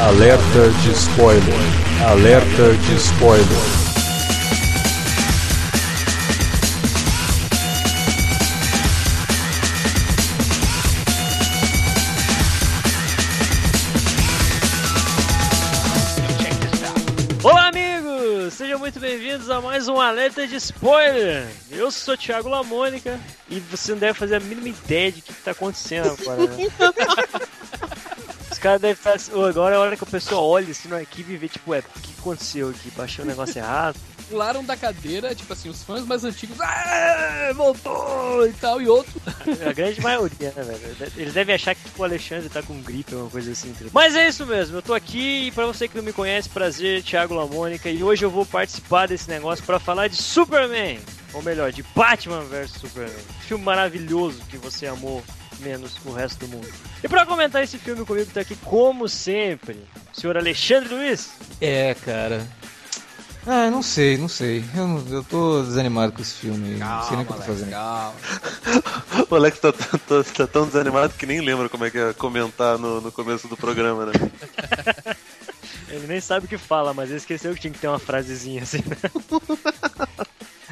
Alerta de spoiler. Alerta de spoiler. Olá, amigos! Sejam muito bem-vindos a mais um Alerta de Spoiler. Eu sou o Thiago Lamônica e você não deve fazer a mínima ideia de o que está acontecendo agora. Né? Caras devem estar. assim, "Ô, agora é a hora que a pessoa olha assim no arquivo e vê, tipo, é, o que aconteceu aqui? Baixou o negócio errado. pularam da cadeira, tipo assim, os fãs mais antigos, ah, voltou e tal, e outro. A grande maioria, né, velho? Eles devem achar que tipo, o Alexandre tá com gripe uma coisa assim. Mas é isso mesmo, eu tô aqui e pra você que não me conhece, prazer, Thiago Lamônica, e hoje eu vou participar desse negócio pra falar de Superman. Ou melhor, de Batman vs Superman. Filme maravilhoso que você amou menos o resto do mundo. E pra comentar esse filme comigo tá aqui, como sempre, o senhor Alexandre Luiz. É, cara. Ah, não sei, não sei. Eu, não- eu tô desanimado com esse filme. aí. não sei nem o que eu tô fazendo. calma. O Alex tá, tá- tá- tá tão desanimado que nem lembra como é que é comentar no, no começo do programa, né? Ele nem sabe o que fala, mas ele esqueceu que tinha que ter uma frasezinha assim.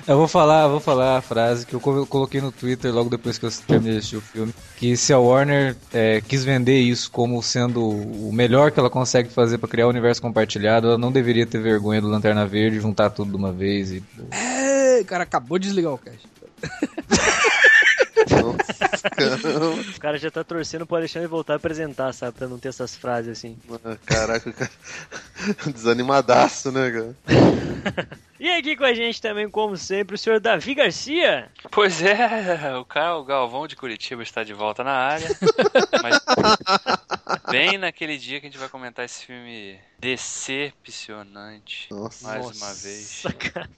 Eu vou falar, vou falar a frase que eu co- coloquei no Twitter logo depois que eu terminei de assistir o filme. Que se a Warner é, quis vender isso como sendo o melhor que ela consegue fazer pra criar o universo compartilhado, ela não deveria ter vergonha do Lanterna Verde, juntar tudo de uma vez e. É, cara, acabou de desligar o cast. Nossa, caramba. O cara já tá torcendo pro Alexandre voltar a apresentar, sabe? Pra não ter essas frases assim. Caraca, cara. Desanimadaço, né, cara? E aqui com a gente também, como sempre, o senhor Davi Garcia. Pois é, o Carl Galvão de Curitiba está de volta na área. mas bem naquele dia que a gente vai comentar esse filme decepcionante. Nossa. Mais Nossa, uma vez. cara.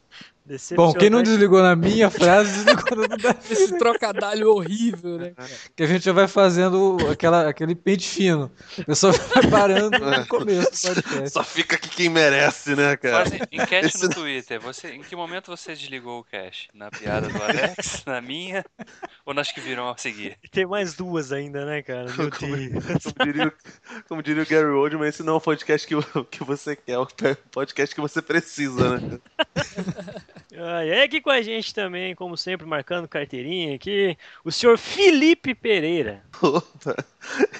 Bom, quem não desligou na minha frase, desligou na da Esse trocadilho horrível, né? Que a gente já vai fazendo aquela, aquele pente fino. O pessoal vai parando no começo do podcast. Só fica aqui quem merece, né, cara? Faz enquete Esse no Twitter. Você, em que momento você desligou o cache? Na piada do Alex? Na minha? Ou nas que virão a seguir? E tem mais duas ainda, né, cara? Meu Como-. Como diria, o- como diria o Gary Oldman, esse não é o podcast que, que você quer, é o podcast que você precisa, né? Ah, e aqui com a gente também, como sempre, marcando carteirinha aqui, o senhor Felipe Pereira. Opa.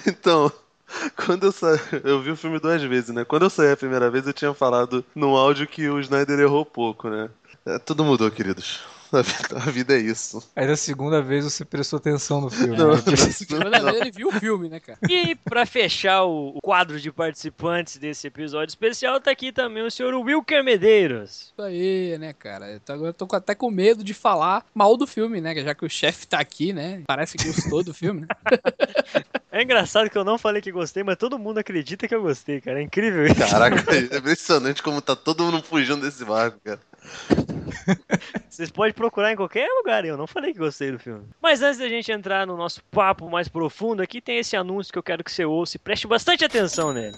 Então, quando eu saí. Eu vi o filme duas vezes, né? Quando eu saí a primeira vez, eu tinha falado no áudio que o Snyder errou pouco, né? É, tudo mudou, queridos. A vida, é isso. Aí da segunda vez você prestou atenção no filme. Não, né? Primeira vez ele viu o filme, né, cara? E pra fechar o quadro de participantes desse episódio especial, tá aqui também o senhor Wilker Medeiros. Isso aí, né, cara? Agora eu tô com- até com medo de falar mal do filme, né? Já que o chefe tá aqui, né? Parece que gostou do filme, né? É engraçado que eu não falei que gostei, mas todo mundo acredita que eu gostei, cara. É incrível isso. Caraca, é impressionante como tá todo mundo fugindo desse barco, cara. Vocês podem procurar em qualquer lugar, eu não falei que gostei do filme. Mas antes da gente entrar no nosso papo mais profundo, aqui tem esse anúncio que eu quero que você ouça e preste bastante atenção nele.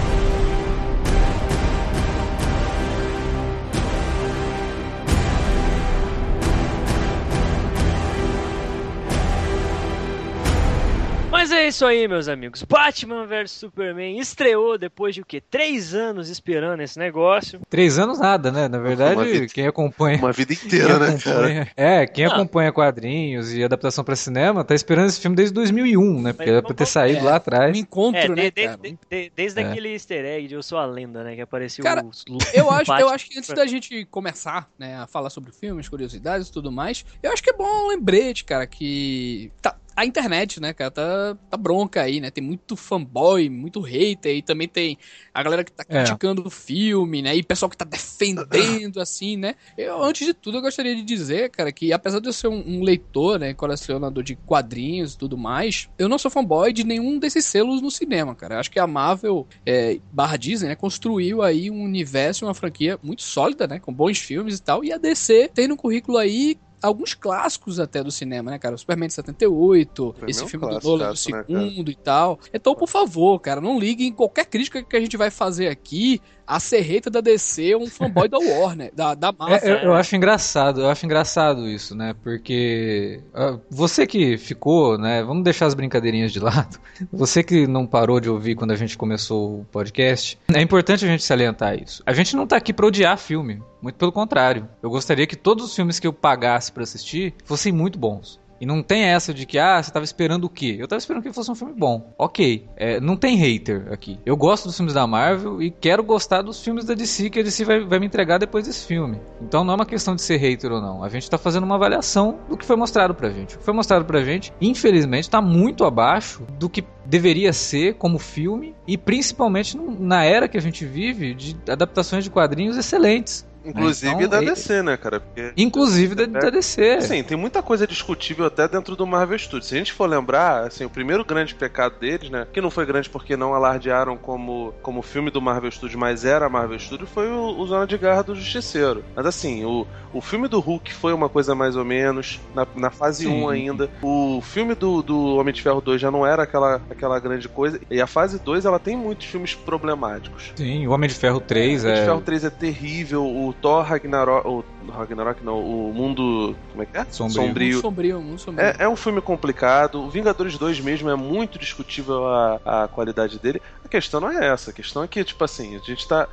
Mas é isso aí, meus amigos. Batman vs Superman estreou depois de o quê? Três anos esperando esse negócio. Três anos nada, né? Na verdade, vida- quem acompanha. Uma vida inteira, né, cara? é, quem Ah. acompanha quadrinhos e adaptação pra cinema tá esperando esse filme desde 2001, né? Porque era pra ter saído É, lá Um atrás. encontro, É, né, de- de- cara? de- de- desde É. aquele easter egg de Eu Sou a Lenda, né? Que apareceu Cara, os- Eu acho, eu acho que antes da gente começar, né, a falar sobre filmes, curiosidades e tudo mais, eu acho que é bom um lembrete, cara, que tá, a internet, né, cara, tá, tá bronca aí, né? Tem muito fanboy, muito hater, e também tem a galera que tá É. criticando o filme, né? E pessoal que tá defendendo, assim, né? Eu, antes de tudo, eu gostaria de dizer, cara, que apesar de eu ser um, um leitor, né, colecionador de quadrinhos e tudo mais, eu não sou fanboy de nenhum desses selos no cinema, cara. Eu acho que a Marvel, é, barra Disney, né, construiu aí um universo, uma franquia muito sólida, né, com bons filmes e tal, e a DC tem no currículo aí alguns clássicos até do cinema, né, cara? O Superman de 78, Superman esse é um filme do Nolan do né, cara? segundo e tal. Então, por favor, cara, não ligue em qualquer crítica que a gente vai fazer aqui a serreta da DC um fanboy da Warner, da, da Marvel. É, eu, eu acho engraçado, eu acho engraçado isso, né? Porque ah, você que ficou, né? Vamos deixar as brincadeirinhas de lado. Você que não parou de ouvir quando a gente começou o podcast, é importante a gente salientar isso. A gente não tá aqui pra odiar filme, muito pelo contrário. Eu gostaria que todos os filmes que eu pagasse pra assistir fossem muito bons. E não tem essa de que, ah, você tava esperando o quê? Eu tava esperando que fosse um filme bom. Ok. É, não tem hater aqui. Eu gosto dos filmes da Marvel e quero gostar dos filmes da DC que a DC vai, vai me entregar depois desse filme. Então não é uma questão de ser hater ou não. A gente tá fazendo uma avaliação do que foi mostrado pra gente. O que foi mostrado pra gente, infelizmente, tá muito abaixo do que deveria ser como filme e principalmente na era que a gente vive de adaptações de quadrinhos excelentes. Inclusive Então, da é- DC, né, cara? Porque Inclusive da, da DC. Sim, tem muita coisa discutível até dentro do Marvel Studios. Se a gente for lembrar, assim, o primeiro grande pecado deles, né, que não foi grande porque não alardearam como, como filme do Marvel Studios, mas era Marvel Studios, foi o, o Zona de Guerra do Justiceiro. Mas assim, o, o filme do Hulk foi uma coisa mais ou menos, na, na fase Sim. 1 ainda. O filme do, do Homem de Ferro 2 já não era aquela, aquela grande coisa. E a fase 2, ela tem muitos filmes problemáticos. Sim, o Homem de Ferro 3 O Homem de é. Ferro 3 é terrível, o Thor Ragnarok. O Ragnarok não, o mundo. Como é que é? Sombrio. Muito sombrio, muito sombrio. É, é um filme complicado. O Vingadores 2 mesmo é muito discutível a, a qualidade dele. A questão não é essa. A questão é que, tipo assim, a gente tá.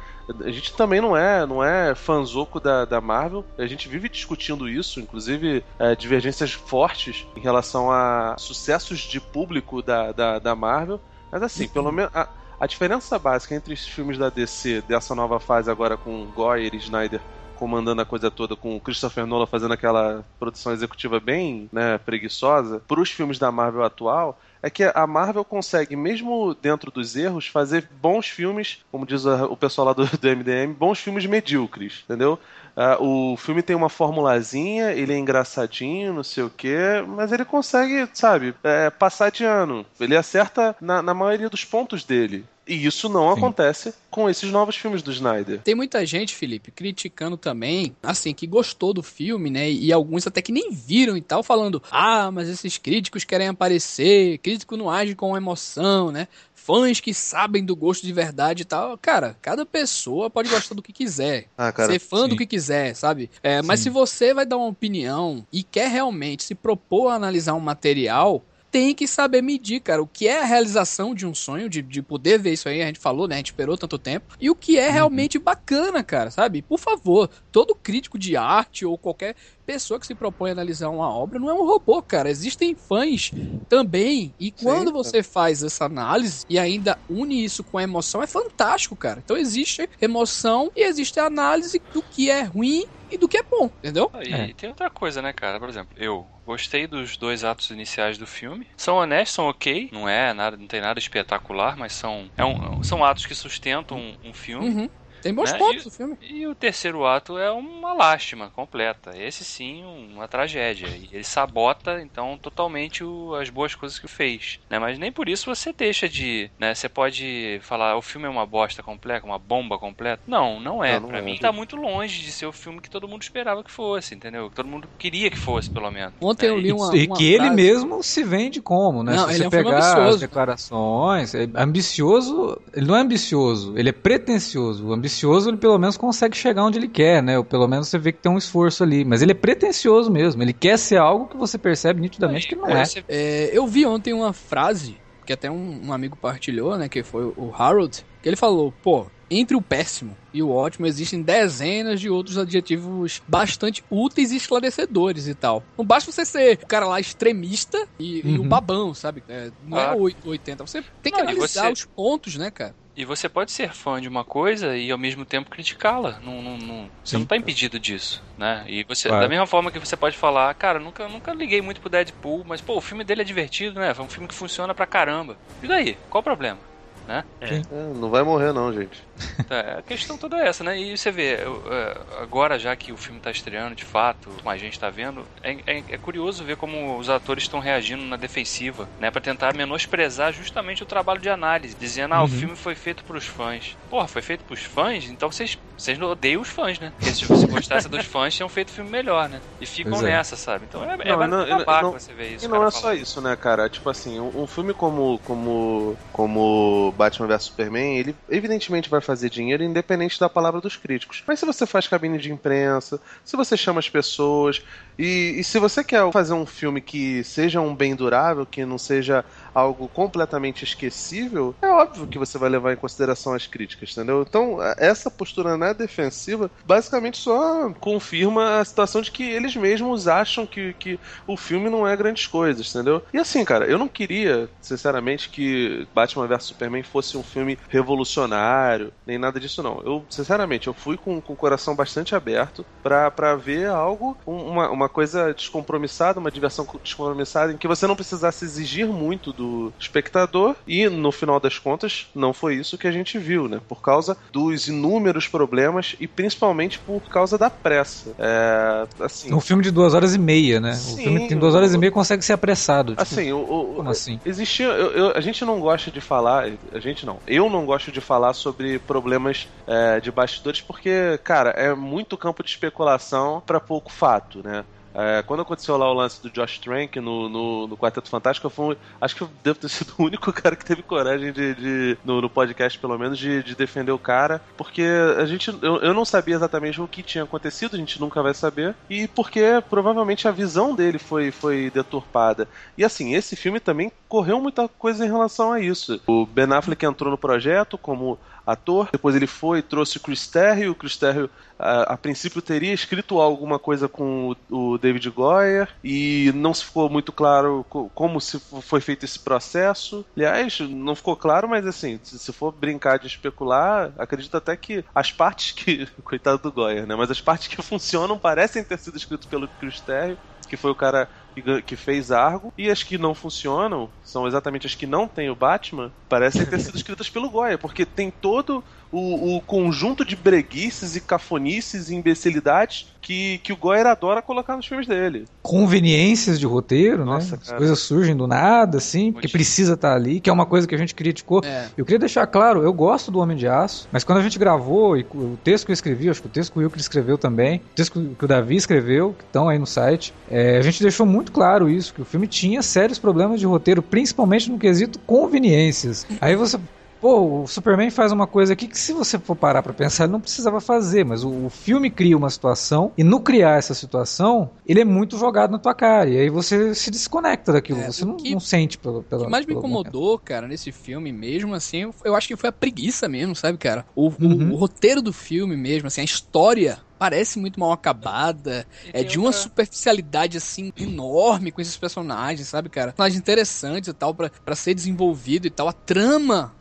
A gente também não é, não é fanzoco da, da Marvel. A gente vive discutindo isso, inclusive é, divergências fortes em relação a sucessos de público da, da, da Marvel. Mas assim, pelo menos. A, a diferença básica entre os filmes da DC dessa nova fase agora com Goyer e Snyder comandando a coisa toda com o Christopher Nolan fazendo aquela produção executiva bem né, preguiçosa, para os filmes da Marvel atual, é que a Marvel consegue, mesmo dentro dos erros, fazer bons filmes, como diz o pessoal lá do, do MDM, bons filmes medíocres, entendeu? Ah, o filme tem uma formulazinha, ele é engraçadinho, não sei o quê, mas ele consegue, sabe, é, passar de ano. Ele acerta na, na maioria dos pontos dele. E isso não Sim. acontece com esses novos filmes do Snyder. Tem muita gente, Felipe, criticando também, assim, que gostou do filme, né? E alguns até que nem viram e tal, falando: ah, mas esses críticos querem aparecer, crítico não age com emoção, né? Fãs que sabem do gosto de verdade e tal. Cara, cada pessoa pode gostar do que quiser. Ah, cara, ser fã sim. do que quiser, sabe? É, mas se você vai dar uma opinião e quer realmente se propor a analisar um material, tem que saber medir, cara, o que é a realização de um sonho, de, de poder ver isso aí, a gente falou, né? A gente esperou tanto tempo, e o que é realmente bacana, cara, sabe? Por favor, todo crítico de arte ou qualquer pessoa que se propõe a analisar uma obra não é um robô, cara. Existem fãs também, e quando você faz essa análise e ainda une isso com a emoção, é fantástico, cara. Então existe emoção e existe a análise do que é ruim e do que é bom, entendeu? Ah, E É. tem outra coisa, né, cara? Por exemplo, eu gostei dos dois atos iniciais do filme. São honestos, são ok. Não é nada, não tem nada espetacular, mas são, é um- são atos que sustentam um, um filme. Uhum. Tem bons Né? pontos E- o filme. E o terceiro ato é uma lástima completa. Esse sim, uma tragédia. E ele sabota, então, totalmente o- as boas coisas que fez. Né? Mas nem por isso você deixa de. Né? Você pode falar, o filme é uma bosta completa, uma bomba completa. Não, não é. Não, não pra é. mim tá muito longe de ser o filme que todo mundo esperava que fosse, entendeu? Que todo mundo queria que fosse, pelo menos. Ontem né? eu li uma. e uma que ele frase- mesmo se vende como, né? Não, Se ele você é um filme pegar as declarações, é ambicioso, ele não é ambicioso, ele é pretencioso. O ambicioso ele pelo menos consegue chegar onde ele quer, né? Ou pelo menos você vê que tem um esforço ali, mas ele é pretencioso mesmo. Ele quer ser algo que você percebe nitidamente que não é. você- É, eu vi ontem uma frase que até um, um amigo partilhou, né? Que foi o Harold, que ele falou, pô. Entre o péssimo e o ótimo existem dezenas de outros adjetivos bastante úteis e esclarecedores e tal. Não basta você ser o cara lá extremista e, e o Uhum. babão, sabe? É, não é Claro. 8, 80. Você tem que Não, analisar você- os pontos, né, cara? E você pode ser fã de uma coisa e ao mesmo tempo criticá-la. Não, não, não, você Sim. não tá impedido disso, né? E você, Claro. da mesma forma que você pode falar, cara, nunca, nunca liguei muito pro Deadpool, mas pô, o filme dele é divertido, né? É um filme que funciona pra caramba. E daí? Qual o problema? Né? É, não vai morrer não, gente. É, a questão toda é essa, né? E você vê, eu, é, agora já que o filme tá estreando de fato, mais gente tá vendo, é, é- é curioso ver como os atores estão reagindo na defensiva, né? Pra tentar menosprezar justamente o trabalho de análise, dizendo, ah, o Uhum. filme foi feito pros fãs. Porra, foi feito pros fãs? Então vocês, vocês odeiam os fãs, né? Porque se você gostasse dos fãs, tinham feito filme melhor, né? E ficam é. nessa, sabe? Então é, é Não, mais não, babaca não- você ver isso. E o não é só falar. isso, né, cara? Tipo assim, um, um filme como, como, como Batman vs Superman, ele evidentemente vai fazer dinheiro independente da palavra dos críticos. Mas se você faz cabine de imprensa, se você chama as pessoas, e, e se você quer fazer um filme que seja um bem durável, que não seja algo completamente esquecível, é óbvio que você vai levar em consideração as críticas, entendeu? Então, a- essa postura na defensiva basicamente só confirma a situação de que eles mesmos acham que, que o filme não é grandes coisas, entendeu? E assim, cara, eu não queria, sinceramente, que Batman vs Superman fosse um filme revolucionário, nem nada disso, não. Eu, sinceramente, eu fui com, com o coração bastante aberto pra ver algo, um- uma, uma coisa descompromissada, uma diversão descompromissada, em que você não precisasse exigir muito do espectador, e no final das contas, não foi isso que a gente viu, né? Por causa dos inúmeros problemas e principalmente por causa da pressa. É, assim, Um filme de duas horas e meia, né? Sim, o filme que tem duas horas e meia consegue ser apressado. Tipo, Assim, o, o- como assim? Existia. eu- eu- a gente não gosta de falar. A gente não. Eu não gosto de falar sobre problemas é, de bastidores porque, cara, é muito campo de especulação pra pouco fato, né? É, quando aconteceu lá o lance do Josh Trank no, no, no Quarteto Fantástico, eu fui, acho que eu devo ter sido o único cara que teve coragem de, de- no, no podcast, pelo menos, de, de defender o cara, porque a gente, eu, eu não sabia exatamente o que tinha acontecido, a gente nunca vai saber, e porque provavelmente a visão dele foi, foi deturpada. E assim, esse filme também correu muita coisa em relação a isso. O Ben Affleck entrou no projeto como ator, depois ele foi trouxe o Chris Terrio, o Chris Terrio a, a princípio teria escrito alguma coisa com o, o David Goyer e não se ficou muito claro co- como se foi feito esse processo. Aliás, não ficou claro, mas assim, se, se for brincar de especular, acredito até que as partes que. Coitado do Goyer, né? Mas as partes que funcionam parecem ter sido escritas pelo Chris Terrio, que foi o cara que, que fez Argo, e as que não funcionam, são exatamente as que não tem o Batman, parecem ter sido escritas pelo Goya, porque tem todo o, o conjunto de breguices e cafonices e imbecilidades que, que o Goyer adora colocar nos filmes dele. Conveniências de roteiro, Nossa, né? As cara. coisas surgem do nada, assim, porque precisa estar ali, que é uma coisa que a gente criticou. É. Eu queria deixar claro, eu gosto do Homem de Aço, mas quando a gente gravou, e o texto que eu escrevi, acho que o texto que o Wilker escreveu também, o texto que o Davi escreveu, que estão aí no site, é, a gente deixou muito claro isso, que o filme tinha sérios problemas de roteiro, principalmente no quesito conveniências. Aí você. Pô, o Superman faz uma coisa aqui que, se você for parar pra pensar, ele não precisava fazer, mas o, o filme cria uma situação, e no criar essa situação, ele é muito jogado na tua cara, e aí você se desconecta daquilo, É, você o não, que- não sente pelo, O pela. que mais me pelo momento. incomodou, cara, nesse filme mesmo, assim, eu acho que foi a preguiça mesmo, sabe, cara? O, o- Uhum. o roteiro do filme mesmo, assim, a história parece muito mal acabada. E É tem de uma outra- superficialidade, assim, enorme com esses personagens, sabe, cara? Personagens interessantes e tal, pra, pra ser desenvolvido e tal. A trama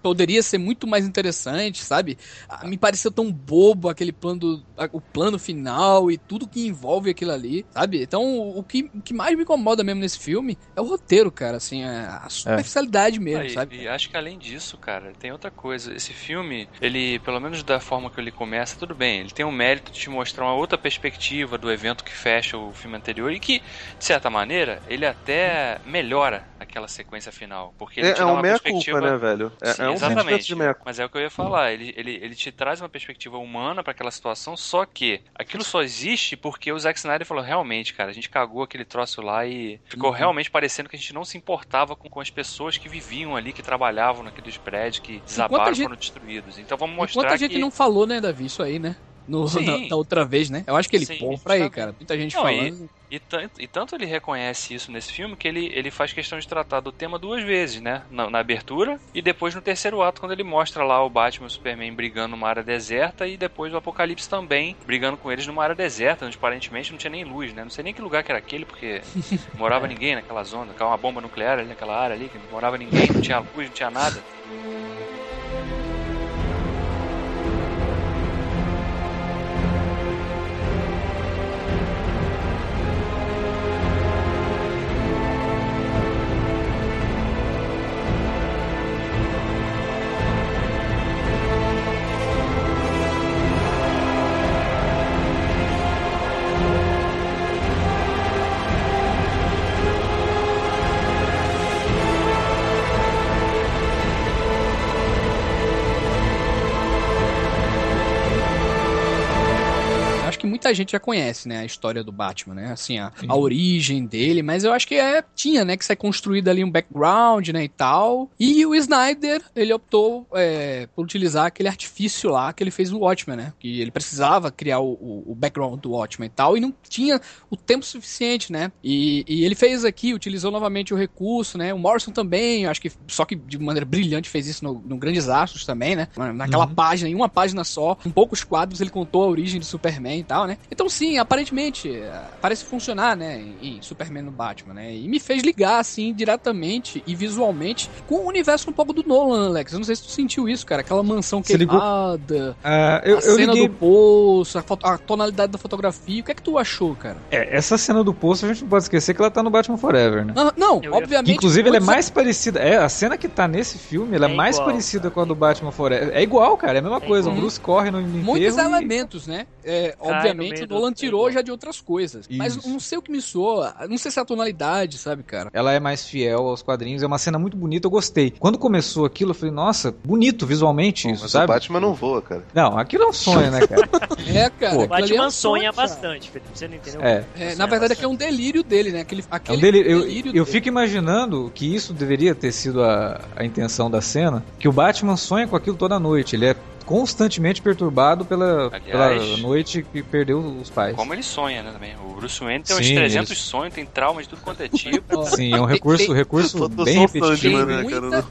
poderia ser muito mais interessante, sabe? Ah, Me pareceu tão bobo aquele plano, do- o plano final e tudo que envolve aquilo ali, sabe? Então, o que, o que mais me incomoda mesmo nesse filme é o roteiro, cara, assim, é a superficialidade mesmo, Ah, e- sabe? E acho que além disso, cara, tem outra coisa. Esse filme, ele, pelo menos da forma que ele começa, tudo bem. Ele tem o mérito de te mostrar uma outra perspectiva do evento que fecha o filme anterior e que, de certa maneira, ele até melhora aquela sequência final. Porque ele É, te é dá um uma meia-culpa, perspectiva... né, velho? É, Sim, é um exatamente. de meia Mas é o que eu ia falar. Ele, ele, ele te traz uma perspectiva humana para aquela situação, só que aquilo só existe porque o Zack Snyder falou: realmente, cara, a gente cagou aquele troço lá e ficou Uhum. realmente parecendo que a gente não se importava com, com as pessoas que viviam ali, que trabalhavam naqueles prédios, que desabaram gente- foram destruídos. Então vamos mostrar Muita gente que. não falou, né, Davi, isso aí, né? No, da outra vez, né? Eu acho que ele Sim, pôr pra aí, cara. Muita gente Não, falando. E tanto, e tanto ele reconhece isso nesse filme que ele, ele faz questão de tratar do tema duas vezes, né? Na, na abertura e depois no terceiro ato, quando ele mostra lá o Batman e o Superman brigando numa área deserta e depois o Apocalipse também brigando com eles numa área deserta, onde aparentemente não tinha nem luz, né? Não sei nem que lugar que era aquele, porque morava ninguém naquela zona, uma bomba nuclear ali naquela área ali, que não morava ninguém, não tinha luz, não tinha nada. Muita gente já conhece, né, a história do Batman, né? Assim, a, a origem dele, mas eu acho que é, tinha, né, que ser construído ali um background, né, e tal. E o Snyder, ele optou é, por utilizar aquele artifício lá que ele fez no Watchmen, né? Que ele precisava criar o, o, o background do Watchmen e tal, e não tinha o tempo suficiente, né? E, e ele fez aqui, utilizou novamente o recurso, né? O Morrison também, acho que só que de maneira brilhante fez isso no, no Grandes Astros também, né? Naquela página, em uma página só, em poucos quadros, ele contou a origem do Superman e tal, né? Então, sim, aparentemente, é, parece funcionar, né? Em, Superman no Batman, né? E me fez ligar, assim, diretamente e visualmente com o universo um pouco do Nolan, Alex. Eu não sei se tu sentiu isso, cara. Aquela mansão Você ligou- queimada, Ah, eu, a eu cena liguei. do poço, a, foto- a tonalidade da fotografia. O que é que tu achou, cara? É, essa cena do poço a gente não pode esquecer que ela tá no Batman Forever, né? Não, não, Eu ia- obviamente. Que, inclusive ela é mais parecida. É, a cena que tá nesse filme, ela é, É mais igual, parecida cara. com a do Batman Forever. É igual, cara, é a mesma É coisa. igual. O Bruce corre no Muitos e- elementos, né? É, no obviamente o Nolan é tirou já de outras coisas. Mas Isso. não sei o que me soa. Não sei se é a tonalidade, sabe, cara? Ela é mais fiel aos quadrinhos, é uma cena muito bonita, eu gostei. Quando começou aquilo, eu falei, nossa, bonito visualmente isso, Mas o sabe? Batman não voa, cara. Não, aquilo é um sonho, né, cara? É, cara. Pô, O ali é Batman um sonha sonho, cara. bastante, Felipe. Você não entendeu? É. É, na verdade, aqui é um delírio dele, né? Aquele, É aquele um delírio. Eu, delírio eu dele. fico imaginando que isso deveria ter sido a, a intenção da cena, que o Batman sonha com aquilo toda noite. Ele é constantemente perturbado pela, Aliás, pela noite que perdeu os pais. Como ele sonha, né, também. O Bruce Wayne tem uns Sim, 300 eles- sonhos, tem traumas de tudo quanto é tipo. Sim, é um recurso, tem- recurso bem só o repetitivo. Sandman, né, Muita-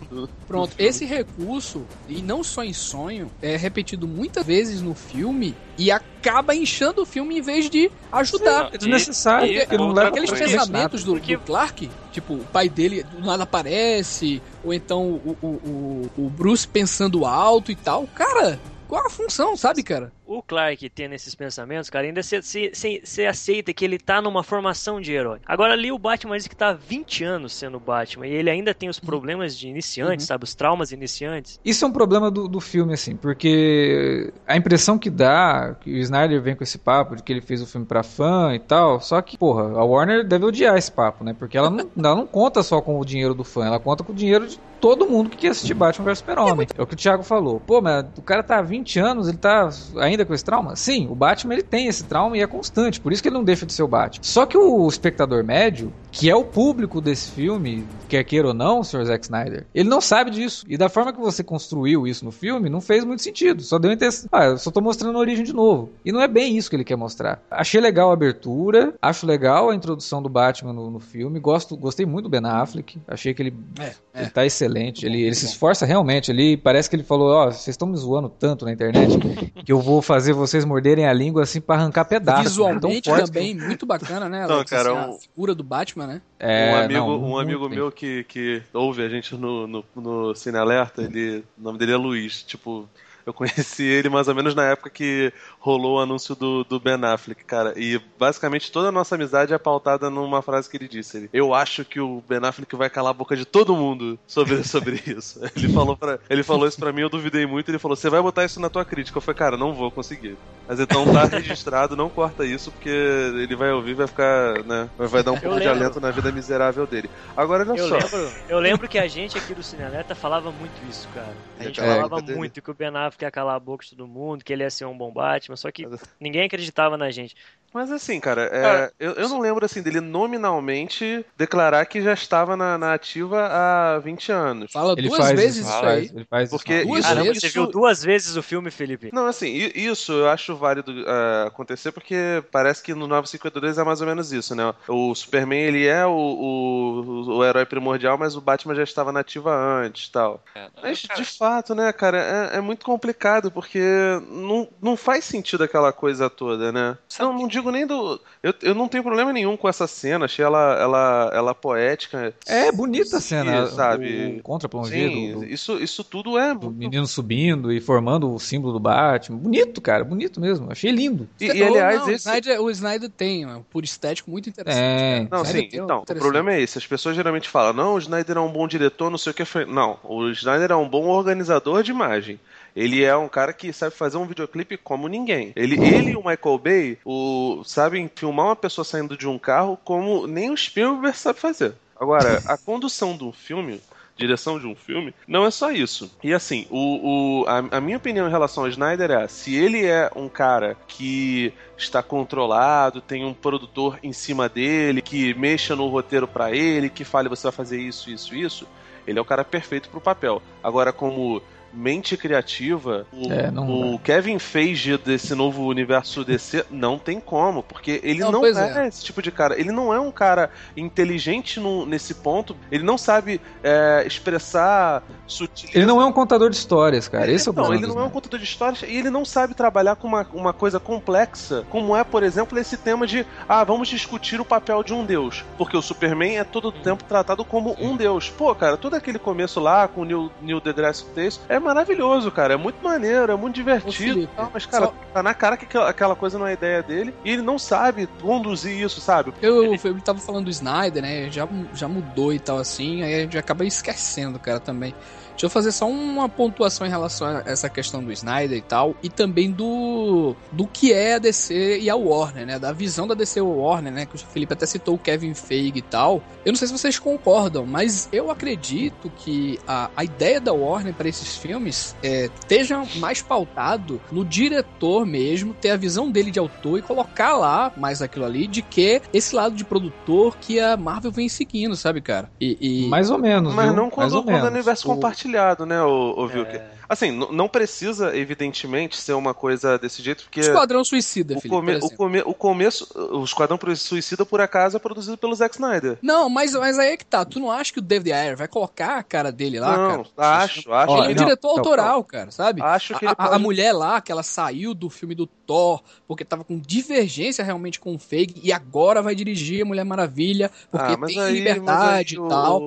Pronto, esse recurso, e não só em sonho, é repetido muitas vezes no filme e acaba inchando o filme em vez de ajudar. Sim, É desnecessário, E- porque não leva Aqueles pensamentos do, Porque- do Clark, tipo, o pai dele do nada aparece, ou então o, o, o, o Bruce pensando alto e tal. Cara, qual a função, sabe, cara? O Clark tendo esses pensamentos, cara, ainda você aceita que ele tá numa formação de herói. Agora ali o Batman diz que tá há 20 anos sendo Batman e ele ainda tem os problemas de iniciante, Uhum. sabe? Os traumas iniciantes. Isso é um problema do, do filme, assim, porque a impressão que dá, que o Snyder vem com esse papo de que ele fez o filme pra fã e tal, só que, porra, a Warner deve odiar esse papo, né? Porque ela não, ela não conta só com o dinheiro do fã, ela conta com o dinheiro de todo mundo que quer assistir Batman vs Super-Homem. É o que o Thiago falou. Pô, mas o cara tá há 20 anos, ele tá ainda com esse trauma? Sim, o Batman ele tem esse trauma e é constante, por isso que ele não deixa de ser o Batman. Só que o espectador médio, que é o público desse filme, quer queira ou não, Sr. Zack Snyder, ele não sabe disso. E da forma que você construiu isso no filme, não fez muito sentido. Só deu intenção. Ah, eu só tô mostrando a origem de novo. E não é bem isso que ele quer mostrar. Achei legal a abertura, acho legal a introdução do Batman no, no filme. Gosto, gostei muito do Ben Affleck. Achei que ele, É, ele tá excelente. Ele, ele se esforça realmente. Ele parece que ele falou: Ó, vocês estão me zoando tanto na internet que eu vou fazer vocês morderem a língua assim pra arrancar pedaços. Visualmente Então, forte também, muito bacana, né? Não, cara, Assim, um- A figura do Batman, né? É, um amigo, não, um amigo bem. meu que, que ouve a gente no, no, no Cine Alerta, ele, o nome dele é Luiz. Tipo, eu conheci ele mais ou menos na época que rolou o anúncio do, do Ben Affleck, cara. E basicamente toda a nossa amizade é pautada numa frase que ele disse. Ele, eu acho que o Ben Affleck vai calar a boca de todo mundo sobre, sobre isso. Ele falou, pra, ele falou isso pra mim, eu duvidei muito. Ele falou: Você vai botar isso na tua crítica? Eu falei: Cara, não vou conseguir. Mas então tá registrado, não corta isso, porque ele vai ouvir, vai ficar, né? Vai dar um pouco de alento na vida miserável dele. Agora, olha Eu só. lembro, eu lembro que a gente aqui do Cine Alerta falava muito isso, cara. A gente É, falava culpa dele. muito que o Ben Affleck ia calar a boca de todo mundo, que ele ia ser um bom Batman, só que ninguém acreditava na gente. Mas assim, cara, é, Cara, eu, eu não lembro assim dele nominalmente declarar que já estava na, na ativa há 20 anos. Fala Ele duas faz vezes isso, fala, aí. Ele faz Porque isso. Duas Caramba, vezes você viu duas vezes o filme, Felipe? Não, assim, isso eu acho válido é, acontecer porque parece que no 952 é mais ou menos isso, né? O Superman, ele é o, o, o herói primordial, mas o Batman já estava na ativa antes tal. É, Mas, cara, de fato, né, cara, é, é muito complicado, porque não, não faz sentido aquela coisa toda, né? Não, não digo nem do... Eu, eu não tenho problema nenhum com essa cena, achei ela, ela, ela poética. É bonita a cena, Sim, sabe? O contra-plongé Sim, do, do- isso, isso tudo é... do menino subindo e formando o símbolo do Batman. Bonito, cara, bonito mesmo. Achei lindo. E, e, aliás, não, esse... o, Snyder, o Snyder tem, ó, por estético muito interessante. É. Não, O sim, então, o problema é esse. As pessoas geralmente falam, não, o Snyder é um bom diretor, não sei o que. Não, o Snyder é um bom organizador de imagem. Ele é um cara que sabe fazer um videoclipe como ninguém. Ele, ele e o Michael Bay o, sabem filmar uma pessoa saindo de um carro como nem o Spielberg sabe fazer. Agora, a condução de um filme, direção de um filme, não é só isso. E assim, o, o a, a minha opinião em relação ao Snyder é: se ele é um cara que está controlado, tem um produtor em cima dele, que mexa no roteiro para ele, que fale você vai fazer isso, isso, isso, ele é o cara perfeito pro papel. Agora, como mente criativa, o, É, não o Kevin Feige desse novo universo DC não tem como, porque ele Não, não, é, é. esse tipo de cara. Ele não é um cara inteligente no- nesse ponto. Ele não sabe é, expressar sutileza. Ele não é um contador de histórias, cara. Esse é o Não, problema. ele do não é um contador de histórias e ele não sabe trabalhar com uma, uma coisa complexa, como é, por exemplo, esse tema de ah, vamos discutir o papel de um deus. Porque o Superman é todo o tempo tratado como um deus. Pô, cara, todo aquele começo lá com o Neil, Neil deGrasse Tyson é maravilhoso, cara. É muito maneiro, é muito divertido. Felipe, tal, mas, cara, só- tá na cara que aquela, coisa não é ideia dele e ele não sabe conduzir isso, sabe? Eu, eu tava falando do Snyder, né? Já, já mudou e tal assim, aí a gente acaba esquecendo, cara, também. Deixa eu fazer só uma pontuação em relação a essa questão do Snyder e tal, e também do do que é a DC e a Warner, né? Da visão da DC e Warner, né? Que o Felipe até citou o Kevin Feige e tal. Eu não sei se vocês concordam, mas eu acredito que a, a ideia da Warner para esses filmes é, esteja mais pautado no diretor mesmo, ter a visão dele de autor e colocar lá mais aquilo ali, de que esse lado de produtor que a Marvel vem seguindo, sabe, cara? E, e- Mais ou menos, Mas viu? não Mais quando, ou quando menos. universo O- compartilhado, né, o, o Vilker? É. Assim, não precisa, evidentemente, ser uma coisa desse jeito, porque. Esquadrão Suicida, O, Felipe, come- o, come- o começo, o Esquadrão Suicida, por acaso, é produzido pelo Zack Snyder. Não, mas, mas aí é que tá. Tu não acha que o David Ayer vai colocar a cara dele lá, não, cara? acho, acho Ele é um não, diretor não, autoral, cara, sabe? Acho que A, ele a- a pode- mulher lá, que ela saiu do filme do Thor, porque tava com divergência realmente com o Feige, e agora vai dirigir a Mulher Maravilha, porque Ah, mas tem aí- liberdade mas aí e tal. O,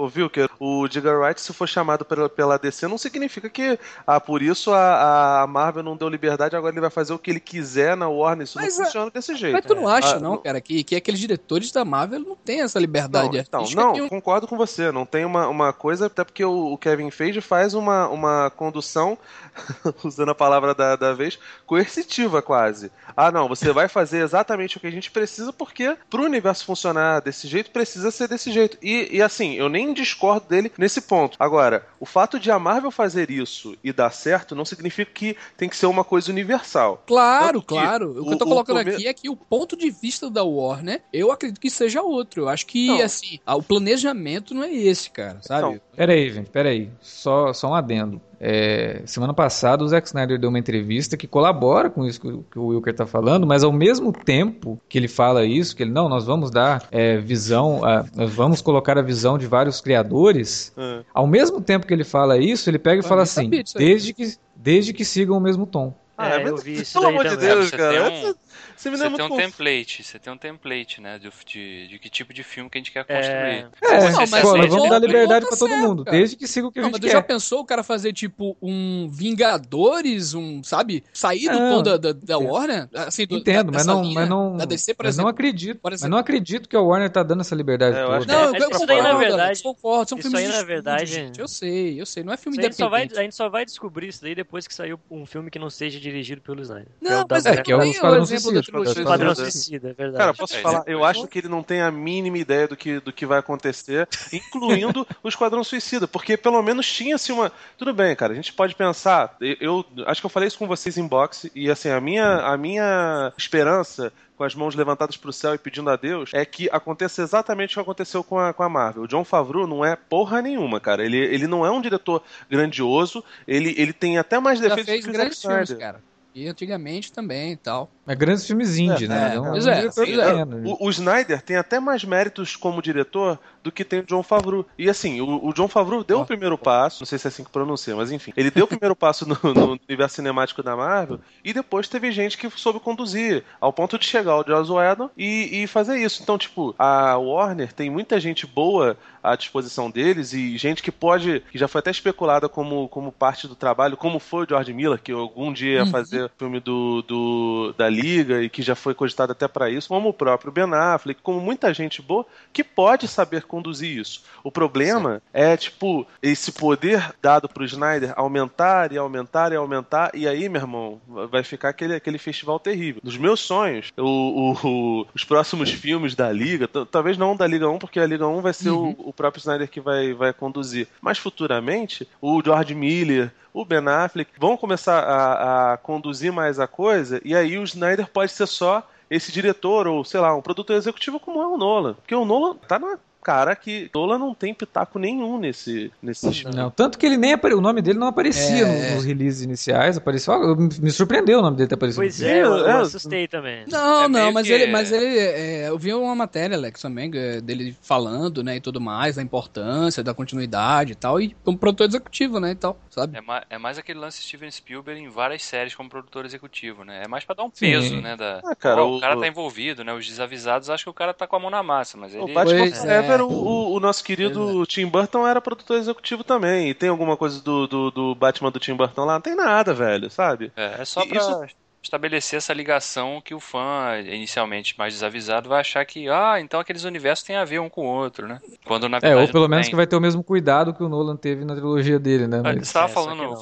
o, o Vilker, o Edgar Wright, se for chamado pela, pela DC, não significa que, ah, por isso a, a Marvel não deu liberdade, agora ele vai fazer o que ele quiser na Warner. Isso Mas não a- funciona desse jeito. Mas tu não acha, Ah, não, não- cara, que, que aqueles diretores da Marvel não têm essa Não, liberdade então, não, que um- concordo com você. Não tem uma, uma coisa, até porque o, o Kevin Feige faz uma, uma condução, usando a palavra da, da vez, coercitiva quase. Ah, não, você vai fazer exatamente o que a gente precisa, porque pro universo funcionar desse jeito, precisa ser desse jeito. E, e assim, eu nem discordo dele nesse ponto. Agora, o fato de a Marvel fazer isso e dar certo não significa que tem que ser uma coisa universal. Claro, claro. O, que eu tô o- o colocando come- aqui é que o ponto de vista da Warner, eu acredito que seja outro. Eu acho que, Não. assim, o planejamento não é esse, cara, sabe? Não. Pera aí, gente, pera aí. Só, só um adendo. É, semana passada o Zack Snyder deu uma entrevista que colabora com isso que, o- Wilker tá falando, mas ao mesmo tempo que ele fala isso, que ele, não, nós vamos dar é, visão, a- nós vamos colocar a visão de vários criadores, É. ao mesmo tempo que ele fala isso, ele pega e Eu fala nem assim, aí. desde que, desde que sigam o mesmo tom. Ah, É, mas- eu vi isso Pelo amor de. Deus, cara. tem um- Você me Você tem um muito template, você tem um template, né, de, de, de que tipo de filme que a gente quer É. construir. É, Não, mas acende- vamos dar liberdade tá pra todo mundo, cara. desde que siga o que a Não, gente mas tu já quer. pensou o cara fazer, tipo, um Vingadores, um, sabe? Sair do Não, tom da, da, da Warner? Assim, do, Entendo, da- mas não, linha mas não, Da DC, por mas não acredito, por mas não acredito que a Warner tá dando essa liberdade É, eu toda. Não, É, eu, isso daí, na concordo, verdade- concordo. São isso filmes aí, de na verdade, gente. Eu sei, eu sei. Não é filme A gente, só vai, independente. a gente só vai descobrir isso daí depois que sair um filme que não seja dirigido pelo Snyder. Não, mas é que é o Esquadrão exemplo Suicida, da trilogia. Esquadrão Suicida. Suicida, é verdade. Cara, posso É, falar? é. Eu acho que ele não tem a mínima ideia do que, do que vai acontecer, incluindo o Esquadrão Suicida, porque pelo menos tinha-se uma. Tudo bem, cara, a gente pode pensar. Eu, eu acho que eu falei isso com vocês em boxe, e assim, a minha, a minha esperança. Com as mãos levantadas pro céu e pedindo a Deus, é que aconteça exatamente o que aconteceu com a, com a Marvel. O John Favreau não é porra nenhuma, cara. Ele, ele não é um diretor grandioso, ele, ele tem até mais Já defeitos fez que o grandes filmes, cara. E antigamente também e tal. Mas grandes filmes indie, É, né? é, um, pois um é, é. pequeno. O, o Snyder tem até mais méritos como diretor do que tem o John Favreau. E assim, o, o John Favreau deu Ó. o primeiro passo, não sei se é assim que pronuncia, mas enfim, ele deu o primeiro passo no, no universo cinemático da Marvel e depois teve gente que soube conduzir, ao ponto de chegar ao Joss Whedon e, e fazer isso. Então, tipo, a Warner tem muita gente boa à disposição deles e gente que pode, que já foi até especulada como, como parte do trabalho, como foi o George Miller, que algum dia ia Uhum. fazer o filme do, do, da Liga e que já foi cogitado até para isso, como o próprio Ben Affleck, como muita gente boa que pode saber conduzir isso. O problema é, tipo, esse poder dado pro Snyder aumentar e aumentar e aumentar, e aí, meu irmão, vai ficar aquele, aquele festival terrível. Nos meus sonhos, o, o- o- os próximos filmes da Liga, talvez não da Liga 1, porque a Liga 1 vai ser o, o próprio Snyder que vai, vai conduzir, mas futuramente, o George Miller, o Ben Affleck vão começar a, a conduzir mais a coisa, e aí o Snyder pode ser só esse diretor, ou sei lá, um produtor executivo como é o Nolan. Porque o Nolan tá na cara que Nolan não tem pitaco nenhum nesse. nesse Não, tanto que ele nem apare... o nome dele não aparecia É. no- nos releases iniciais, apareceu, me surpreendeu o nome dele ter aparecido. Pois é, eu, eu É, assustei também. Não, É não, meio mas que- ele, mas ele, é, eu vi uma matéria, Alex, também, é, dele falando, né, e tudo mais, da importância, da continuidade e tal, e como produtor executivo, né, e tal, sabe? É, ma- é mais aquele lance Steven Spielberg em várias séries como produtor executivo, né? É mais pra dar um Sim. peso, né? Da... Ah, cara, o, o- cara tá envolvido, né? Os desavisados acham que o cara tá com a mão na massa, mas ele. Pois é. O, o- o nosso querido Tim Burton era produtor executivo também. E tem alguma coisa do, do, do Batman do Tim Burton lá? Não tem nada, velho, sabe? É, é só E pra isso- estabelecer essa ligação que o fã, inicialmente mais desavisado, vai achar que, ah, então aqueles universos têm a ver um com o outro, né? Quando na É, verdade. ou pelo menos tem. que vai ter o mesmo cuidado que o Nolan teve na trilogia dele, né? Ah, Mas- Você estava É, falando,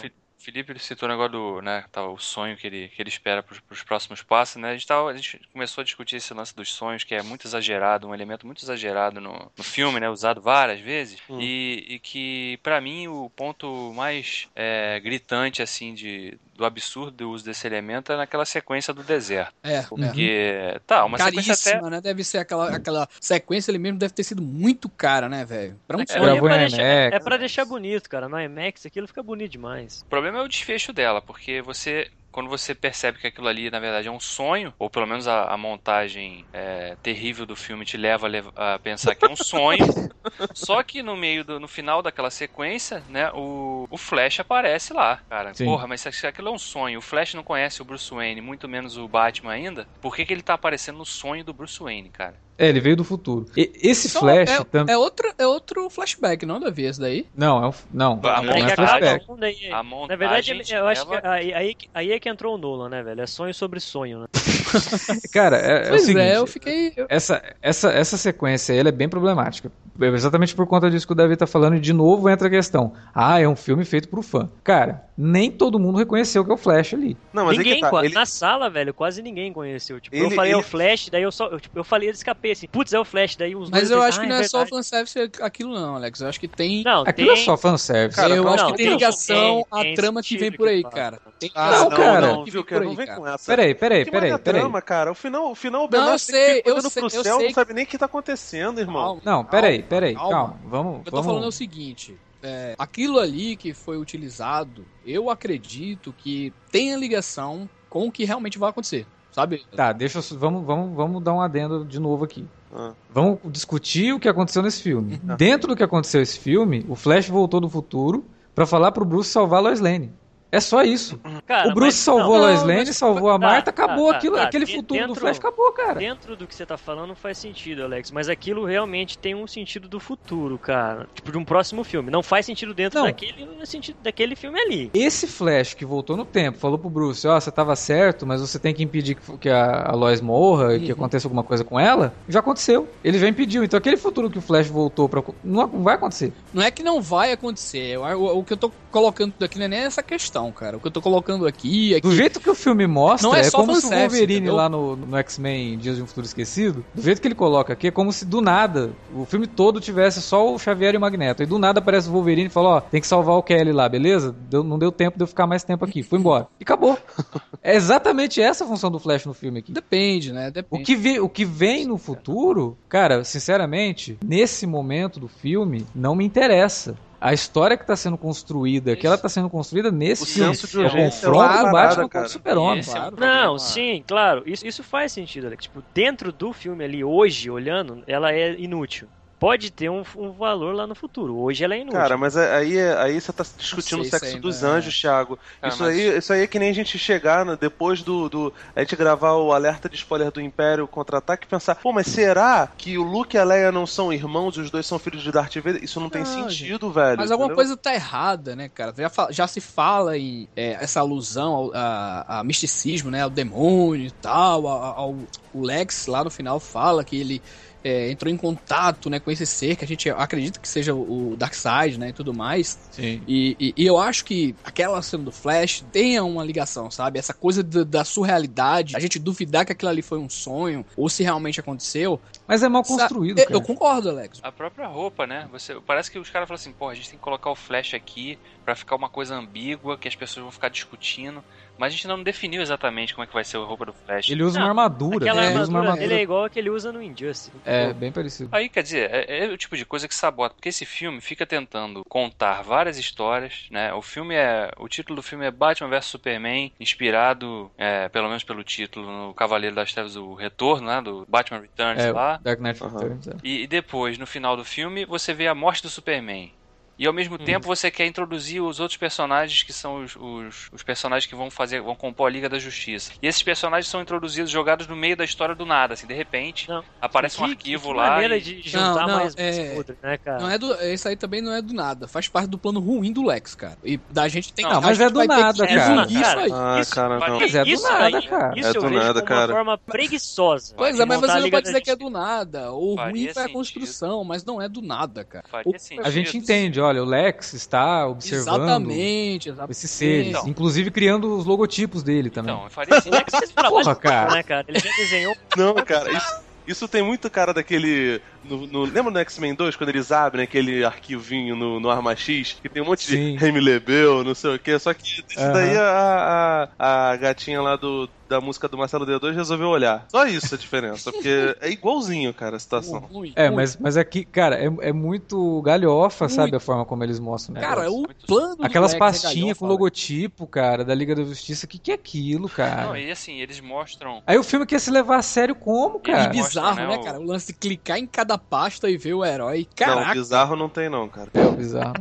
Felipe citou o negócio do, né, tá, o sonho que ele, que ele espera para os próximos passos, né? A gente, tava, a gente começou a discutir esse lance dos sonhos, que é muito exagerado, um elemento muito exagerado no, no filme, né? Usado várias vezes. Hum. E, e que, pra mim, o ponto mais é, gritante, assim, de, do absurdo do uso desse elemento é naquela sequência do deserto. É, é. Porque, tá, uma sequência até... Caríssima, né? Deve ser aquela, aquela sequência ali mesmo, deve ter sido muito cara, né, velho? Pra um É, sonho. Gravou pra deixar, IMAX. é pra deixar bonito, cara. No IMAX aquilo fica bonito demais. O problema é o desfecho dela, porque você. Quando você percebe que aquilo ali, na verdade, é um sonho, ou pelo menos a, a montagem é, terrível do filme te leva a, a pensar que é um sonho, só que no meio do, no final daquela sequência, né, o, o Flash aparece lá, cara. Sim. Porra, mas se se aquilo é um sonho, o Flash não conhece o Bruce Wayne, muito menos o Batman ainda, por que, que ele tá aparecendo no sonho do Bruce Wayne, cara? É, ele veio do futuro. E- esse Então, Flash é, também. é, outro, é outro flashback, não, Davi, esse daí? Não, é um. Não, A não É é flashback. A Na montagem verdade, te eu acho que leva- aí, aí, aí é que entrou o Nolan, né, velho? É sonho sobre sonho, né? Cara, é, é o pois seguinte. é, eu fiquei. eu- Essa, essa, essa sequência aí, ela é bem problemática. É Exatamente por conta disso que o Davi tá falando, e de novo entra a questão. Ah, é um filme feito pro fã. Cara, nem todo mundo reconheceu que é o Flash ali. Não, mas ninguém, é que tá. Ele, na sala, velho, quase ninguém conheceu. Tipo, eu Ele- falei é o ele- Flash, daí eu só, eu, tipo, eu falei, eu escapei assim, putz, é o Flash, daí uns Mas dois eu pensam, acho que "Ah, não é só verdade." fanservice aquilo, não, Alex. Eu acho que tem. Não, Aquilo tem... é só fanservice. Cara, eu não, acho não, que tem tem- ligação à trama que vem por aí, cara. Tem Ah, Não, não, cara. não, não aí, vem com essa. Peraí, peraí, peraí. Trama, cara. O final, o final, o Não, Ben eu Affleck sei, eu sei, pro eu céu, sei não sabe nem o que tá acontecendo, irmão. Calma, Não, peraí, peraí, calma. calma. Vamos, O que eu tô vamos. falando é o seguinte: é, aquilo ali que foi utilizado, eu acredito que tenha ligação com o que realmente vai acontecer, sabe? Tá, deixa eu. Vamos, vamos, vamos dar um adendo de novo aqui. Ah. Vamos discutir o que aconteceu nesse filme. Uhum. Dentro do que aconteceu nesse filme, o Flash voltou do futuro pra falar pro Bruce salvar a Lois Lane. É só isso. Cara, o Bruce mas- salvou não, a Lois Lane, salvou a tá, Marta, tá, acabou tá, aquilo, tá. aquele futuro do dentro- Flash acabou, cara. Dentro do que você tá falando faz sentido, Alex, mas aquilo realmente tem um sentido do futuro, cara. Tipo, de um próximo filme. Não faz sentido dentro Não. daquele, no sentido daquele filme ali. Esse Flash que voltou no tempo, falou pro Bruce, ó, você tava certo, mas você tem que impedir que, que a, a Lois morra e que Uhum. aconteça alguma coisa com ela, já aconteceu. Ele já impediu. Então aquele futuro que o Flash voltou pra... Não, não vai acontecer. Não é que não vai acontecer. O, o- o que eu tô colocando aqui não é nem essa questão, cara. O que eu tô colocando aqui é que. Do jeito que o filme mostra, Não é é, só como se o Wolverine entendeu? lá no, no X-Men Dias de um Futuro Esquecido, do jeito que ele coloca aqui, é como se do nada, o filme todo tivesse só o Xavier e o Magneto. E do nada aparece o Wolverine e fala, ó, tem que salvar o Kelly lá, beleza? Deu- não deu tempo de eu ficar mais tempo aqui, fui embora. E acabou. É exatamente essa a função do Flash no filme aqui. Depende, né? O Depende. que, vi- o que vem no futuro, cara, sinceramente, nesse momento do filme, não me interessa. A história que está sendo construída, que ela está sendo construída nesse O filme. senso de é urgência é confronto parada, Batman com o Super-Homem. É claro. Não, sim, claro. Isso, isso faz sentido, Alex. Tipo, dentro do filme ali, hoje, olhando, ela é inútil. Pode ter um, um valor lá no futuro. Hoje ela é inútil. Cara, mas aí, aí você tá discutindo o sexo dos é- anjos, Thiago. Cara, isso, mas- aí, isso aí é que nem a gente chegar no- depois do, do. A gente gravar o alerta de spoiler do Império contra-ataque e pensar, pô, mas será que o Luke e a Leia não são irmãos e os dois são filhos de Darth Vader? Isso não tem sentido, velho. Mas alguma entendeu? coisa tá errada, né, cara? Já, já se fala em é, essa alusão ao a, a misticismo, né? Ao demônio e tal. ao- ao- o Lex lá no final fala que ele é, entrou em contato né, com esse ser que a gente acredita que seja o Darkseid, né? E tudo mais. Sim. E, e- e eu acho que aquela cena do Flash tenha uma ligação, sabe? Essa coisa da, da surrealidade, a gente duvidar que aquilo ali foi um sonho, ou se realmente aconteceu. Mas é mal Sa- construído, eu, cara. eu concordo, Alex. A própria roupa, né? Você, parece que os caras falam assim, pô, a gente tem que colocar o flash aqui pra ficar uma coisa ambígua, que as pessoas vão ficar discutindo. Mas a gente não definiu exatamente como é que vai ser a roupa do flash. Ele usa Não, uma armadura. Aquela né? Ele usa uma armadura armadura. dele é igual a que ele usa no Injustice. É, bem parecido. Aí, quer dizer, é, é o tipo de coisa que sabota, porque esse filme fica tentando contar várias histórias, né? O filme é. O título do filme é Batman vs Superman, inspirado, é, pelo menos pelo título, no Cavaleiro das Trevas, o Retorno, né? Do Batman Returns É, lá. Dark Knight Aham. Returns. é. E, e depois, no final do filme, você vê a morte do Superman. E ao mesmo tempo você quer introduzir os outros personagens que são os, os, os personagens que vão fazer, vão compor a Liga da Justiça. E esses personagens são introduzidos, jogados no meio da história do nada, assim, de repente Não. aparece um Que- arquivo que lá. maneira e- de juntar Não, não, mais é- outro, né, cara? Não é do, esse aí também não é do nada. Faz parte do plano ruim do Lex, cara. E da gente tem Não, a mas gente é do nada, que cara. isso aí. Ah, cara, não. Mas é do isso nada, aí, cara. Isso É eu do vejo nada, como cara. uma forma preguiçosa. Pois é, mas você não pode dizer que é do nada. O ruim foi a construção, mas não é do nada, cara. Faria O- sentido. A gente entende, olha, o Lex está observando Exatamente, exatamente. esses seres, Então. inclusive criando os logotipos dele também. Então, faria Como é vocês trabalham Porra, cara. né, cara? Ele já desenhou. Não, cara, isso, isso tem muito cara daquele. No, no- lembra no X-Men 2, quando eles abrem aquele arquivinho no, no Arma X, que tem um monte Sim. de Remy Lebel, não sei o que, só que isso Aham. daí a, a, a gatinha lá do, da música do Marcelo D2 resolveu olhar. Só isso a diferença, porque é igualzinho, cara, a situação. É, mas, mas aqui, cara, é, é muito galhofa, Muito. sabe, a forma como eles mostram o Cara, negócio. o plano do Aquelas é pastinhas com galhofa, logotipo, cara, da Liga da Justiça, que que é aquilo, cara? Não, e assim, eles mostram. Aí o filme quer se levar a sério como, cara? mostra, bizarro, né, né, o- cara? O lance de clicar em cada pasta e ver o herói. Não, Caraca. bizarro não tem não, cara. É bizarro.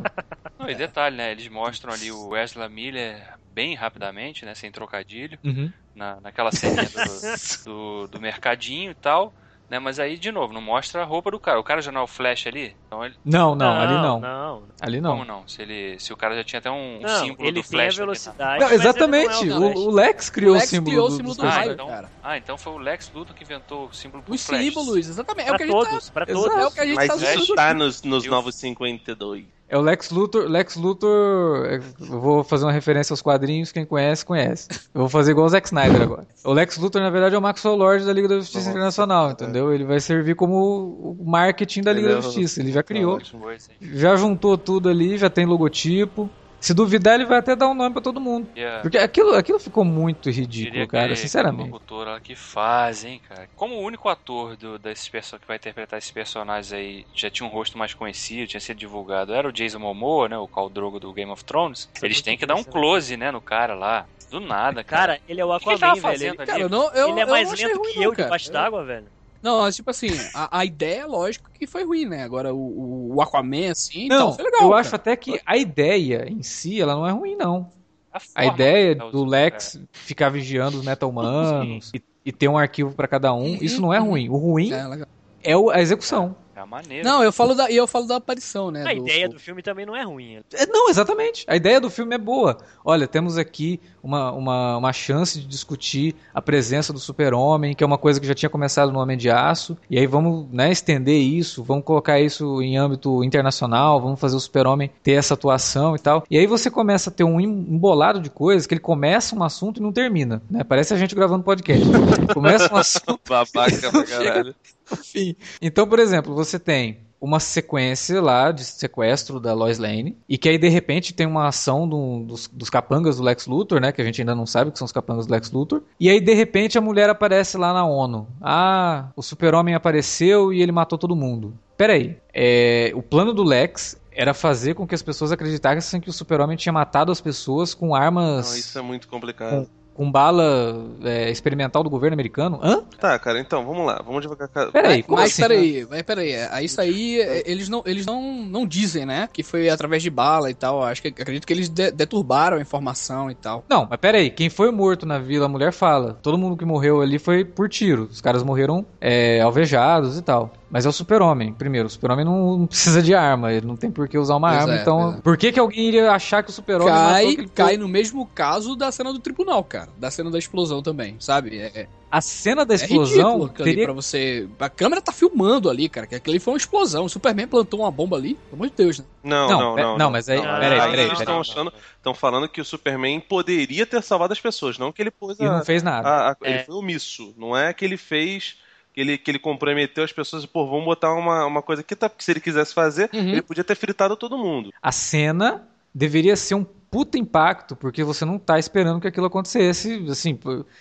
Não, e detalhe, né? Eles mostram ali o Wesley Miller bem rapidamente, né? Sem trocadilho. Uhum. na, naquela cena do, do, do mercadinho e tal, né? Mas aí, de novo, não mostra a roupa do cara. O cara já não é o Flash ali? Então ele. Não, não, ali não. Não, Ali Como não. não? Se, ele, se o cara já tinha até um, não. símbolo ele do tem a Flash. né? velocidade. Não, ele exatamente. não é o Flash. o, o Lex O criou o Lex símbolo criou o do, símbolo do do Ah, raio, então- cara. Ah, então foi o Lex Luthor que inventou o símbolo Os Flash. símbolos, exatamente. É o Pra que a gente todos, pra tá... todos. É o que a gente Mas tá isso usando. tá nos, nos Eu- novos 52. É o Lex Luthor. Lex Luthor. Eu vou fazer uma referência aos quadrinhos, quem conhece, conhece. Eu vou fazer igual o Zack Snyder agora. O Lex Luthor, na verdade, é o Maxwell Lord da Liga da Justiça Nossa, Internacional, é. entendeu? Ele vai servir como o marketing da Liga da Justiça. Ele já criou. Coisa, hein? já juntou tudo ali, já tem logotipo. Se duvidar, ele vai até dar um nome pra todo mundo. Queria- Porque aquilo, aquilo ficou muito ridículo, cara, aquele sinceramente. locutor que faz, hein, cara. Como o único ator do, desses perso- que vai interpretar esses personagens aí já tinha um rosto mais conhecido, tinha sido divulgado, era o Jason Momoa, né? O Khal Drogo do Game of Thrones. Isso é Eles muito têm que dar um close, né, no cara lá. Do nada, cara. Cara, ele é o O que ele tava Aquaman, velho. Ele, ali? Cara, eu não, eu, ele é eu mais não achei lento ruim, que não, eu cara. debaixo d'água, velho. Não, mas, tipo assim, a, a ideia, lógico que foi ruim, né? Agora, o, o Aquaman, assim, Não, então, foi legal. eu cara. acho até que a ideia em si, ela não é ruim, não. A forma ideia tá do Lex ficar vigiando os meta-humanos e, e ter um arquivo pra cada um, isso não é ruim. O ruim É, é a execução. É a maneira. Não, eu falo da, e eu falo da aparição, né? A do- ideia do filme também não é ruim. É, não, exatamente. A ideia do filme é boa. Olha, temos aqui uma, uma, uma chance de discutir a presença do super-homem, que é uma coisa que já tinha começado no Homem de Aço. E aí vamos né, estender isso, vamos colocar isso em âmbito internacional, vamos fazer o super-homem ter essa atuação e tal. E aí você começa a ter um em- embolado de coisas que ele começa um assunto e não termina. Né? Parece a gente gravando podcast. começa um assunto Babaca pra caralho. enfim. Então, por exemplo, você tem uma sequência lá de sequestro da Lois Lane e que aí de repente tem uma ação do- dos, dos capangas do Lex Luthor, né, que a gente ainda não sabe que são os capangas do Lex Luthor. E aí de repente a mulher aparece lá na ONU. Ah, o Super-Homem apareceu e ele matou todo mundo. Peraí, é, o plano do Lex era fazer com que as pessoas acreditassem que o Super-Homem tinha matado as pessoas com armas Não, isso é muito complicado. com com bala é, experimental do governo americano? Hã? Tá, cara, então, vamos lá. Vamos devagar. Peraí, como mas assim? peraí, mas peraí, é, isso aí é, eles não, eles não, não dizem, né? Que foi através de bala e tal. Acho que acredito que eles de- deturbaram a informação e tal. Não, mas peraí, quem foi morto na vila, a mulher fala. Todo mundo que morreu ali foi por tiro. Os caras morreram é, alvejados e tal. Mas é o super-homem, primeiro. O super-homem não, não precisa de arma, ele não tem por que usar uma Pois arma. é, então, é. por que, que alguém iria achar que o super-homem Cai, aquele cai no mesmo caso da cena do tribunal, cara. Da cena da explosão também, sabe? É, é, A cena da é explosão ali teria pra você. A câmera tá filmando ali, cara. Que aquilo ali foi uma explosão. O Superman plantou uma bomba ali. Pelo amor de Deus, né? Não, Não, não, pe- não. não, mas aí- peraí, aí peraí, eles peraí. estão achando, estão falando que o Superman poderia ter salvado as pessoas, não que ele pôs e a, não fez nada. a- a- ele É. foi omisso, não é que ele fez que ele, que ele comprometeu as pessoas e, pô, vamos botar uma, uma coisa aqui, tá, porque se ele quisesse fazer, Uhum. ele podia ter fritado todo mundo. A cena deveria ser um puta impacto, porque você não tá esperando que aquilo acontecesse. Assim,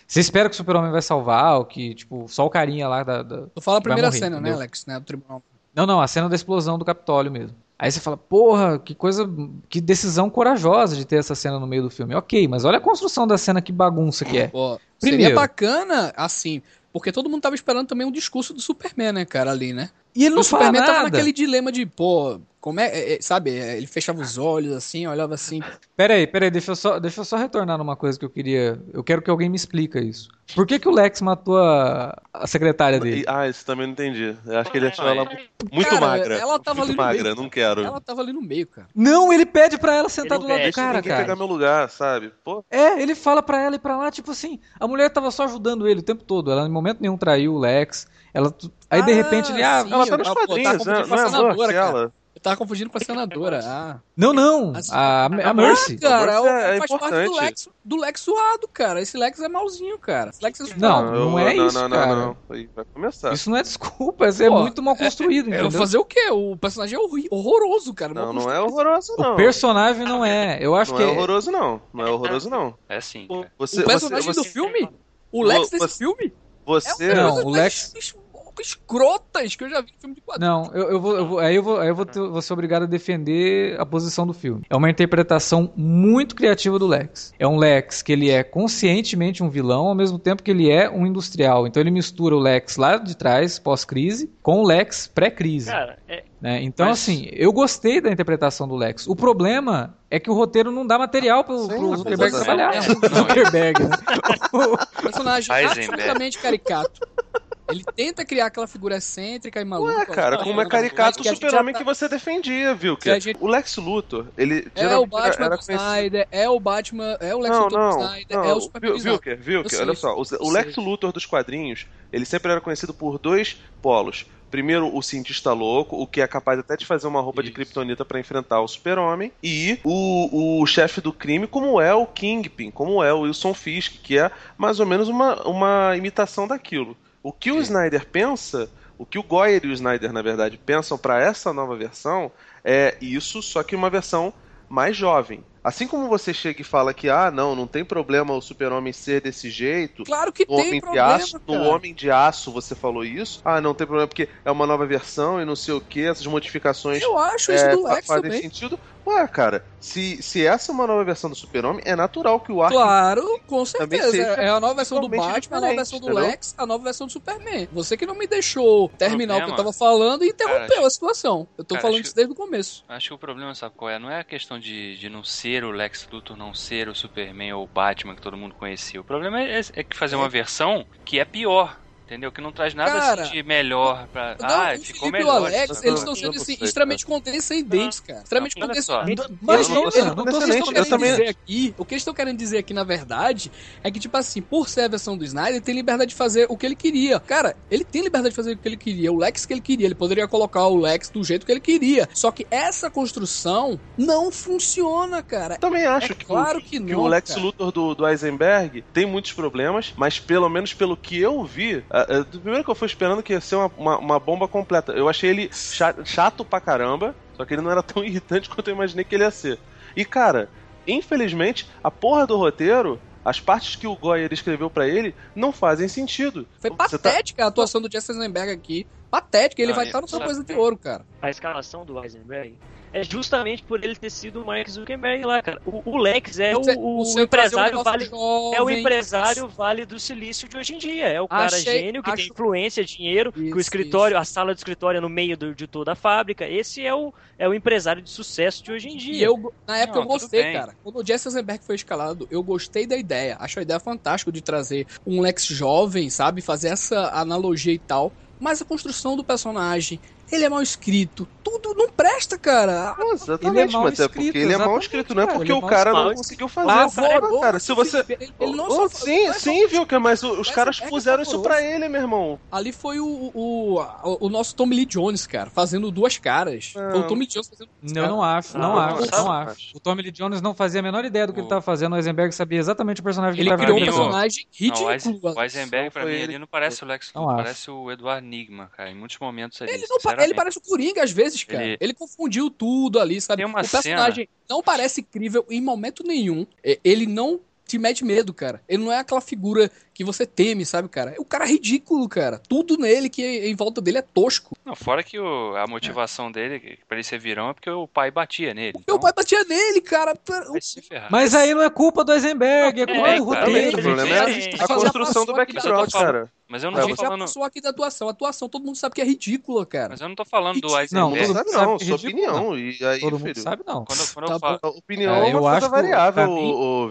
você espera que o super-homem vai salvar, ou que, tipo, só o carinha lá da- da, Tu fala a primeira morrer, cena, né, entendeu? Alex? Né, do tribunal. Não, não, a cena da explosão do Capitólio mesmo. Aí você fala, porra, que coisa, que decisão corajosa de ter essa cena no meio do filme. Ok, mas olha a construção da cena, que bagunça que é. Pô, Primeiro. seria bacana, assim, porque todo mundo tava esperando também um discurso do Superman, né, cara, ali, né? E ele não o fala Superman nada. tava naquele dilema de, pô, como é, é, é, sabe, é, ele fechava os olhos assim, olhava assim. Peraí, peraí, deixa eu, só, deixa eu só retornar numa coisa que eu queria. Eu quero que alguém me explica isso. Por que, que o Lex matou a, a secretária dele? E- ah, isso também não entendi. Eu acho que ele achou ela muito Cara, magra. ela tava muito ali no magra, meio, não quero. Ela tava ali no meio, cara. Não, ele pede pra ela sentar Ele do lado do pede, cara, Ninguém cara. pegar meu lugar, sabe? Pô, É, ele fala pra ela e pra lá, tipo assim, a mulher tava só ajudando ele o tempo todo. Ela em momento nenhum traiu o Lex. Ela, aí de Ah, repente ele, ah, sim. ela tá nos tava- pô, quadrinhos, tava né? confundindo com Não a é senadora, amor, cara. aquela. Eu tava confundindo com a senadora. Ah. não, não, Assim, a, a Mercy. cara, Agora é, é faz parte do importante. Lex, do Lex suado, cara. Esse Lex é malzinho, cara. Esse Lex é suado. Não, não é isso, não, não, cara. Não, Aí vai começar. Isso não é desculpa, isso é muito mal construído, É, fazer o quê? O personagem é horroroso, cara. Não, não é horroroso, não. O personagem não é. Eu acho Não que é horroroso, não. Não é horroroso, não. É sim. Pô, cara. Você, O personagem você, do filme? O Lex Você- desse filme? Você, é Não, o Lex- es- escrotas que eu já vi em filme de quadrinhos. Não, eu, eu vou, eu vou- aí eu vou, aí eu vou, ter- vou ser obrigado a defender a posição do filme. É uma interpretação muito criativa do Lex. É um Lex que ele é conscientemente um vilão, ao mesmo tempo que ele é um industrial. Então ele mistura o Lex lá de trás, pós-crise, com o Lex pré-crise. Cara, é, né? Então, Mas- assim, eu gostei da interpretação do Lex. O problema é que o roteiro não dá material pro, Sim, pro Zuckerberg é- trabalhar. é- Zuckerberg, né? Personagem Heisenberg. absolutamente caricato. Ele tenta criar aquela figura excêntrica e maluca. Ué, cara, como é caricato o super-homem já que tá- você defendia, viu? Que gente- O Lex Luthor, ele É o Batman era conhecido- Snyder, é o Batman, é o Lex Não, Luthor do não, Snyder, não. é o do Vilker, Vilker, sei, olha só. O, o Lex. Luthor dos quadrinhos, ele sempre era conhecido por dois polos. Primeiro, o cientista louco, o que é capaz até de fazer uma roupa de Isso. kryptonita pra enfrentar o super-homem. E o, o chefe do crime, como é o Kingpin, como é o Wilson Fisk, que é mais ou menos uma, uma imitação daquilo. O que o Snyder pensa, o que o Goyer e o Snyder, na verdade, pensam pra essa nova versão é isso, só que uma versão mais jovem. Assim como você chega e fala que, ah, não, não tem problema o super-homem ser desse jeito, Claro que no tem Homem de problema, Aço, no. Homem de Aço você falou isso. Ah, não tem problema porque é uma nova versão e não sei o que, essas modificações Eu acho isso é, do fa- Lex fazem também. sentido. Ué, cara, se, se essa é uma nova versão do Super-Homem, é natural que o Ark Claro, com certeza. É a nova versão do Batman, a nova versão do entendeu? Lex, a nova versão do Superman. Você que não me deixou terminar o que eu tava falando e interrompeu Cara, a situação. Eu tô cara, falando isso desde o começo. Acho que o problema, sabe qual é? Não é a questão de, de não ser o Lex Luthor, não ser o Superman ou o Batman que todo mundo conhecia. O problema é, é que fazer uma versão que é pior. Entendeu? Que não traz nada Cara, assim de melhor pra. Não, ah, o ficou Felipe e o melhor. Alex, Não, eles não, estão sendo não assim, sei, extremamente condescendentes, cara. Extremamente só. condescendentes. Mas não tô Eles- sendo o que eles condescendente, estão eu querendo também- dizer aqui, o que eles estão querendo dizer aqui, na verdade, é que, tipo assim, por ser a versão do Snyder, ele tem liberdade de fazer o que ele queria. Cara, ele tem liberdade de fazer o que ele queria, o Lex que ele queria. Ele poderia colocar o Lex do jeito que ele queria. Só que essa construção não funciona, cara. Também acho É que, claro o, que que não, o Lex cara. Luthor do, do Eisenberg tem muitos problemas, mas pelo menos pelo que eu vi, do primeiro que eu fui esperando que ia ser uma, uma, uma bomba completa. Eu achei ele cha- chato pra caramba, só que ele não era tão irritante quanto eu imaginei que ele ia ser. E cara, infelizmente, a porra do roteiro. As partes que o Goyer escreveu pra ele não fazem sentido. Foi tá- patética a atuação do Jesse Eisenberg aqui. Patética, ele Não, vai e- estar no sabe- coisa de ouro, cara. a escalação do Eisenberg é justamente por ele ter sido o Mark Zuckerberg lá, cara. O, o Lex é o, o trazer um empresário negócio vale. É o empresário vale do silício de hoje em dia. É o cara Achei- gênio que tem acho- influência, dinheiro, que o Isso, escritório, a sala do escritório é no meio do- de toda a fábrica. Esse é o, é o empresário de sucesso de hoje em dia. E eu, na época, Não, eu gostei, cara. Quando o Jesse Eisenberg foi escalado, eu gostei da ideia. Acho a ideia fantástica de trazer um Lex jovem, sabe? Fazer essa analogia e tal. Mas a construção do personagem, ele é mal escrito. Tudo não presta, cara. Não, exatamente, Ele é mal mas é escrito, porque ele é mal escrito, não é cara, porque ele é o mal cara não conseguiu fazer. Pavoroso, cara, se você. Ele, ele não Oh, só sim, não é só- sim, viu, que mas os caras é puseram isso pra ele, meu irmão. Ali foi o, o, o, o nosso Tommy Lee Jones, cara, fazendo duas caras. Não. Foi o Tommy Lee Jones fazendo duas Eu não acho, não, Não, acho, não cara. acho. O Tommy Lee Jones não fazia a menor ideia do que ele estava fazendo. O Eisenberg sabia exatamente o personagem que Ele ele estava criou um personagem ridículo. O Eisenberg, pra mim, ele ele não parece o Lex Não Luthor, acho. parece o Edward Nigma, cara, em muitos momentos ali. Ele, não, ele parece o Coringa às vezes, cara. Ele- Ele, confundiu tudo ali, sabe? Tem uma o personagem não parece crível em momento nenhum. É, Ele não te mete medo, cara. Ele não é aquela figura que você teme, sabe, cara? O cara é ridículo, cara. Tudo nele que em volta dele é tosco. Não, fora que o- a motivação dele, que pra ele ser virão, é porque o pai batia nele. Meu Então, pai batia nele, cara. Mas aí não é culpa do Eisenberg, é culpa É, do cara, Também, roteiro. o problema é gente, a já construção do da background, atuação. cara. Mas eu não A tô falando. passou aqui da atuação. A atuação todo mundo sabe que é ridícula, cara. Mas eu não tô falando do Não, Eisenberg. todo Sabe mundo sabe não, é sua opinião. E aí, Todo mundo filho, sabe, não. Quando, eu- quando Tá eu falo. a opinião É, é eu uma acho coisa variável,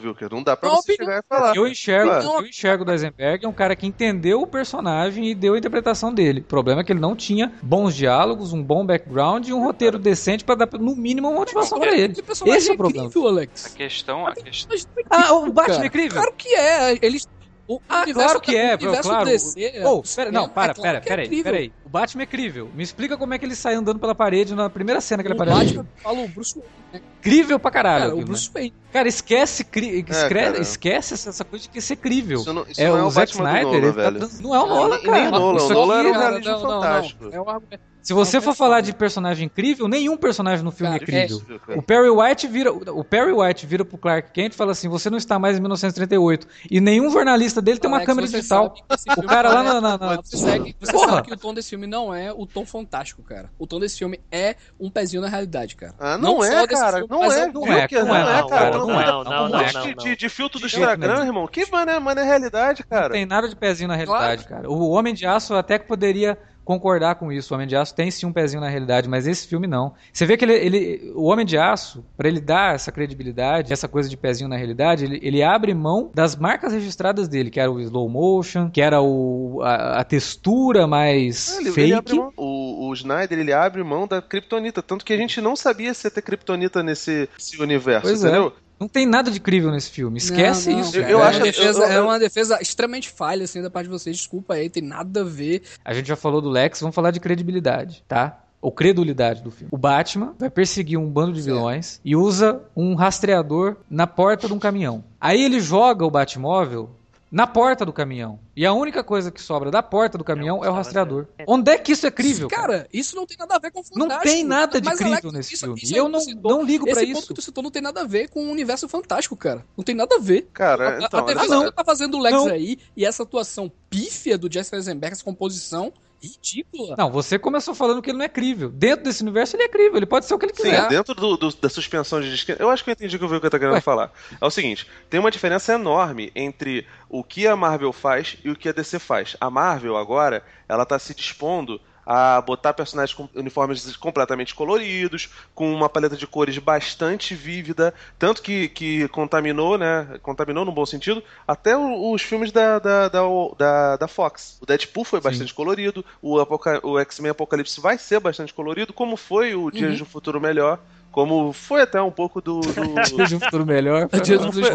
Wilker. Não dá pra Não, você opinião- chegar e falar. Eu enxergo, eu enxergo do Eisenberg é um cara que entendeu o personagem e deu a interpretação dele. O problema é que ele não tinha bons diálogos, um bom background e um roteiro decente pra dar no mínimo uma motivação pra ele. Esse é o problema. incrível, Alex. A questão. A questão Ah, o Batman Cara, é incrível? Claro que é. Eles. O Ah, universo claro que é, o universo claro. DC, Oh, o pera, não, para, é claro pera, que é pera aí, pera. O Batman é crível. Me explica como é que ele sai andando pela parede na primeira cena que ele O aparece. Batman fala o Bruce Wayne, né? Crível pra caralho. Cara, o aquilo, Bruce Wayne. né? Cara, esquece, cri... escre- cara. esquece essa, coisa de que ser crível. Isso não, isso é não é o o Zack Snyder, Nolan, ele tá não é o Nolan, cara. nem o Nolan aqui, era um cara, realismo não, não, não. fantástico. É um argumento. Se você Não, for é falar de personagem incrível, nenhum personagem no filme Cara, é incrível. O Perry White vira, o Perry White vira pro Clark Kent e fala assim: "Você não está mais em 1938". E nenhum jornalista dele tem uma Alex, câmera digital. filme cara lá não na- é- na- na- Você, segue, você Porra! sabe que o tom desse filme não é o tom fantástico, cara. O tom desse filme é um pezinho na realidade, cara. Ah, não, é, só desse cara. filme, não é, o tom- não é, não é, não é, não, cara. não, Não, não é, é. não, Um não, não, de, não. de, de filtro do Instagram, irmão. Que mano é, mano é realidade, Não cara. tem nada de pezinho na realidade, cara. O Homem de Aço até que poderia concordar com isso. O Homem de Aço tem sim um pezinho na realidade, mas esse filme não. Você vê que ele, ele- o Homem de Aço, pra ele dar essa credibilidade, essa coisa de pezinho na realidade, ele, ele abre mão das marcas registradas dele, que era o slow motion, que era o, a, a textura mais Ele, ele fake. abre mão- o, o Snyder ele abre mão da Kryptonita, tanto que a gente não sabia se ia ter Kryptonita nesse, universo, Pois é. Não tem nada de crível nesse filme. Esquece Não, não, isso. Eu- eu é, acho- uma defesa, eu- eu- é uma defesa extremamente falha, assim, da parte de vocês. Desculpa aí, tem nada a ver. A gente já falou do Lex, vamos falar de credibilidade, tá? Ou credulidade do filme. O Batman vai perseguir um bando de Certo. vilões e usa um rastreador na porta de um caminhão. Aí ele joga o Batmóvel na porta do caminhão. E a única coisa que sobra da porta do caminhão é o rastreador. Onde é que isso é crível? cara? Cara, isso não tem nada a ver com o Não Fantástico. tem nada de crível Alex, nesse isso- filme. isso E eu não, que você citou, não ligo pra Esse ponto isso. que tu citou não tem nada a ver com o universo fantástico, cara. Não tem nada a ver. Cara, a, então, a defesa só. que tá fazendo o Lex Não. aí e essa atuação pífia do Jesse Eisenberg, essa composição ridícula. Não, você começou falando que ele não é crível. Dentro desse universo ele é crível, ele pode ser o que ele Sim, quiser. dentro do- do- da suspensão de descrença. Eu acho que eu entendi o que o Vilker tá querendo Ué. falar. É o seguinte: tem uma diferença enorme entre o que a Marvel faz e o que a DC faz. A Marvel, agora, ela tá se dispondo a botar personagens com uniformes completamente coloridos, com uma paleta de cores bastante vívida, tanto que, que contaminou, né? Contaminou no bom sentido, até os filmes da, da, da, da, Fox. O Deadpool foi bastante colorido, o, Apoca- o X-Men Apocalipse vai ser bastante colorido, como foi o Dias de um Futuro Melhor, como foi até um pouco do. do- De um futuro melhor. Dias foi,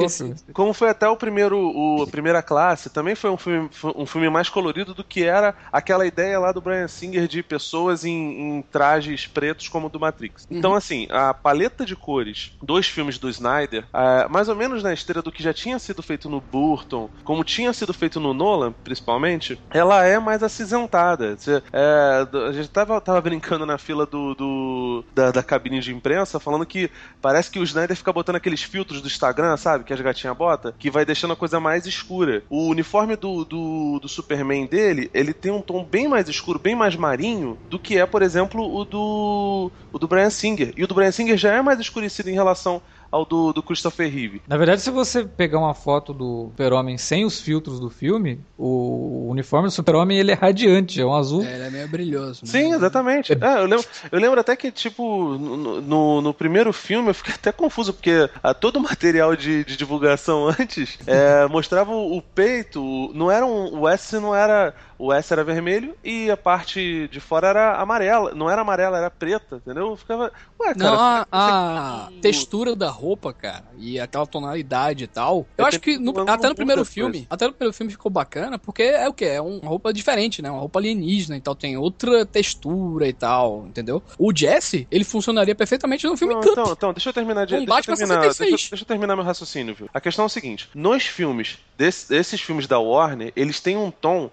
como foi até o primeiro, o primeira classe, também foi um filme, um filme mais colorido do que era aquela ideia lá do Brian Singer de pessoas em, em trajes pretos como o do Matrix. Então, assim, a paleta de cores dos filmes do Snyder, ah, mais ou menos na esteira do que já tinha sido feito no Burton, como tinha sido feito no Nolan, principalmente, ela é mais acinzentada. É, a gente tava, tava brincando na fila do, do- da, da cabine de imprensa imprensa falando que parece que o Snyder fica botando aqueles filtros do Instagram, sabe? Que as gatinhas botam, que vai deixando a coisa mais escura. O uniforme do, do, do Superman dele, ele tem um tom bem mais escuro, bem mais marinho do que é, por exemplo, o do, o do Brian Singer. E o do Brian Singer já é mais escurecido em relação ao do, do Christopher Reeve. Na verdade, se você pegar uma foto do Super-Homem sem os filtros do filme, o uniforme do Super-Homem ele é radiante, é um azul. É, ele é meio brilhoso. Né? Sim, exatamente. É, eu, lembro, eu lembro até que, tipo, no, no, no primeiro filme eu fiquei até confuso, porque a, todo o material de, de divulgação antes é, mostrava o, o peito, não era um, o S não era o S era vermelho e a parte de fora era amarela. Não era amarela, era preta, entendeu? Eu ficava. Ué, cara. Não, a, você- a textura da roupa, cara, e aquela tonalidade e tal. Eu É acho que no- até no primeiro filme, coisas. até no primeiro filme ficou bacana, porque é o que? É uma roupa diferente, né? Uma roupa alienígena e tal, tem outra textura e tal, entendeu? O Jesse, ele funcionaria perfeitamente no filme Não, Camp. então, então, deixa eu terminar de. Um Deixa eu terminar, 66. deixa, eu- deixa eu terminar meu raciocínio, viu? A questão é o seguinte: nos filmes, desse- desses filmes da Warner, eles têm um tom,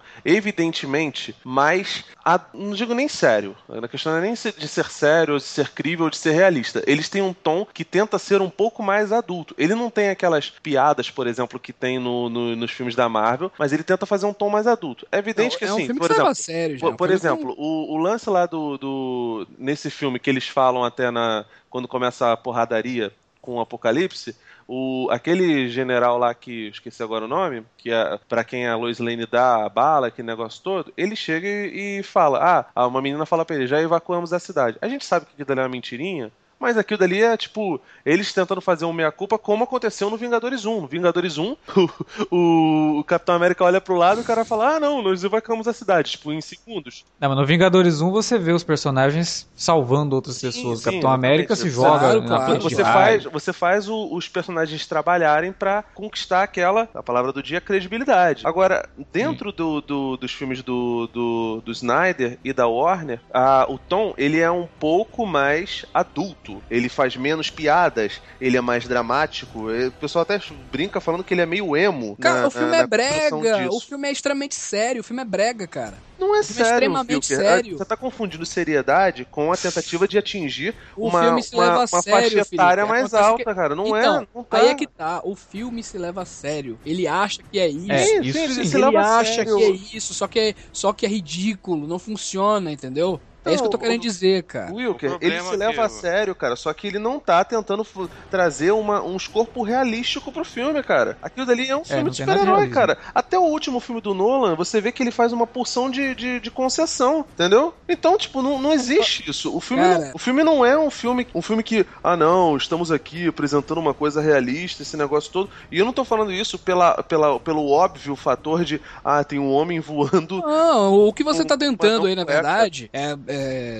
evidentemente, mais. a- não digo nem sério. A questão não é nem de ser sério, ou de ser crível, ou de ser realista. Eles têm um tom que tenta ser um pouco mais adulto. Ele não tem aquelas piadas, por exemplo, que tem no- no- nos filmes da Marvel, mas ele tenta fazer um tom mais adulto. É evidente que é um assim, filme por que exemplo. sério, já. Por, um por exemplo, o, o lance lá do, do. Nesse filme que eles falam até na. Quando começa a porradaria com o Apocalipse. O, aquele general lá que esqueci agora o nome, que é para quem a Lois Lane dá a bala, aquele negócio todo, ele chega e, e fala: Ah, uma menina fala pra ele, já evacuamos a cidade. A gente sabe que aquilo é uma mentirinha, mas aquilo dali é tipo, eles tentando fazer um meia-culpa como aconteceu no Vingadores 1. No Vingadores 1, o, o, o Capitão América olha pro lado e o cara fala: Ah, não, nós evacuamos a cidade, tipo, em segundos. Não, mas no Vingadores 1 você vê os personagens salvando outras Sim, pessoas. sim, o Capitão América se joga Claro, na claro. Você faz, você faz o- os personagens trabalharem pra conquistar aquela, a palavra do dia, credibilidade. Agora, dentro do, do- dos filmes do, do, do Snyder e da Warner, a- o Tom, ele é um pouco mais adulto. Ele faz menos piadas, ele é mais dramático. O pessoal até brinca falando que ele é meio emo. Cara, na- o filme na- é na brega. O filme é extremamente sério. O filme é brega, cara. Não é filme é sério, extremamente Wilker. sério. Você tá confundindo seriedade com a tentativa de atingir O uma, filme se uma, leva a uma sério, faixa etária Felipe. mais Acontece alta, cara. Não então, é. Não tá. aí é que tá. O filme se leva a sério. Ele acha que é isso. É, isso sim, ele sim. se ele leva a acha sério. que é isso, só que é, só que é ridículo, não funciona, entendeu? É isso que eu tô querendo o- dizer, cara. Wilker, ele se é leva que a sério, cara, só que ele não tá tentando trazer uma, uns corpos realísticos pro filme, cara. Aquilo dali é um filme não de super-herói, cara. Até o último filme do Nolan, você vê que ele faz uma porção de, de, de concessão, entendeu? Então, tipo, não, não existe isso. O filme, Cara. não, o filme não é um filme, um filme que, ah não, estamos aqui apresentando uma coisa realista, esse negócio todo. E eu não tô falando isso pela, pela, pelo óbvio fator de, ah, tem um homem voando Não, o que você Um tá tentando aí, na cueca. verdade, é, é,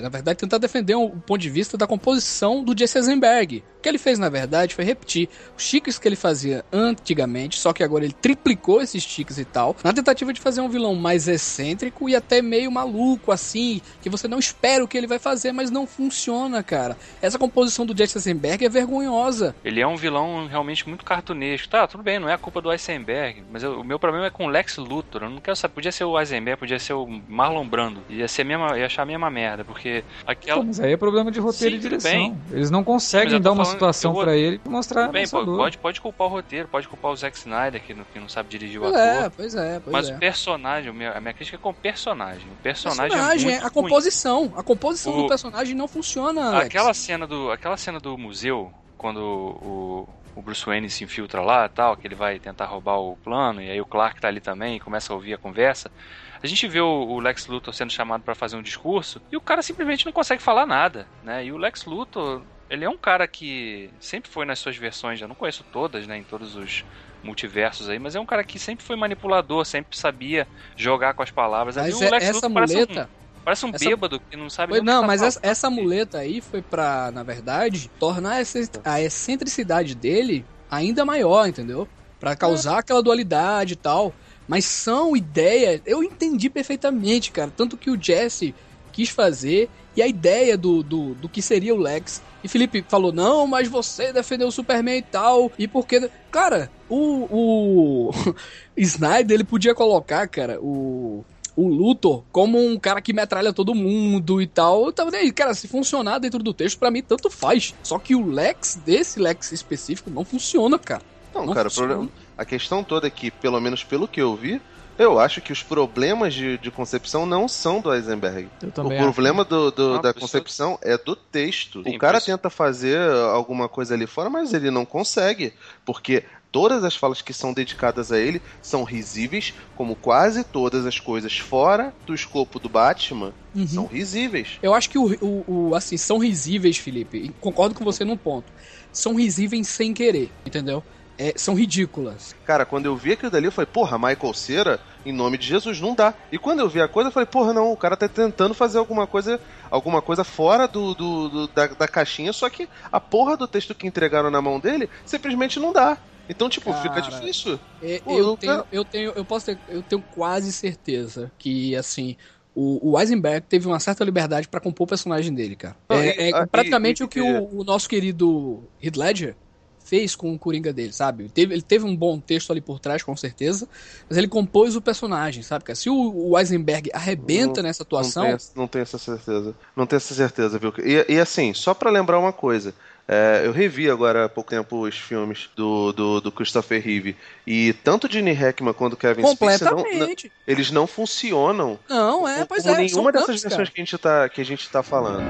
na verdade, tentar defender um ponto de vista da composição do Jesse Eisenberg. O que ele fez, na verdade, foi repetir os tiques que ele fazia antigamente, só que agora ele triplicou esses tiques e tal, na tentativa de fazer um vilão mais excêntrico e até meio maluco, assim, que você não espera o que ele vai fazer, mas não funciona, cara. Essa composição do Jesse Eisenberg é vergonhosa. Ele é um vilão realmente muito cartunesco. Tá, tudo bem, não é a culpa do Eisenberg, mas eu- o meu problema é com o Lex Luthor. Eu não quero saber, podia ser o Eisenberg, podia ser o Marlon Brando. Ia ser mesma, ia achar a mesma merda, porque Pô, aquela. mas aí é problema de roteiro Sim, e direção. bem. Eles não conseguem dar uma falando situação o pra ele e mostrar Tudo bem, pô, pode, pode culpar o roteiro, pode culpar o Zack Snyder, que não, que não sabe dirigir o Pois ator. é, pois é, pois Mas é. o personagem, a minha crítica é com o personagem. O personagem, personagem, é muito a ruim. composição. A composição O- do personagem não funciona, Alex. Aquela cena do, aquela cena do museu, quando o, o Bruce Wayne se infiltra lá tal, que ele vai tentar roubar o plano, e aí o Clark tá ali também e começa a ouvir a conversa. A gente vê o, o Lex Luthor sendo chamado para fazer um discurso e o cara simplesmente não consegue falar nada, né? E o Lex Luthor, ele é um cara que sempre foi nas suas versões, eu não conheço todas, né, em todos os multiversos aí, mas é um cara que sempre foi manipulador, sempre sabia jogar com as palavras. Ali Mas o é- Lex essa Luthor parece um- muleta. Parece um, essa- bêbado que não sabe Foi, o não, tá mas essa, essa muleta aí foi pra, na verdade, tornar essa, a excentricidade dele ainda maior, entendeu? Pra causar aquela dualidade e tal. Mas são ideias. Eu entendi perfeitamente, cara. Tanto que o Jesse quis fazer e a ideia do, do, do que seria o Lex. E Felipe falou: não, mas você defendeu o Superman e tal. E porque. Cara, o. O. Snyder, ele podia colocar, cara, o. o Luthor como um cara que metralha todo mundo e tal. Eu tava aí, cara, se funcionar dentro do texto, pra mim tanto faz. Só que o Lex, desse Lex específico, não funciona, cara. Não, Não cara, o funciona. problema, a questão toda é que, pelo menos pelo que eu vi, eu acho que os problemas de, de concepção não são do Eisenberg. Eu O problema do, do- Ah, da concepção é do texto. Sim, o cara tenta fazer alguma coisa ali fora, mas ele não consegue. Porque todas as falas que são dedicadas a ele são risíveis, como quase todas as coisas fora do escopo do Batman Uhum. são risíveis. Eu acho que o, o- o- assim, são risíveis, Felipe. concordo com você num ponto. São risíveis sem querer, entendeu? É, são ridículas. Cara, quando eu vi aquilo dali, eu falei, porra, Michael Cera, em nome de Jesus, não dá. E quando eu vi a coisa, eu falei, porra, não, o cara tá tentando fazer alguma coisa, alguma coisa fora do, do- do- da, da caixinha, só que a porra do texto que entregaram na mão dele simplesmente não dá. Então, tipo, fica Cara, difícil. É, Pô, eu, eu tenho, quero- eu tenho, eu posso ter, eu tenho quase certeza que assim o, o Eisenberg teve uma certa liberdade pra compor o personagem dele, cara. Não, É, e- é ah, praticamente e- o que e- o, o nosso querido Heath Ledger fez com o Coringa dele, sabe? Teve, ele teve um bom texto ali por trás, com certeza, mas ele compôs o personagem, sabe? Cara? Se o, o Eisenberg arrebenta nessa atuação, Não tenho, essa- não tenho essa certeza. Não tenho essa certeza, viu? E, e assim, só pra lembrar uma coisa. é, eu revi agora há pouco tempo os filmes do, do, do Christopher Reeve. E tanto Gene Hackman quanto Kevin Spacey, não, não- eles não funcionam Não, é, pois como é. nenhuma dessas versões cara. que a, gente tá, que a gente tá falando.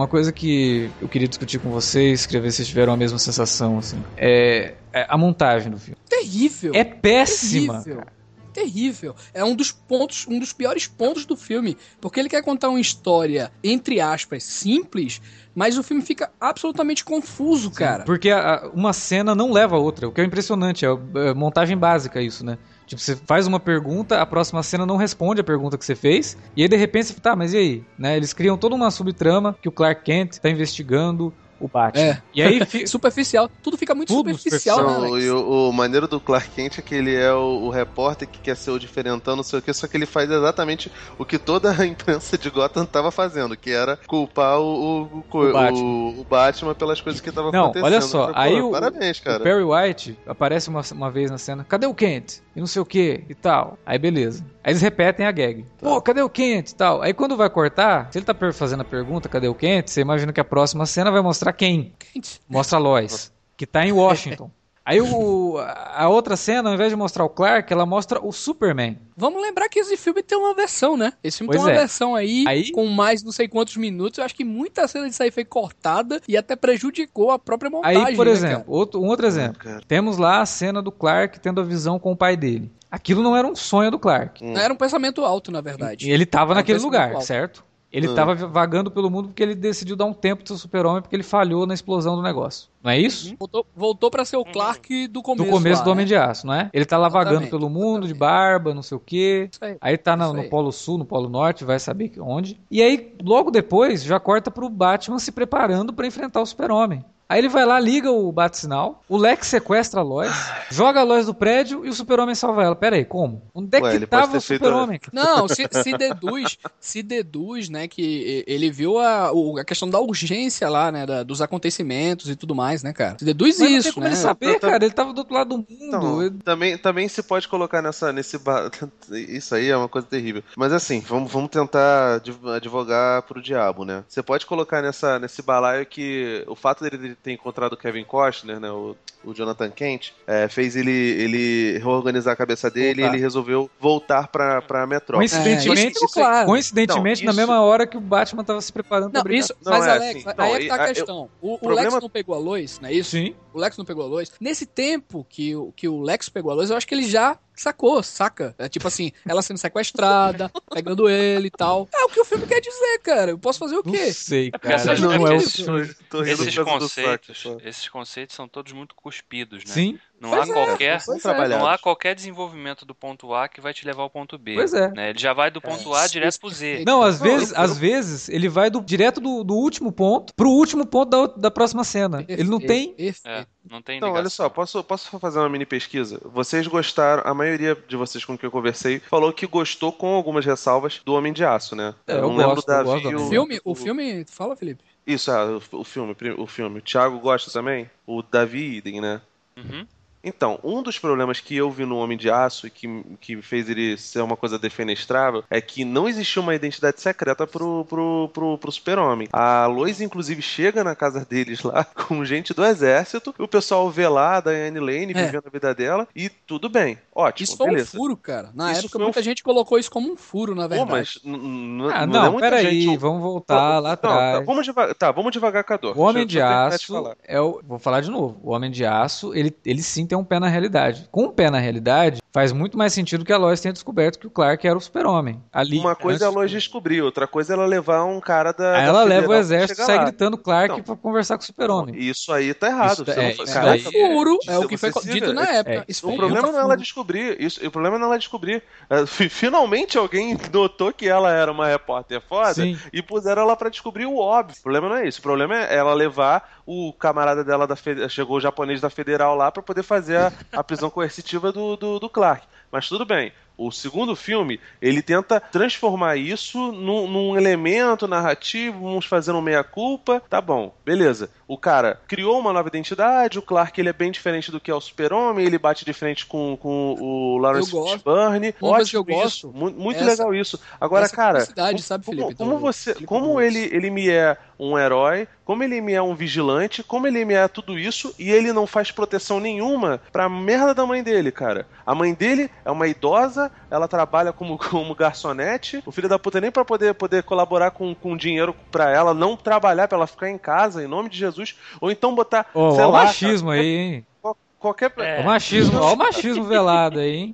Uma coisa que eu queria discutir com vocês, queria ver se vocês tiveram a mesma sensação, assim. É, é a montagem do filme. Terrível. É péssima. Terrível. Terrível. É um dos pontos, um dos piores pontos do filme, porque ele quer contar uma história entre aspas simples, mas o filme fica absolutamente confuso, cara. Porque a- a- uma cena não leva a outra, o que é impressionante, é, é montagem básica isso, né? Tipo, você faz uma pergunta, a próxima cena não responde a pergunta que você fez, e aí de repente você tá, mas e aí? Né? Eles criam toda uma subtrama que o Clark Kent tá investigando o Batman. É. E aí fi- Superficial. Tudo fica muito Tudo superficial, né, Não, Alex? e o, o maneiro do Clark Kent é que ele é o, o repórter que quer ser o diferentão, não sei o que, só que ele faz exatamente o que toda a imprensa de Gotham tava fazendo, que era culpar o, o, o, O Batman. o- o Batman pelas coisas que tava Não, acontecendo. olha só, falei, aí pô, o- Parabéns, o cara. Perry White aparece uma, uma vez na cena, cadê o Kent? E não sei o que e tal. Aí beleza. Aí eles repetem a gag. Pô, cadê o Kent e tal? Aí quando vai cortar, se ele tá fazendo a pergunta, cadê o Kent? Você imagina que a próxima cena vai mostrar quem? Gente, Mostra a Lois, que tá em Washington. Aí o, a outra cena, ao invés de mostrar o Clark, ela mostra o Superman. Vamos lembrar que esse filme tem uma versão, né? Esse filme Pois tem uma é. versão aí, Aí- com mais não sei quantos minutos. Eu acho que muita cena disso aí foi cortada e até prejudicou a própria montagem. Aí, por né, exemplo, cara? outro, um outro exemplo. cara. Temos lá a cena do Clark tendo a visão com o pai dele. Aquilo não era um sonho do Clark. Hum. Era um pensamento alto, na verdade. E ele tava Era um naquele pensamento lugar, alto. certo? Ele Hum. tava vagando pelo mundo porque ele decidiu dar um tempo pro seu super-homem porque ele falhou na explosão do negócio. Não é isso? Voltou, voltou pra ser o Clark do Do começo. começo lá, do Homem né? de Aço, não é? Ele tá lá vagando pelo mundo, de barba, não sei o quê. Isso aí. Aí tá na- Isso no aí. Polo Sul, no Polo Norte, vai saber onde. E aí, logo depois, já corta pro Batman se preparando pra enfrentar o Super-Homem. Aí ele vai lá, liga o bate-sinal, o Lex sequestra a Lois, joga a Lois do prédio e o Super-Homem salva ela. Pera aí, como? Onde é Ué, que tava o feito- Super-Homem? Não, se, se deduz, se deduz, né, que ele viu a, o- a questão da urgência lá, né, da- dos acontecimentos e tudo mais, né, cara. Se deduz Mas não tem isso, como né? ele saber, Eu cara. Ele tava do outro lado do mundo. Então, Ele- também, também se pode colocar nessa, nesse ba... Isso aí é uma coisa terrível. Mas assim, vamos, vamos tentar adv- advogar pro diabo, né? Você pode colocar nessa, nesse balaio que o fato dele ter encontrado o Kevin Costner, né? O, o Jonathan Kent, é, fez ele, ele reorganizar a cabeça dele Voltar. e ele resolveu voltar pra, pra Metrópole. Coincidentemente, É, isso ficou claro. coincidentemente Não, na isso- mesma hora que o Batman tava se preparando pra Não, brigar. isso, Não, mas é Alex, assim, aí não, é que tá a eu- questão. O, o problema- Lex não pegou a Lois, não é isso? Sim. O Lex não pegou a Lois. Nesse tempo que, o- que o Lex pegou a Lois, eu acho que ele já sacou, saca? É tipo assim, ela sendo sequestrada, pegando ele e tal. É o que o filme quer dizer, cara. Eu posso fazer o Não quê? sei, porque cara. essas- Não, é é o esses- Esses conceitos, saco, esses conceitos são todos muito cuspidos, né? Sim, Não Pois há é, qualquer é. não há qualquer desenvolvimento do ponto A que vai te levar ao ponto B. Pois é. né? Ele já vai do ponto A direto pro Z. Não, às Não, vezes, eu- às vezes ele vai do, direto do, do último ponto pro último ponto da, da próxima cena. Ele não tem. É, não tem Então, olha só, posso, posso fazer uma mini pesquisa? Vocês gostaram, a maioria de vocês com quem eu conversei falou que gostou com algumas ressalvas do Homem de Aço, né? É, eu não lembro gosto, da eu O filme, o filme. Fala, Felipe. Isso, ah, o, o filme, o filme. O Thiago gosta também? O Davi Idem, né? Uhum. Então, um dos problemas que eu vi no Homem de Aço e que, que fez ele ser uma coisa defenestrável é que não existia uma identidade secreta pro, pro, pro, pro super-homem. A Lois, inclusive, chega na casa deles lá com gente do exército, o pessoal vê lá a Diane Lane É. vivendo a vida dela e tudo bem. Ótimo, Isso foi beleza. um furo, cara. Na Isso época, foi um muita gente colocou isso como um furo, na Pô, verdade. mas n- n- Ah, não, não, é muita peraí, gente. vamos voltar lá Não, atrás. tá, vamos, devagar, tá, vamos devagar com a dor. O Homem de Aço falar. é o. Vou falar de novo. O Homem de Aço, ele, ele sim tem um pé na realidade. Com um pé na realidade, faz muito mais sentido que a Lois tenha descoberto que o Clark era o super-homem. Ali. Uma coisa é a Lois descobrir, outra coisa é ela levar um cara da. Aí da ela leva o exército e sai lá. gritando Clark Não. pra conversar com o super-homem. Isso aí tá errado. Isso é- não- isso cara, aí- furo, é isso o que foi dito na época. É, Isso O problema não é ela furo. descobrir. Isso, o problema não é ela descobrir. É, fi- Finalmente alguém notou que ela era uma repórter foda Sim. e puseram ela pra descobrir o óbvio. O problema não é isso. O problema é ela levar o camarada dela da fede- chegou o japonês da federal lá pra poder fazer a, a prisão coercitiva do, do, do Clark. Mas tudo bem. O segundo filme, ele tenta transformar isso num, num elemento narrativo, vamos fazer um meia-culpa, tá bom, beleza. O cara criou uma nova identidade, o Clark ele é bem diferente do que é o super-homem, ele bate de frente com, com o Lawrence. Fishburne, ótimo eu isso, gosto, mu- muito essa- legal isso. Agora, cara, como, sabe, como- Felipe, como do- você, como ele, ele me é um herói, como ele me é um vigilante, como ele me é tudo isso, e ele não faz proteção nenhuma pra merda da mãe dele, cara. A mãe dele é uma idosa, ela trabalha como, como garçonete, o filho da puta nem pra poder, poder colaborar com, com dinheiro pra ela, não trabalhar pra ela ficar em casa, em nome de Jesus, ou então botar, Ô, sei ó o lá, machismo aí, hein? cara, qualquer... É. O machismo, ó o machismo velado aí, hein?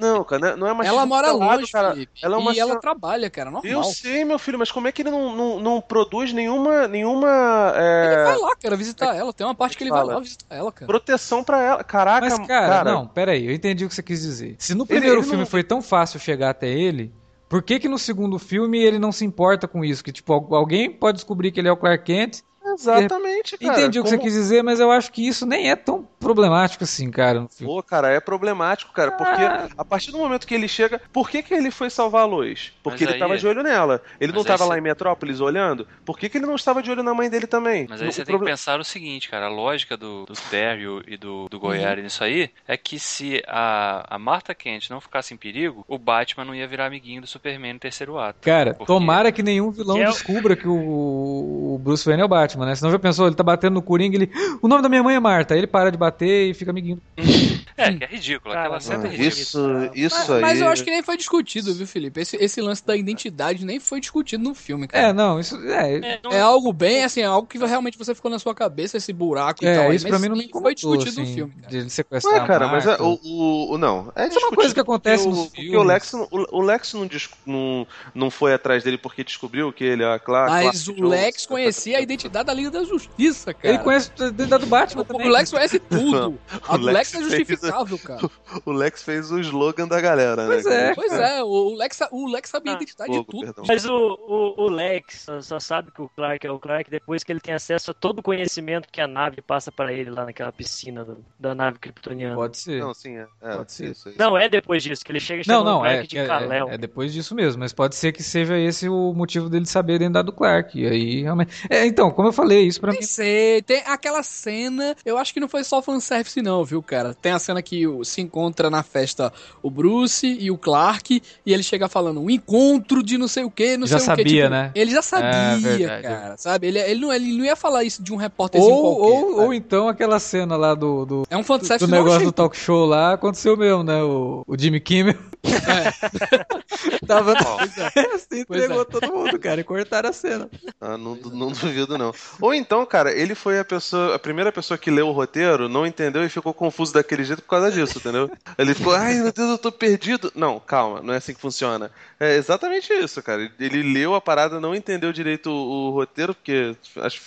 Não, cara, não é- é machismo Ela mora velado, longe, cara. Felipe. Ela é uma e ela trabalha, cara, normal. Eu sei, meu filho, mas como é que ele não, não, não produz nenhuma, nenhuma é, Ele vai lá, cara, visitar ela. Tem uma parte que ele vai Fala. lá visitar ela, cara. proteção pra ela? Caraca, Mas, cara, não, peraí, eu entendi o que você quis dizer. Se no primeiro ele filme não- foi tão fácil chegar até ele, por que que no segundo filme ele não se importa com isso? Que, tipo, al- alguém pode descobrir que ele é o Clark Kent. Exatamente, cara. entendi o que você quis dizer, mas eu acho que isso nem é tão problemático assim, cara, no. Pô, cara, é problemático, cara, porque a partir do momento que ele chega, por que, que ele foi salvar a Lois? Porque Mas ele aí- tava de olho nela. Ele não Mas aí tava lá você- em Metrópolis olhando? Por que, que ele não estava de olho na mãe dele também? Mas aí O você tem que proble- pensar o seguinte, cara, a lógica do, do Terry e do, do Uhum. Goiari nisso aí é que se a, a Martha Kent não ficasse em perigo, o Batman não ia virar amiguinho do Superman no terceiro ato. Cara, Porque- tomara que nenhum vilão Que é descubra que o, o Bruce Wayne é o Batman, né? Senão já pensou, ele tá batendo no Coringa, ele. O nome da minha mãe é Marta. Aí ele para de bater e fica amiguinho. É, que é ridículo, aquela cena é ridícula. isso, isso Mas, aí. mas eu acho que nem foi discutido, viu, Felipe? Esse, esse lance da identidade nem foi discutido no filme, cara. É, não, isso. É, É, não- É algo bem, assim, é algo que realmente você ficou na sua cabeça, esse buraco e é, tal. aí, isso pra mas mim não me nem incomodou, foi discutido assim, no filme, cara. De ele sequestrar Ué, cara, a mas é, o, o, o- Não. É, Isso é uma coisa que acontece porque nos o, porque filmes. o Lex, não- o, o Lex não, não, não foi atrás dele porque descobriu que ele é claro. Mas o Lex conhecia a identidade da Liga da Justiça, cara. Ele conhece a identidade do Batman O, também. o Lex conhece tudo. A O Lex Lex é fez- justificável, cara. O Lex fez o slogan da galera, Pois né? é. Pois é, o Lex, o Lex sabia a Ah, identidade de Fogo, tudo. perdão. Mas o, o, o Lex só, sabe que o Clark é o Clark depois que ele tem acesso a todo o conhecimento que a nave passa pra ele lá naquela piscina do- da nave kryptoniana. Pode ser. Não, sim, é. é Pode ser. Isso aí. Não, é depois disso, que ele chega e Não, chama o não, Clark é, de é, Kal-El. é, é depois disso mesmo, mas pode ser que seja esse o motivo dele saber a identidade do Clark. E aí, realmente. É, então, como eu falei, isso pra mim. Nem sei, tem aquela cena, eu acho que não foi só fanservice não, viu, cara? Tem a cena que se encontra na festa o Bruce e o Clark, e ele chega falando, um encontro de não sei o que, não Já sei o que. sabia, né? Ele já sabia, verdade. cara, sabe? Ele, ele, não, ele não ia falar isso de um repórterzinho Ou, qualquer. ou, ou então aquela cena lá do, do, É um do fanservice do negócio nosso do talk show lá aconteceu mesmo, né? O, o Jimmy Kimmel Tava... Ó, Você Pois entregou é. todo mundo, cara, e cortaram a cena. Ah, não, não duvido, não. Ou então, cara, ele foi a pessoa, a primeira pessoa que leu o roteiro, não entendeu e ficou confuso daquele jeito por causa disso, entendeu? Ele ficou, ai meu Deus, eu tô perdido. Não, calma, não é assim que funciona. É exatamente isso, cara. Ele leu a parada, não entendeu direito o, o roteiro, porque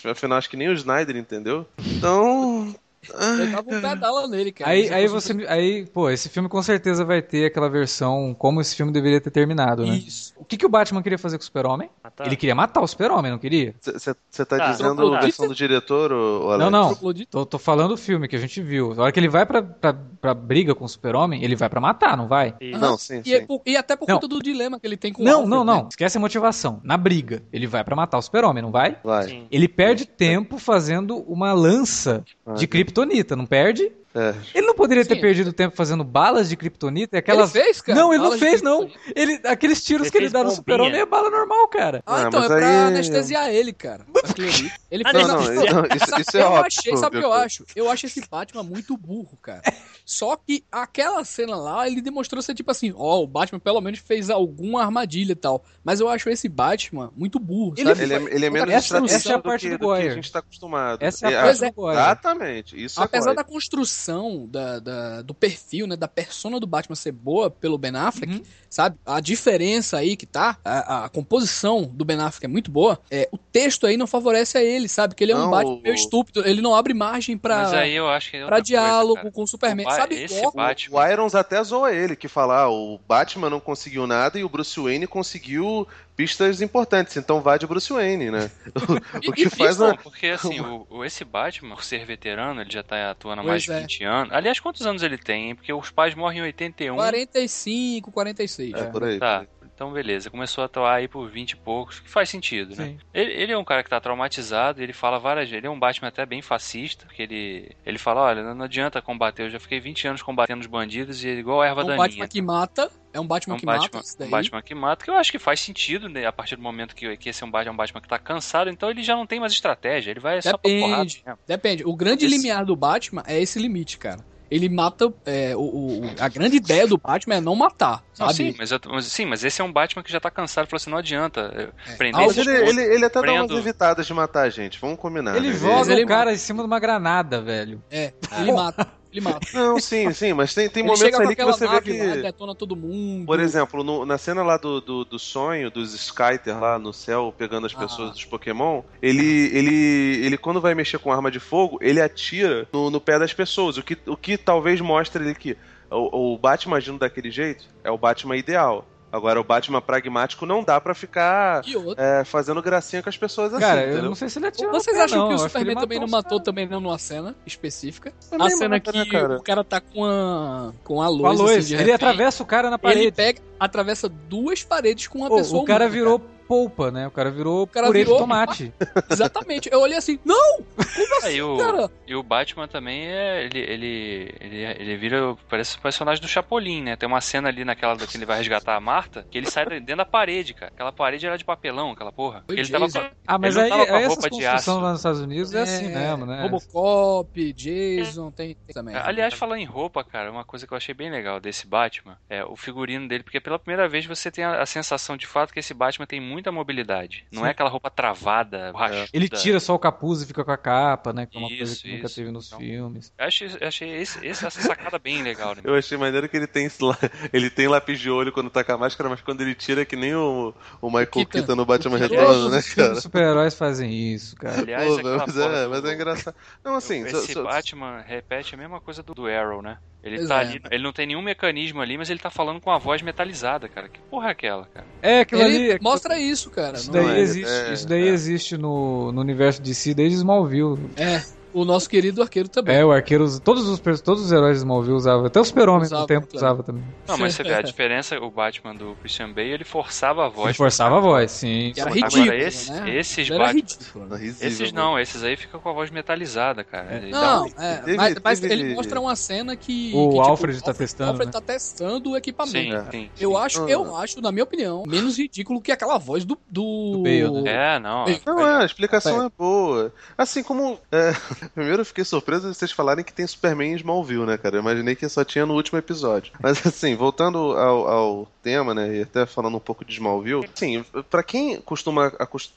afinal acho que nem o Snyder entendeu. Então. Eu tava um pedala nele, cara. Aí, Não aí você. Aí, pô, esse filme com certeza vai ter aquela versão como esse filme deveria ter terminado, né? Isso. O que, que o Batman queria fazer com o Super-Homem? Matar. Ele queria matar o Super-Homem, não queria? Você tá Ah, dizendo a versão do diretor, ou, Não, Alex? não. De- Tô, tô falando do filme que a gente viu. Na hora que ele vai pra, pra, pra briga com o Super-Homem, ele vai pra matar, não vai? Isso. Não, sim, E, é sim. por- e até por Não. conta do dilema que ele tem com o Não, Alfred, não, né? não. Esquece a motivação. Na briga, ele vai pra matar o Super-Homem, não vai? Vai. Sim. Ele perde tempo fazendo uma lança de Kryptonita, não perde? É. Ele não poderia ter Sim. perdido tempo fazendo balas de Kryptonita e aquelas. Ele fez, cara? Não, ele não Balas de fez, não. Ele, aqueles tiros Ele que ele dá no. Super-Homem é bala normal, cara. Ah, Ah, então é pra aí- anestesiar ele, cara. Ele Ah, fez Não, na- não, não, isso, isso é eu óbvio. achei, sabe o que eu acho? Eu acho esse Batman muito burro, cara. Só que aquela cena lá, ele demonstrou ser tipo assim, ó, o Batman pelo menos fez alguma armadilha e tal. Mas eu acho esse Batman muito burro, Ele sabe? Ele é, ele é menos Essa- essa é a do, parte que, do do que a gente tá acostumado. Essa é a É, parte do Goyer. Exatamente. Isso Apesar é da construção da, da- do perfil, né, da persona do Batman ser boa pelo Ben Affleck, Uhum. sabe? A diferença aí que tá, a, a composição do Ben Affleck é muito boa, é, o texto aí não favorece a ele, sabe? Que ele é um Não, Batman o- meio estúpido, ele não abre margem pra, Mas aí eu acho que é pra coisa, diálogo cara. com o Superman, O sabe? esse Igual- Batman- O Irons até zoa ele, que fala, ah, o Batman não conseguiu nada e o Bruce Wayne conseguiu pistas importantes, então vá de Bruce Wayne, né? O, que faz Não, porque assim, o, o- esse Batman, por ser veterano, ele já tá atuando há mais de é. 20 anos. Aliás, quantos anos ele tem, hein? Porque os pais morrem em 81. 45, 46. É, por aí. Tá, então beleza. Começou a atuar aí por 20 e poucos, que faz sentido, né? Sim. Ele, ele é um cara que tá traumatizado, ele fala várias vezes. Ele é um Batman até bem fascista, porque ele, ele fala: olha, não, adianta combater, eu já fiquei 20 anos combatendo os bandidos e é igual a erva É um daninha. Batman que mata, é um Batman É um que Batman, mata, isso daí. um Batman que mata, que eu acho que faz sentido, né? A partir do momento que, que esse é um Batman, é um Batman que tá cansado, então ele já não tem mais estratégia, ele vai só pra porrada. Depende. Depende. O grande Esse- limiar do Batman é esse limite, cara. Ele mata. é, o, o- a grande ideia do Batman é não matar, Não, sabe? sim, mas, eu- mas- sim, mas esse é um Batman que já tá cansado, falou assim, não adianta eh, prender Ah, ele, ele, ele até dá umas Prendo. evitadas de matar a gente, vamos combinar. Ele né? joga ele o cara em cima de uma granada, velho. É, ele mata. Ele mata. Não, sim, sim, mas tem, tem ele momentos ali que você vê que... lá, detona todo mundo. Por exemplo, no- na cena lá do, do, do sonho, dos Skyter lá no céu, pegando as pessoas Ah. dos Pokémon, ele, ele, ele quando vai mexer com arma de fogo, ele atira no, no pé das pessoas, o que, o que talvez mostre ele que o, o Batman agindo daquele jeito é o Batman ideal. Agora, o Batman pragmático não dá pra ficar é, fazendo gracinha com as pessoas assim, Cara, eu entendeu? não sei se ele atirou Vocês acham não. que o Eu Superman ele também não matou também não numa cena específica? A cena que cara? o cara tá com a com a Com a luz, luz, assim, ele repente. atravessa o cara na Ele parede. pega, atravessa duas paredes com uma pessoa o cara humana, virou polpa, né? O cara virou cara purê virou- de tomate. Exatamente. Eu olhei assim, não! Como Aí assim, o- cara? E o Batman também é. Ele, ele, ele, ele vira. Parece o personagem do Chapolin, né? Tem uma cena ali naquela que ele vai resgatar a Marta, que ele sai dentro da parede, cara. Aquela parede era de papelão, aquela porra. Foi ele tava com- Ah, mas aí, tava com a roupa de construções aço. lá nos Estados Unidos é, assim mesmo, né? Robocop, Jason, tem, tem também. Aliás, falando em roupa, cara, uma coisa que eu achei bem legal desse Batman é o figurino dele, porque pela primeira vez você tem a, a sensação de fato que esse Batman tem muita mobilidade. Não é aquela roupa travada, rachuda. Ele tira só o capuz e fica com a capa, né? Que é uma coisa Isso, que nunca isso. teve nos Então, filmes. Eu achei, eu achei esse, esse- essa sacada bem legal, né? Eu achei maneiro que ele tem, ele tem lápis de olho quando tá com a máscara, mas quando ele tira é que nem o, o Michael Keaton. Keaton no Batman. Retorno, né, os cara? de super-heróis fazem isso, cara. Aliás, Pô, mas, é, mas é engraçado. Não, assim, Esse só- só- Batman repete a mesma coisa do, do Arrow, né? Ele Pois tá é. ali, ele não tem nenhum mecanismo ali, mas ele tá falando com a voz metalizada, cara. Que porra é aquela, cara? É, aquilo Ele ali. mostra isso, cara. Isso não daí é, existe, é, isso daí é. existe no, no universo de si desde Smallville. É, o nosso querido arqueiro também. É, o arqueiro, todos os, todos os heróis de Smallville usavam, até o super-homem Usava, no tempo claro. usava também. Não, mas você vê a diferença, o Batman do Christian Bale, ele forçava a voz. Ele forçava a voz, sim. Era Agora, ridículo, esse- né? esses Batman- ridículo. Não, né? Esses não, esses aí ficam com a voz metalizada, cara. É. Não, um- é, Teve- mas, mas teve- ele mostra uma cena que. O que, tipo, Alfred tá testando, O Alfred né? tá testando o equipamento. Sim, sim. Eu sim. acho, eu acho, na minha opinião, menos ridículo que aquela voz do. Do, Do Bale, né? É, não. Não, é, a explicação é boa. Assim como. é, Primeiro eu fiquei surpreso de vocês falarem que tem Superman em Smallville, né, cara? Eu imaginei que só tinha no último episódio. Mas assim, voltando ao, ao tema, né, e até falando um pouco de Smallville, assim, pra quem costuma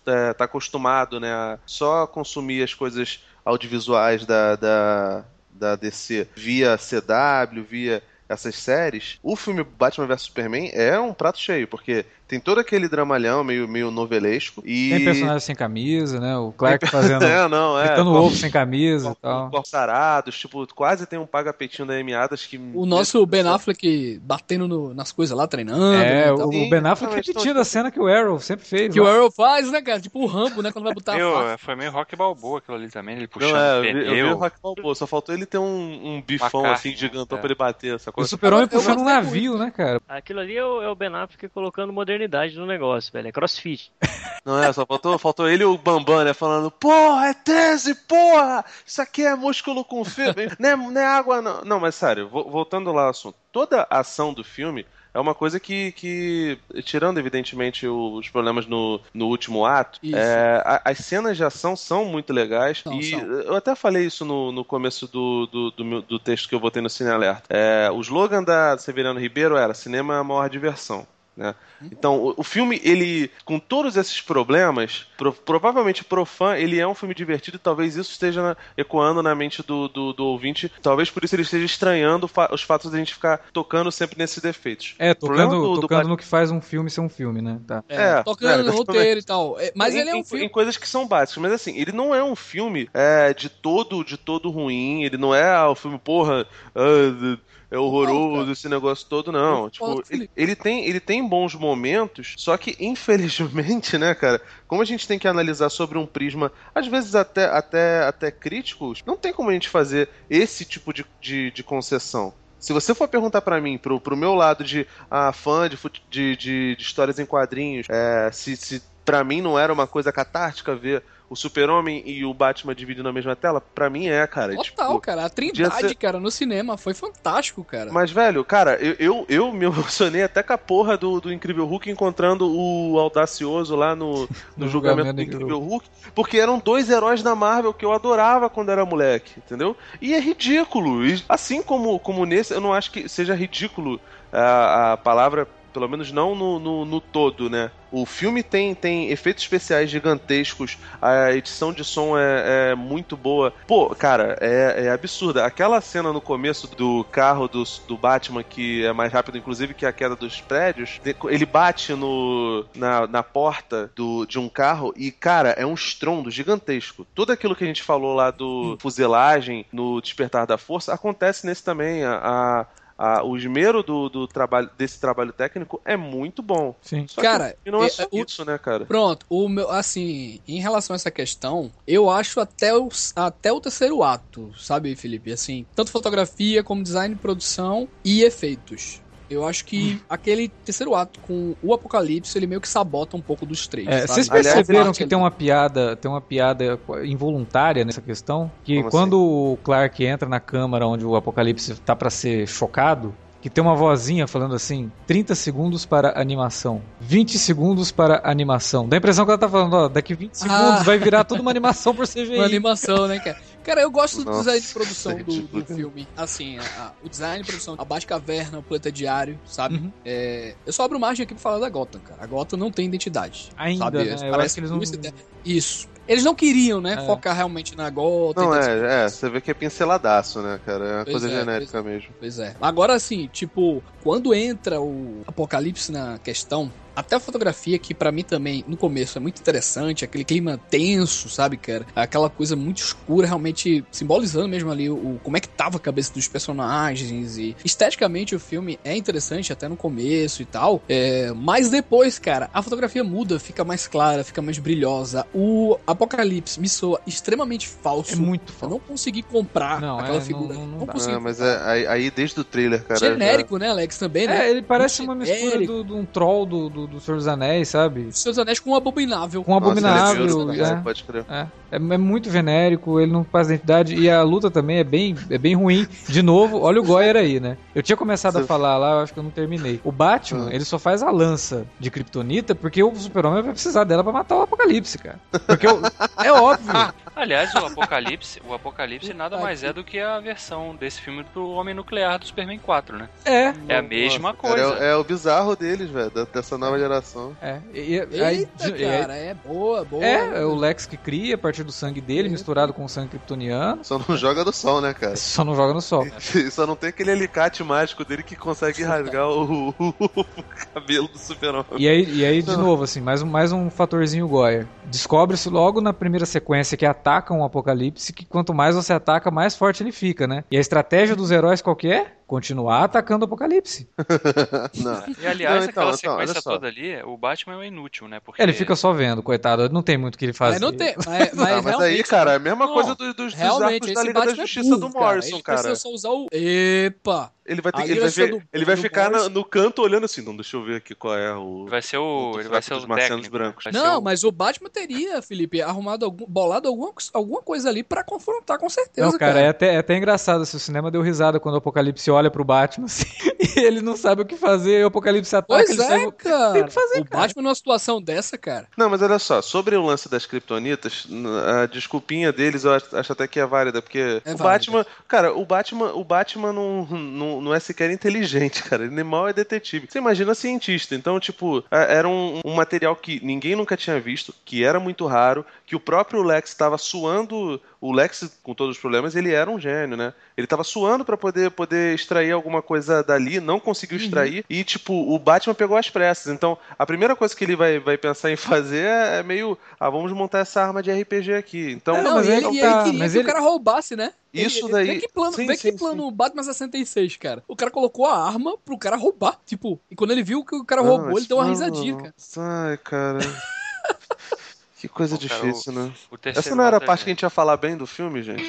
é, tá acostumado, né, a só consumir as coisas audiovisuais da, da, da DC via CW, via essas séries, o filme Batman vs Superman é um prato cheio, porque tem todo aquele dramalhão meio, meio novelesco e... Tem personagem sem camisa, né? O Clark fazendo. É, não, é. Fritando com- ovo sem camisa e tal. com sarados, tipo, quase tem um paga-peitinho da Amy Adams que... O nosso Ben Affleck batendo no- nas coisas lá, treinando. É, e o, o Ben Affleck repetindo a cena que o Arrow sempre fez. Que o. Arrow faz, né, cara? Tipo o Rambo, né? Quando vai botar a Meu, faca. foi meio rock balboa aquilo ali também, ele puxando Não, é, eu o vi, eu vi o Rock Balboa, só faltou ele ter um, um bifão assim gigantão é. pra ele bater, essa O coisa. super-homem Eu puxando um navio, né, cara? Aquilo ali é o, é o Ben Affleck colocando modernidade no negócio, velho. É crossfit. Não é, só faltou, faltou ele e o Bambam, né, falando, porra, é 13, porra! Isso aqui é músculo com fibra, não é, não é água, não. Não, mas sério, vo- voltando lá ao assunto, toda a ação do filme é uma coisa que, que tirando evidentemente os problemas no, no último ato, Isso. é, a- as cenas de ação são muito legais São, e são. eu até falei isso no, no começo do, do, do, meu- do texto que eu botei no Cine Alerta. É, o slogan da Severiano Ribeiro era cinema é a maior diversão. Né? Então, o, o filme, ele, com todos esses problemas, pro- provavelmente pro fã, ele é um filme divertido e talvez isso esteja na- ecoando na mente do, do, do ouvinte. Talvez por isso ele esteja estranhando fa- os fatos de a gente ficar tocando sempre nesses defeitos. É, tocando, do- do tocando no que faz um filme ser um filme, né? Tá. É, É, tocando é, no roteiro e tal. É, Mas em, ele é um em- filme. em coisas que são básicas, mas assim, ele não é um filme é, de todo de todo ruim, ele não é ah, o filme, porra, ah, é horroroso Não, esse negócio todo, não. Eu tipo, ele, ele. tem, ele tem bons momentos, só que, infelizmente, né, cara, como a gente tem que analisar sobre um prisma, às vezes até, até, até críticos, não tem como a gente fazer esse tipo de, de, de concessão. Se você for perguntar pra mim, pro, pro meu lado de ah, fã de, de, de, de histórias em quadrinhos, é, se, se pra mim não era uma coisa catártica ver o Super-Homem e o Batman dividindo a mesma tela, pra mim é, cara. Total, tipo, cara. A Trindade, ser- cara, no cinema foi fantástico, cara. Mas, velho, cara, eu, eu, eu me emocionei até com a porra do, do Incrível Hulk encontrando o Audacioso lá no, no No julgamento julgamento do Incrível Hulk, porque eram dois heróis da Marvel que eu adorava quando era moleque, entendeu? E é ridículo. E assim como, como nesse, eu não acho que seja ridículo a, a palavra. Pelo menos não no, no, no todo, né? O filme tem, tem efeitos especiais gigantescos, a edição de som é, é muito boa. Pô, cara, é, é absurda. Aquela cena no começo do carro do, do Batman, que é mais rápido, inclusive, que a queda dos prédios, ele bate no, na, na porta do, de um carro e, cara, é um estrondo gigantesco. Tudo aquilo que a gente falou lá do fuselagem no Despertar da Força acontece nesse também. A- a- o esmero do, do trabalho, desse trabalho técnico é muito bom. Sim. Só Cara, que não é é- só o- isso, né, cara? Pronto, o meu, assim, em relação a essa questão, eu acho até o, até o terceiro ato, sabe, Felipe? Assim, tanto fotografia como design, produção e efeitos. Eu acho que aquele terceiro ato com o Apocalipse, ele meio que sabota um pouco dos três. É, sabe? vocês Aliás, perceberam parte que tem uma piada, tem uma piada involuntária nessa questão? Que Como quando o Clark entra na câmara onde o Apocalipse tá pra ser chocado, que tem uma vozinha falando assim: 30 segundos para animação, 20 segundos para animação. Dá a impressão que ela tá falando, ó, daqui 20 segundos Ah. vai virar tudo uma animação por CGI. Uma animação, né, cara? Cara, eu gosto do Nossa, design de produção do, do filme. Assim, a- a- o design de produção, a Batcaverna, o Planeta Diário, sabe? Uhum. É, eu só abro margem aqui pra falar da Gotham, cara. A Gotham não tem identidade. Ainda, sabe? né? Eu Parece acho que eles não- Isso. Eles não queriam, né, É. focar realmente na Gotham. Não, é, é, você vê que é pinceladaço, né, cara? É uma Pois coisa é, genérica mesmo. Pois é. Agora, assim, tipo, quando entra o Apocalipse na questão, até a fotografia, que pra mim também, no começo, é muito interessante, aquele clima tenso, sabe, cara? Aquela coisa muito escura, realmente simbolizando mesmo ali o, como é que tava a cabeça dos personagens e esteticamente o filme é interessante até no começo e tal, é, mas depois, cara, a fotografia muda, fica mais clara, fica mais brilhosa. O Apocalipse me soa extremamente falso. É muito Eu foda. não consegui comprar Não, aquela é, figura. não- não Não, consegui Ah, mas comprar. é, aí, aí desde o trailer, cara. Genérico, né, Alex? Também, né? É, ele parece Muito uma mistura de um troll do, do, do Senhor dos Anéis, sabe? Seus Anéis com um abominável. Com. Nossa, ele é abominável. viúvo, é. né? Pode crer. É, é, é muito genérico, ele não faz identidade e a luta também é bem, é bem ruim. De novo, olha o Goyer aí, né? Eu tinha começado a falar lá, eu acho que eu não terminei. O Batman, Ah. ele só faz a lança de Kryptonita porque o Super-Homem vai precisar dela pra matar o Apocalipse, cara. Porque o- é óbvio. Aliás, o Apocalipse, o Apocalipse nada mais é do que a versão desse filme do Homem Nuclear do Superman 4, né? É. É a mesma Nossa, coisa. cara, é, é o bizarro deles, velho, dessa nova geração. É, e, e- aí- Eita, e- cara, é boa, boa. é, é o Lex que cria a partir do sangue dele, É. misturado com o sangue kryptoniano. Só não joga do sol, né, cara? Só não joga no sol. E Só não tem aquele alicate mágico dele que consegue rasgar o, o cabelo do super-homem. E aí, e aí, de novo, assim, mais um, mais um fatorzinho Goyer. Descobre-se logo na primeira sequência que atacam o Apocalipse que quanto mais você ataca, mais forte ele fica, né? E a estratégia dos heróis qual que é? Continuar atacando o Apocalipse. Não. E aliás, Não, então, aquela então, sequência só. toda ali, o Batman é inútil, né? Porque Ele fica só vendo, coitado. Não tem muito o que ele fazer. Mas não tem. Mas, Ah, mas, mas aí, cara, é a mesma não, coisa dos, dos, arcos da Liga da Batman é Justiça burro, do Morrison, Ele cara. precisa só usar o. Epa! Ele vai, ter, ele vai, da ver- do- ele vai ficar na- no canto olhando assim, não, deixa eu ver aqui qual é o... vai ser o, ele vai ser dos o marcianos técnico. brancos. vai ser Não, o- mas o Batman teria, Felipe, arrumado algum, bolado alguma, alguma coisa ali pra confrontar, com certeza. Não, cara, É, até, é até engraçado. Se o cinema deu risada quando o Apocalipse olha pro Batman assim, e ele não sabe o que fazer, e o Apocalipse ataca, Pois ele é, sai- cara. Tem que fazer, o cara. Batman numa situação dessa, cara. Não, mas olha só, sobre o lance das kriptonitas, n- a desculpinha deles eu acho, até que é válida, porque É o válida. Batman, cara, o Batman, o Batman não, não, não é sequer inteligente, cara, ele nem mal é detetive. Você imagina cientista, então, tipo, era um, um material que ninguém nunca tinha visto, que era muito raro, que o próprio Lex estava suando, o Lex, com todos os problemas, ele era um gênio, né? Ele tava suando pra poder, poder extrair alguma coisa dali, não conseguiu Uhum. extrair, e, tipo, o Batman pegou as pressas. Então, a primeira coisa que ele vai, vai pensar em fazer é, é meio, ah, vamos montar essa arma de RPG aqui. Então, É, não, não, mas ele, não e tá, ele queria mas que ele- o cara roubasse, né? Isso Ele- daí- Vê que plano, sim, vê que sim, plano sim. o Batman 66, cara. O cara colocou a arma pro cara roubar. Tipo, e quando ele viu que o cara Ah, roubou, ele deu uma risadinha, cara. Ai, cara. que coisa Pô, cara, difícil, né? o Essa não era a é parte que a gente ia falar bem do filme, gente?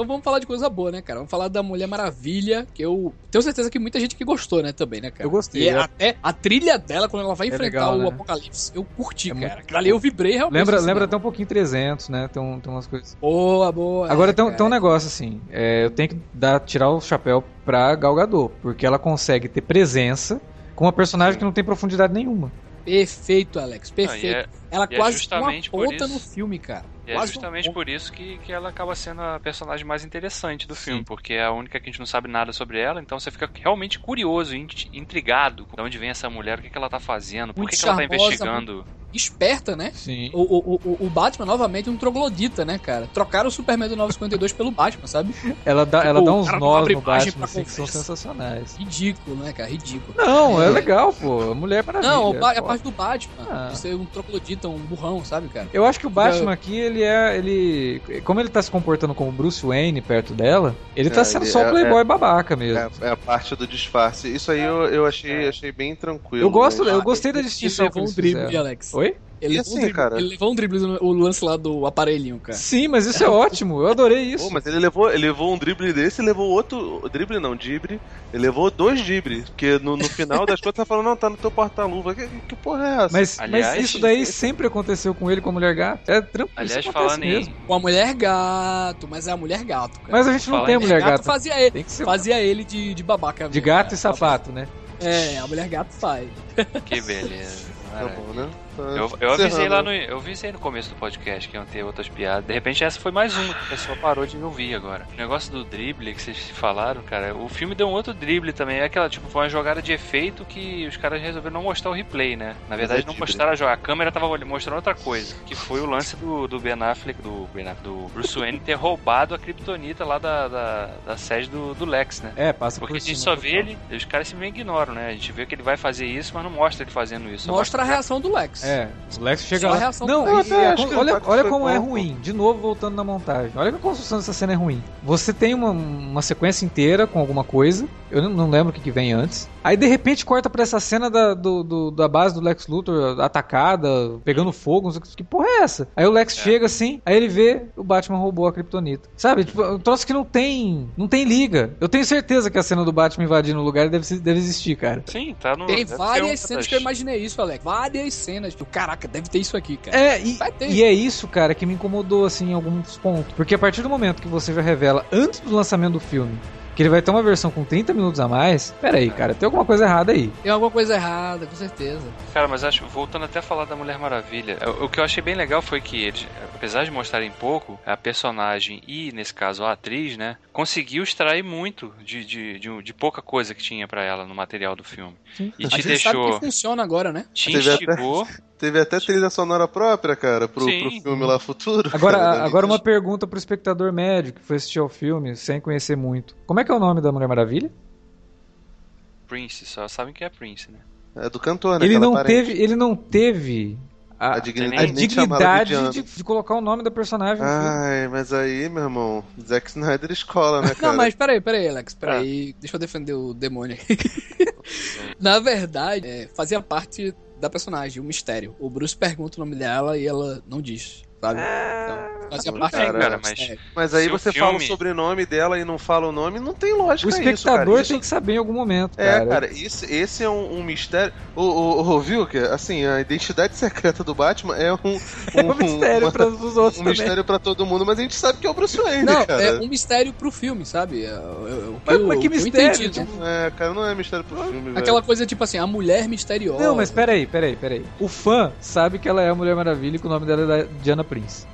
Então vamos falar de coisa boa, né, cara? Vamos falar da Mulher Maravilha, que eu tenho certeza que muita gente que gostou, né, também, né, cara? Eu gostei, E é é. até a trilha dela, quando ela vai É enfrentar legal, o né? Apocalipse, eu curti, É cara. muito- ali eu vibrei realmente. Lembra, no lembra cinema. até um pouquinho 300, né? Tem, um- tem umas coisas. Boa, boa. Agora é, tem, um- cara. tem um negócio assim, é, eu tenho que dar, tirar o chapéu pra Gal Gadot, porque ela consegue ter presença com uma personagem que não tem profundidade nenhuma. Perfeito, Alex, perfeito. e é- ela e é quase justamente uma por ponta isso- no filme, cara. E é Quase justamente uma ponta. por isso que, que ela acaba sendo a personagem mais interessante do filme, Sim. porque é a única que a gente não sabe nada sobre ela, então você fica realmente curioso, int- intrigado de onde vem essa mulher, o que, que ela tá fazendo, por Muito que, que ela tá investigando. Esperta, né? Sim. O, o, o, o Batman, novamente, um troglodita, né, cara? Trocaram o Superman do 952 pelo Batman, sabe? Ela dá, ela Tipo, dá uns nós no Batman assim, que são sensacionais. Ridículo, né, cara? Ridículo. Não, é É. legal, pô. A mulher é maravilha. Não, o Ba- a parte do Batman. Ah. De ser um troglodita, um burrão, sabe, cara? Eu acho que o Batman aqui, ele é. ele Como ele tá se comportando como Bruce Wayne perto dela, ele tá É, sendo ele só é- um playboy babaca mesmo. É, é a parte do disfarce. Isso aí eu, eu achei, achei bem tranquilo. eu gosto, mas- eu gostei da distinção que levou um drible. Alex. Oi? Ele E levou, um assim, drible, cara? ele levou um drible no o lance lá do aparelhinho, cara. Sim, mas isso é ótimo. Eu adorei isso. Pô, mas ele levou, ele levou um drible desse e levou outro. Drible não, dibre. Ele levou dois dribles. Porque no, no final das contas tá falando, não, tá no teu porta-luva. Que, que porra é essa? Mas, Aliás, mas isso daí sempre aconteceu com ele com a mulher gato. É tranquilo. Aliás, falando em, mesmo. Com a mulher gato, mas é a mulher gato, cara. Mas a gente não tem em a mulher gato gata. fazia ele. Tem que ser Fazia ele de, de babaca. de mesmo, gato cara. e sapato, né? É, a mulher gato faz. Que beleza. Tá maravilha. bom, né? Tá Eu, eu avisei lá no. Eu avisei no começo do podcast que iam ter outras piadas. De repente essa foi mais uma que a pessoa parou de me ouvir agora. O negócio do drible que vocês falaram, cara, o filme deu um outro drible também. É aquela, tipo, foi uma jogada de efeito que os caras resolveram não mostrar o replay, né? Na verdade, é não mostraram a jogada. A câmera tava mostrando outra coisa. Que foi o lance do, do Ben Affleck, do, Ben Affleck, do Bruce Wayne ter roubado a Kryptonita lá da, da, da sede do, do Lex, né? É, passa Porque por a gente cima, só vê ele, os caras se meio ignoram, né? A gente vê que ele vai fazer isso, mas não mostra ele fazendo isso. Mostra a reação do Lex. É, o Lex chega Só a lá. reação Não, do Lex. e que olha, olha foi como é ruim. De novo, voltando na montagem. Olha que a construção dessa cena é ruim. Você tem uma, uma sequência inteira com alguma coisa. Eu não, não lembro o que, que vem antes. Aí de repente corta pra essa cena da, do, do- da base do Lex Luthor atacada, pegando fogo. Não sei o que, que porra é essa? Aí o Lex chega assim, aí ele vê o Batman roubou a Kryptonita. Sabe? Tipo, um troço que não tem. Não tem liga. Eu tenho certeza que a cena do Batman invadindo o lugar deve, deve existir, cara. Sim, tá no. Tem várias uma cenas das- que eu imaginei isso, Alex. Várias cenas. Tipo, caraca, deve ter isso aqui, cara. É, e, Vai ter. e é isso, cara, que me incomodou, assim, em alguns pontos. Porque a partir do momento que você já revela, antes do lançamento do filme, que ele vai ter uma versão com 30 minutos a mais, pera aí, cara, tem alguma coisa errada aí. Tem alguma coisa errada, com certeza. Cara, mas acho, voltando até a falar da Mulher Maravilha, o, o que eu achei bem legal foi que eles, apesar de mostrarem pouco, a personagem e, nesse caso, a atriz, né, conseguiu extrair muito de, de, de, de pouca coisa que tinha pra ela no material do filme. Sim. E a te gente sabe deixou. que funciona agora, né? Te Teve até- instigou. Teve até trilha sonora própria, cara, pro, pro filme lá futuro. Agora, cara, agora uma pergunta pro espectador médio que foi assistir ao filme sem conhecer muito. Como é que é o nome da Mulher Maravilha? Prince, só sabem que é Prince, né? É do cantor, né? Ele não, parente. teve, ele não teve a, A a dignidade, chamaram dignidade de de, de colocar o nome da personagem. Ai, mas aí, meu irmão, Zack Snyder escola, né, cara? Não, mas peraí, peraí, Alex, peraí. Deixa eu defender o demônio aqui. Na verdade, é, fazia parte da personagem, o mistério. O Bruce pergunta o nome dela e ela não diz, sabe? Então, fazia parte do cara, mistério. Mas aí você fala o filme- sobrenome dela e não fala o nome, não tem lógica O isso, cara. espectador Isso- tem que saber em algum momento, É, cara. cara, esse, esse é um, um mistério. O, o, o Vilker, assim, a identidade secreta do Batman é um, É um mistério uma- para os outros um também. mistério pra todo mundo, mas a gente sabe que é o Bruce Wayne, Não, cara. é um mistério pro filme, sabe? É, é, o Mas- eu- mas que eu mistério, entendi, né? É, cara, não é mistério pro filme, velho. Aquela coisa tipo assim, a mulher misteriosa. Não, mas peraí, peraí, peraí. O fã sabe que ela é a Mulher Maravilha e que o nome dela é Diana Prince.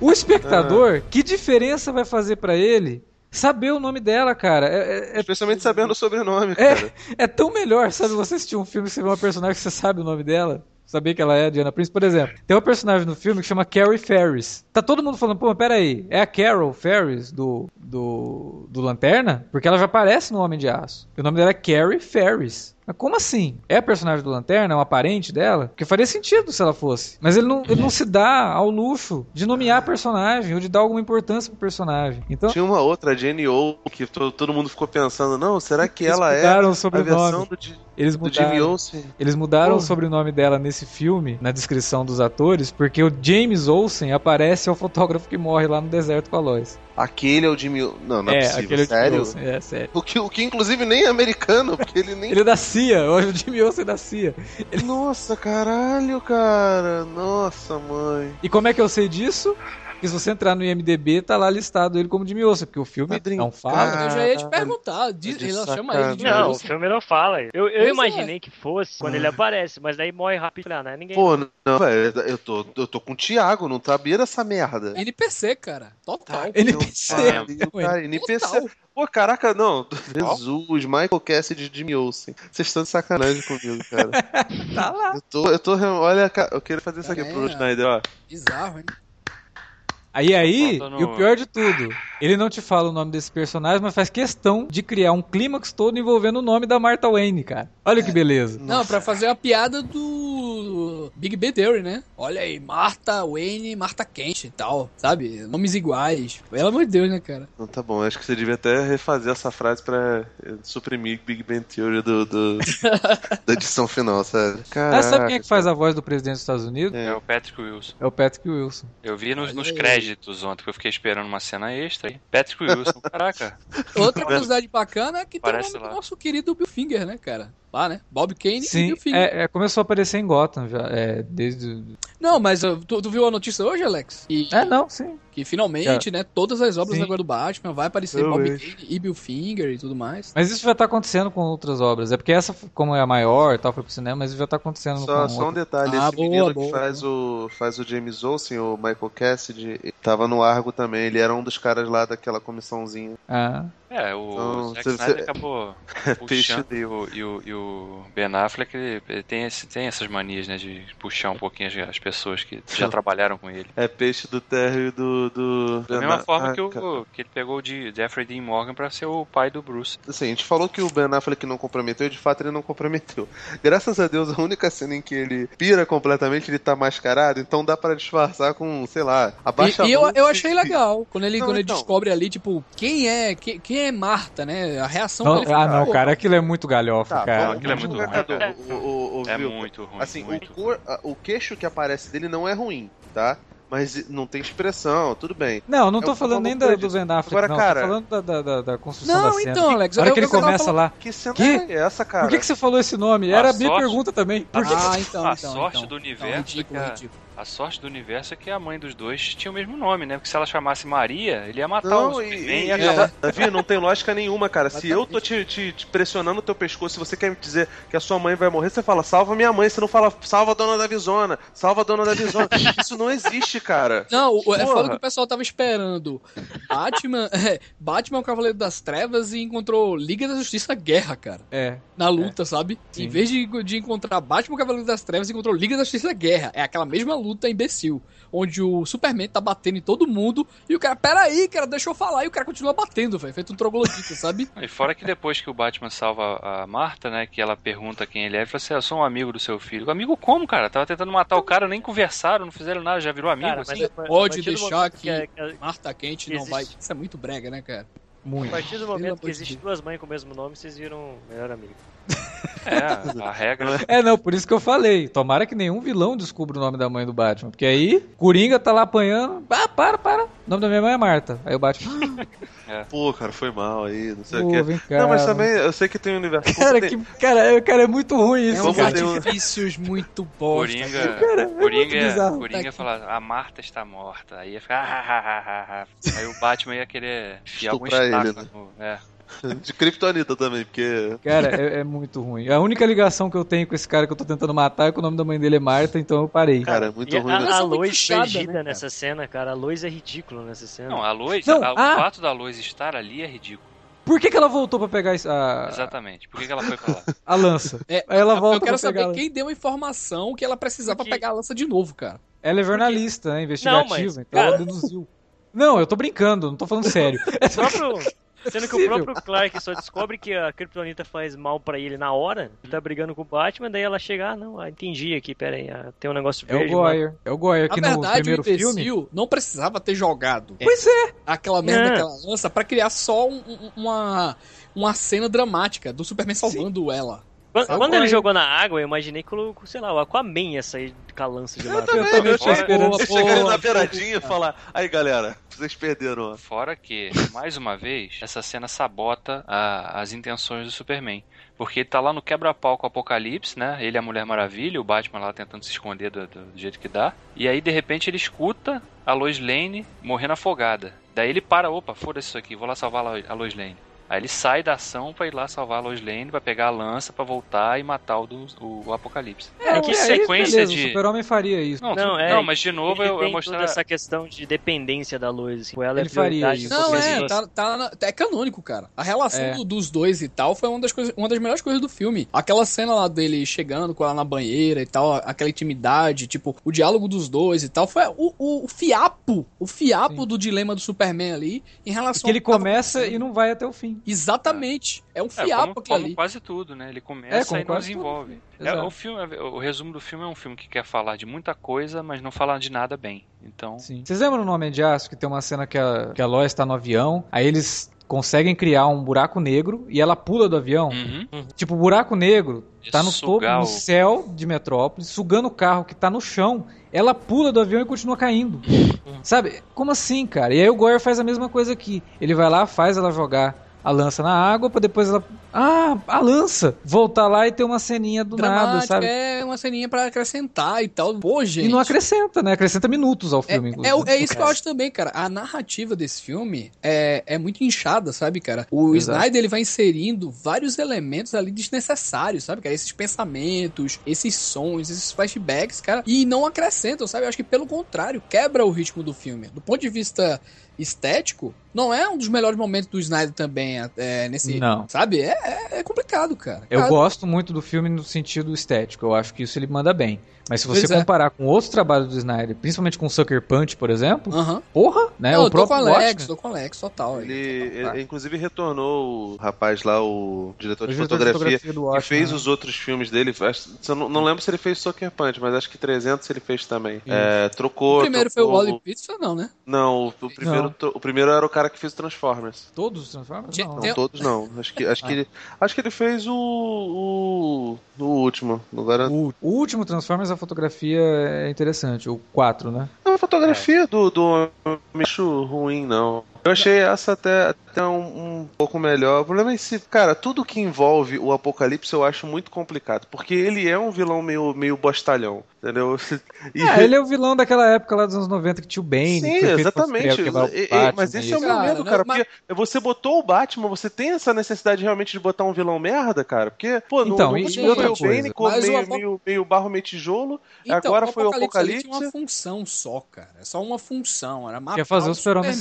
o espectador, que diferença vai fazer pra ele saber o nome dela, cara? É, é- é- Especialmente sabendo o sobrenome, É. cara. é tão melhor, sabe? Você assistir um filme e você vê uma personagem que você sabe o nome dela. Saber que ela é a Diana Prince. Por exemplo, tem uma personagem no filme que chama Carrie Ferris. Tá todo mundo falando, pô, mas peraí, é a Carol Ferris do, do, do Lanterna? Porque ela já aparece no Homem de Aço. E o nome dela é Carrie Ferris. Mas como assim? É a personagem do Lanterna? É uma parente dela? Porque faria sentido se ela fosse. Mas ele não, ele não se dá ao luxo de nomear a personagem ou de dar alguma importância pro personagem. Então, Tinha uma outra, a Jenny O, que to- todo mundo ficou pensando, não, será que Eles ela é mudaram o a sobrenome. versão do, eles do Jimmy mudaram. Olsen? Eles mudaram o Porra. sobrenome dela nesse filme, na descrição dos atores, porque o James Olsen aparece é o fotógrafo que morre lá no deserto com a Lois. Aquele é o Jimmy. Não, não é, possível, é o Jimmy sério? Olsen, é, sério. O que, o que inclusive nem é americano, porque ele nem. Ele é da CIA, hoje o Jimmy Olsen é da CIA. Nossa, caralho, cara. Nossa, mãe. E como é que eu sei disso? Porque se você entrar no IMDB, tá lá listado ele como Jimmy Olsen, porque o filme Tá não fala. Eu já ia te perguntar, diz, De ela chama ele de. Não, o filme não fala. Eu, eu Pois imaginei que fosse quando ele aparece, mas daí morre rápido. Falei, Ah, não é ninguém. Pô, não, velho, eu tô, eu tô com o Thiago, não sabia dessa merda. NPC, cara. Total. NPC. Pariu, cara, NPC. Total. Pô, caraca, não. Jesus, Michael Cassidy de Jimmy Olsen. Vocês estão de sacanagem comigo, cara. Tá lá. Eu tô, eu tô, olha, eu quero fazer isso aqui pro É. Snyder, ó. Bizarro, hein? Aí, aí, no- e o pior de tudo, ele não te fala o nome desse personagem, mas faz questão de criar um clímax todo envolvendo o nome da Martha Wayne, cara. Olha que beleza. Não, pra fazer a piada do Big Bang Theory, né? Olha aí, Marta Wayne, Marta Kent e tal, sabe? Nomes iguais. Pelo amor de Deus, né, cara? Então tá bom, acho que você devia até refazer essa frase pra eh, suprimir Big Bang Theory do, do- da edição final. Ah, Caraca, sabe quem é que faz a voz do presidente dos Estados Unidos? É o Patrick Wilson. É o Patrick Wilson. Eu vi nos, nos aí. Créditos ontem, que eu fiquei esperando uma cena extra aí. Patrick Wilson, caraca. Outra curiosidade bacana é que tem o Parece nome do nosso querido Bill Finger, né, cara? Lá, né? Bob Kane e Sim, Bill Finger. é, é, começou a aparecer em Gotham já, é, desde... Não, mas uh, tu, tu viu a notícia hoje, Alex? E, É, não, sim. Que finalmente, né, todas as obras Sim. agora do Batman vai aparecer Eu Bob vejo. Kane e Bill Finger e tudo mais. Mas isso já tá acontecendo com outras obras. É porque essa, como é a maior e tal, foi pro cinema, mas isso já tá acontecendo Só, com só um outras. detalhe, Ah, esse boa, menino boa, que faz o, faz o James Olsen, o Michael Cassidy, tava no Argo também, ele era um dos caras lá daquela comissãozinha. Ah, É, o Então, Zack você- Snyder você- acabou Peixe. puxando e o, e, o, e o Ben Affleck ele, ele tem, esse, tem essas manias, né, de puxar um pouquinho as, as pessoas que já trabalharam com ele. É peixe do térreo e do, do. Da mesma Ben- forma Ah, que, o, que ele pegou o de Jeffrey Dean Morgan pra ser o pai do Bruce. Assim, a gente falou que o Ben Affleck não comprometeu, de fato ele não comprometeu. Graças a Deus, a única cena em que ele pira completamente, ele tá mascarado, então dá pra disfarçar com, sei lá, abaixa E, e eu, eu achei legal. Quando ele, Não, quando ele então. descobre ali, tipo, quem é, quem, quem é Marta, né? A reação Não, ah, não, pô, cara, aquilo é muito galhofa, Tá, cara. vamos, aquilo é muito jogar ruim, cara. o, o, o, É Vilton. muito ruim. Assim, muito o, cor- o queixo que aparece dele não é ruim, tá? Mas não tem expressão, tudo bem. Não, não tô Eu falando nem da, do. Ben Affleck, Agora, não. cara- Tô falando da, da, da- da construção Não, da cena. então, Alex, Na hora eu- que ele começa falando- lá, Que cena Que? é essa, cara? por que, que você falou esse nome? A Era a minha sorte- pergunta também. Por que Ah, então, A então, sorte então. do Então, universo ridículo, é que a- ridículo. A sorte do universo é que a mãe dos dois tinha o mesmo nome, né? Porque se ela chamasse Maria, ele ia matar Não, o e, e, ia acabar. Davi, não tem lógica nenhuma, cara. Se eu tô te, te- te pressionando o teu pescoço, se você quer me dizer que a sua mãe vai morrer, você fala, salva minha mãe. Você não fala, salva a dona da Visona, salva a dona da Visona. Isso não existe, cara. Não, o- é Porra. foda que o pessoal tava esperando Batman, é, Batman, o Cavaleiro das Trevas, e encontrou Liga da Justiça Guerra, cara. É. Na luta, sabe? Sim. Em vez de, de encontrar Batman, o Cavaleiro das Trevas, encontrou Liga da Justiça Guerra. É aquela mesma luta imbecil. Onde o Superman tá batendo em todo mundo e o cara, peraí, cara, deixa eu falar. E o cara continua batendo, velho. Feito um troglodita, sabe? E fora que depois que o Batman salva a Marta, né? Que ela pergunta quem ele é, ele fala assim: Eu sou um amigo do seu filho. Amigo como, cara? Tava tentando matar o cara, nem conversaram, não fizeram nada, já virou amigo, Cara, mas assim? a a Pode deixar que- a- a- Marta quente não Existe. vai. Isso é muito brega, né, cara? A Muito. partir do momento que existem duas mães com o mesmo nome, vocês viram melhor amigo. É, a regra. É, não, por isso que eu falei. Tomara que nenhum vilão descubra o nome da mãe do Batman. Porque aí, Coringa tá lá apanhando. Ah, para, para. O nome da minha mãe é Marta. Aí o Batman. Pô, cara, foi mal aí, não sei o Pô, quê. vem cá. Não, mas também eu sei que tem um universo. Cara, tem- que, cara, é- cara, é muito ruim É isso. uns Vamos ter um- artifícios muito bosta. Coringa, Cara, é Coringa, muito bizarro. Coringa Tá fala, a Marta está morta. Aí ia ficar, ah, ah, ah, ah, ah. Aí o Batman ia querer enfiar algum ele, no- é. De Kryptonita também, porque. Cara, é, é muito ruim. A única ligação que eu tenho com esse cara que eu tô tentando matar é que o nome da mãe dele é Marta, então eu parei. Cara, é muito e ruim, a, né? a Lois inchada, perdida né, nessa cena, cara. A Lois é ridícula nessa cena. Não, a Lois, Não, a- o ah! fato da Lois estar ali é ridículo. Por que, que ela voltou pra pegar isso- a, Exatamente. Por que, que ela foi pra lá? a lança? É, Aí ela volta eu quero pra pegar. saber quem deu a informação que ela precisava Porque- pegar a lança de novo, cara. Ela é jornalista, né? Investigativa, Não, mas, então ela cara- deduziu. Não, eu tô brincando, não tô falando sério. O próprio- Sendo que o próprio Clark só descobre que a Kryptonita faz mal pra ele na hora, ele tá brigando com o Batman, daí ela chega, ah, não, ah, entendi aqui, pera aí, ah, tem um negócio É o verde. Goyer. É o Goyer Na que no verdade, o primeiro imbecil filme. não precisava ter jogado Pois é. aquela merda, aquela lança, pra criar só um- um- uma, uma cena dramática do Superman salvando ela. Quando, quando ele jogou na água, eu imaginei que, o- sei lá, o Aquaman ia sair com a lança de lá. Eu também tinha Fora- esperança. Você chegar ali na beiradinha e falar, aí galera, vocês perderam, ó. Fora que, mais uma vez, essa cena sabota a- as intenções do Superman. Porque ele tá lá no quebra-pau com o Apocalipse, né? Ele é a Mulher Maravilha, o Batman lá tentando se esconder do, do jeito que dá. E aí, de repente, ele escuta a Lois Lane morrendo afogada. Daí ele para, opa, foda-se isso aqui, vou lá salvar a Lois Lane. Aí ele sai da ação pra ir lá salvar a Lois Lane, pra pegar a lança, pra voltar e matar o, do, o, o Apocalipse. É, que aí, sequência beleza, de- O super-homem faria isso. Não, Não, é, não mas de novo eu, eu mostrar... essa questão de dependência da Lois. Assim, ela Ele é faria isso. Não, é, tá, tá na- é canônico, cara. A relação É. do- dos dois e tal foi uma das, coisas, uma das melhores coisas do filme. Aquela cena lá dele chegando com ela na banheira e tal, aquela intimidade, tipo, o diálogo dos dois e tal, foi o, o, o fiapo, o fiapo Sim. do dilema do Superman ali em relação Que ele começa e não vai até o fim. Exatamente. É um É, fiapo como, aquilo como ali. quase tudo, né? Ele É, começa como e não desenvolve. tudo. É, o, filme, o resumo do filme é um filme que quer falar de muita coisa, mas não fala de nada bem. Então, Sim. Vocês lembram no Homem de Aço que tem uma cena que a, que a Lois tá no avião, aí eles conseguem criar um buraco negro e ela pula do avião. uhum. Tipo, o buraco negro tá no topo, no céu de Metrópolis, sugando o carro que tá no chão. Ela pula do avião e continua caindo. Sabe? Como assim, cara? E aí o Goyer faz a mesma coisa aqui. Ele vai lá, faz ela jogar a lança na água pra depois ela. Ah, a lança! Voltar lá e ter uma ceninha do nada, Dramática, sabe? é uma ceninha pra acrescentar e tal. Pô, gente. E não acrescenta, né? Acrescenta minutos ao É, filme, é, inclusive. o- é isso que eu acho também, cara. A narrativa desse filme é, é muito inchada, sabe, cara? O Exato. Snyder ele vai inserindo vários elementos ali desnecessários, sabe, cara? Esses pensamentos, esses sons, esses flashbacks, cara, e não acrescentam, sabe? Eu acho que pelo contrário, quebra o ritmo do filme. Do ponto de vista estético, não é um dos melhores momentos do Snyder também, é, nesse. Não. Sabe? É, é é complicado, cara. Eu Cara, gosto muito do filme no sentido estético, eu acho que isso ele manda bem. Mas se você Pois é. comparar com outros trabalhos do Snyder, principalmente com Sucker Punch, por exemplo, porra, né? Não, o eu tô com o próprio Alex, Watchmen- tô com o Alex, total. aí. Ele, Total. ele, inclusive retornou o rapaz lá, o diretor de O diretor de fotografia, fotografia do que Watchmen, fez né? os outros filmes dele. Acho- eu não, não lembro se ele fez Sucker Punch, mas acho que 300 ele fez também. É, trocou. O primeiro foi o trocou- Wally Pitts, não, né? Não, o, o primeiro, Não. o primeiro era o cara que fez Transformers. Todos os Transformers? Não. Todos não. Acho que, acho que, ele, acho que ele fez o, o, o último. Agora, O, o último Transformers, a fotografia é interessante, o 4, né? não, a fotografia do, do Micho ruim, não. Eu achei essa até, até um, pouco melhor. O problema é esse, cara, tudo que envolve o Apocalipse eu acho muito complicado. Porque ele é um vilão meio, meio bostalhão, entendeu? E- É, ele é o vilão daquela época lá dos anos 90 que tinha o Bane. Sim, exatamente. o E- e- mas esse é o meu Cara, medo, não, cara. mas- Porque você botou o Batman, você tem essa necessidade realmente de botar um vilão merda, cara? Porque, pô, no, Então, no e- último foi o Bane, Mas o meio, Apo- meio, meio barro, meio tijolo. Então, Agora foi o ali Apocalipse. tinha uma função só, cara. É só uma função. Era matar Quer fazer o o Superman.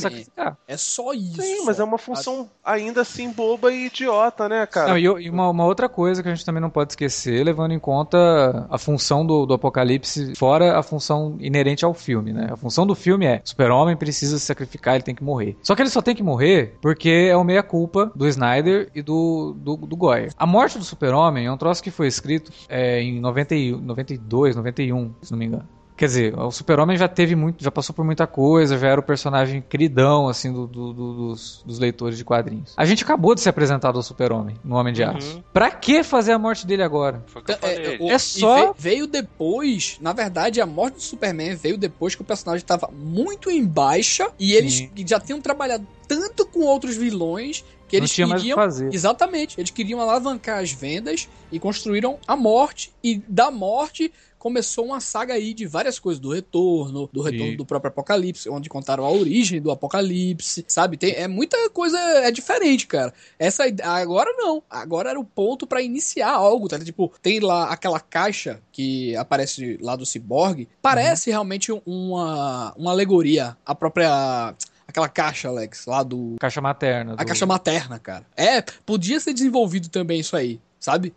É só isso. Sim, mas é uma função ainda assim boba e idiota, né, cara? Não, e e uma, uma outra coisa que a gente também não pode esquecer, levando em conta a função do, do Apocalipse, fora a função inerente ao filme, né? A função do filme é: super-homem precisa se sacrificar, ele tem que morrer. Só que ele só tem que morrer porque é o meia-culpa do Snyder e do, do, do Goyer. A morte do super-homem é um troço que foi escrito é, em 90, e- 92, 91, se não me engano. Quer dizer, o Super-Homem já teve muito, já passou por muita coisa, já era o personagem queridão, assim, do, do- do- dos, dos leitores de quadrinhos. A gente acabou de ser apresentado ao Super-Homem, no Homem de Aço. Pra que fazer a morte dele agora? Foi o que eu É, falei. o- É e só- ve- Veio depois, na verdade, a morte do Superman veio depois que o personagem estava muito em baixa e eles Sim. já tinham trabalhado tanto com outros vilões que Não eles queriam. fazer. Exatamente, eles queriam alavancar as vendas e construíram a morte. E da morte começou uma saga aí de várias coisas, do retorno, do retorno do próprio Apocalipse, onde contaram a origem do Apocalipse, sabe? Tem, é muita coisa, é diferente, cara. Essa agora não, agora era o ponto pra iniciar algo, tá? Tipo, tem lá aquela caixa que aparece lá do Cyborg, parece realmente uma, uma alegoria, a própria aquela caixa, Alex, lá do Caixa materna. a do- caixa materna, cara. É, podia ser desenvolvido também isso aí, sabe?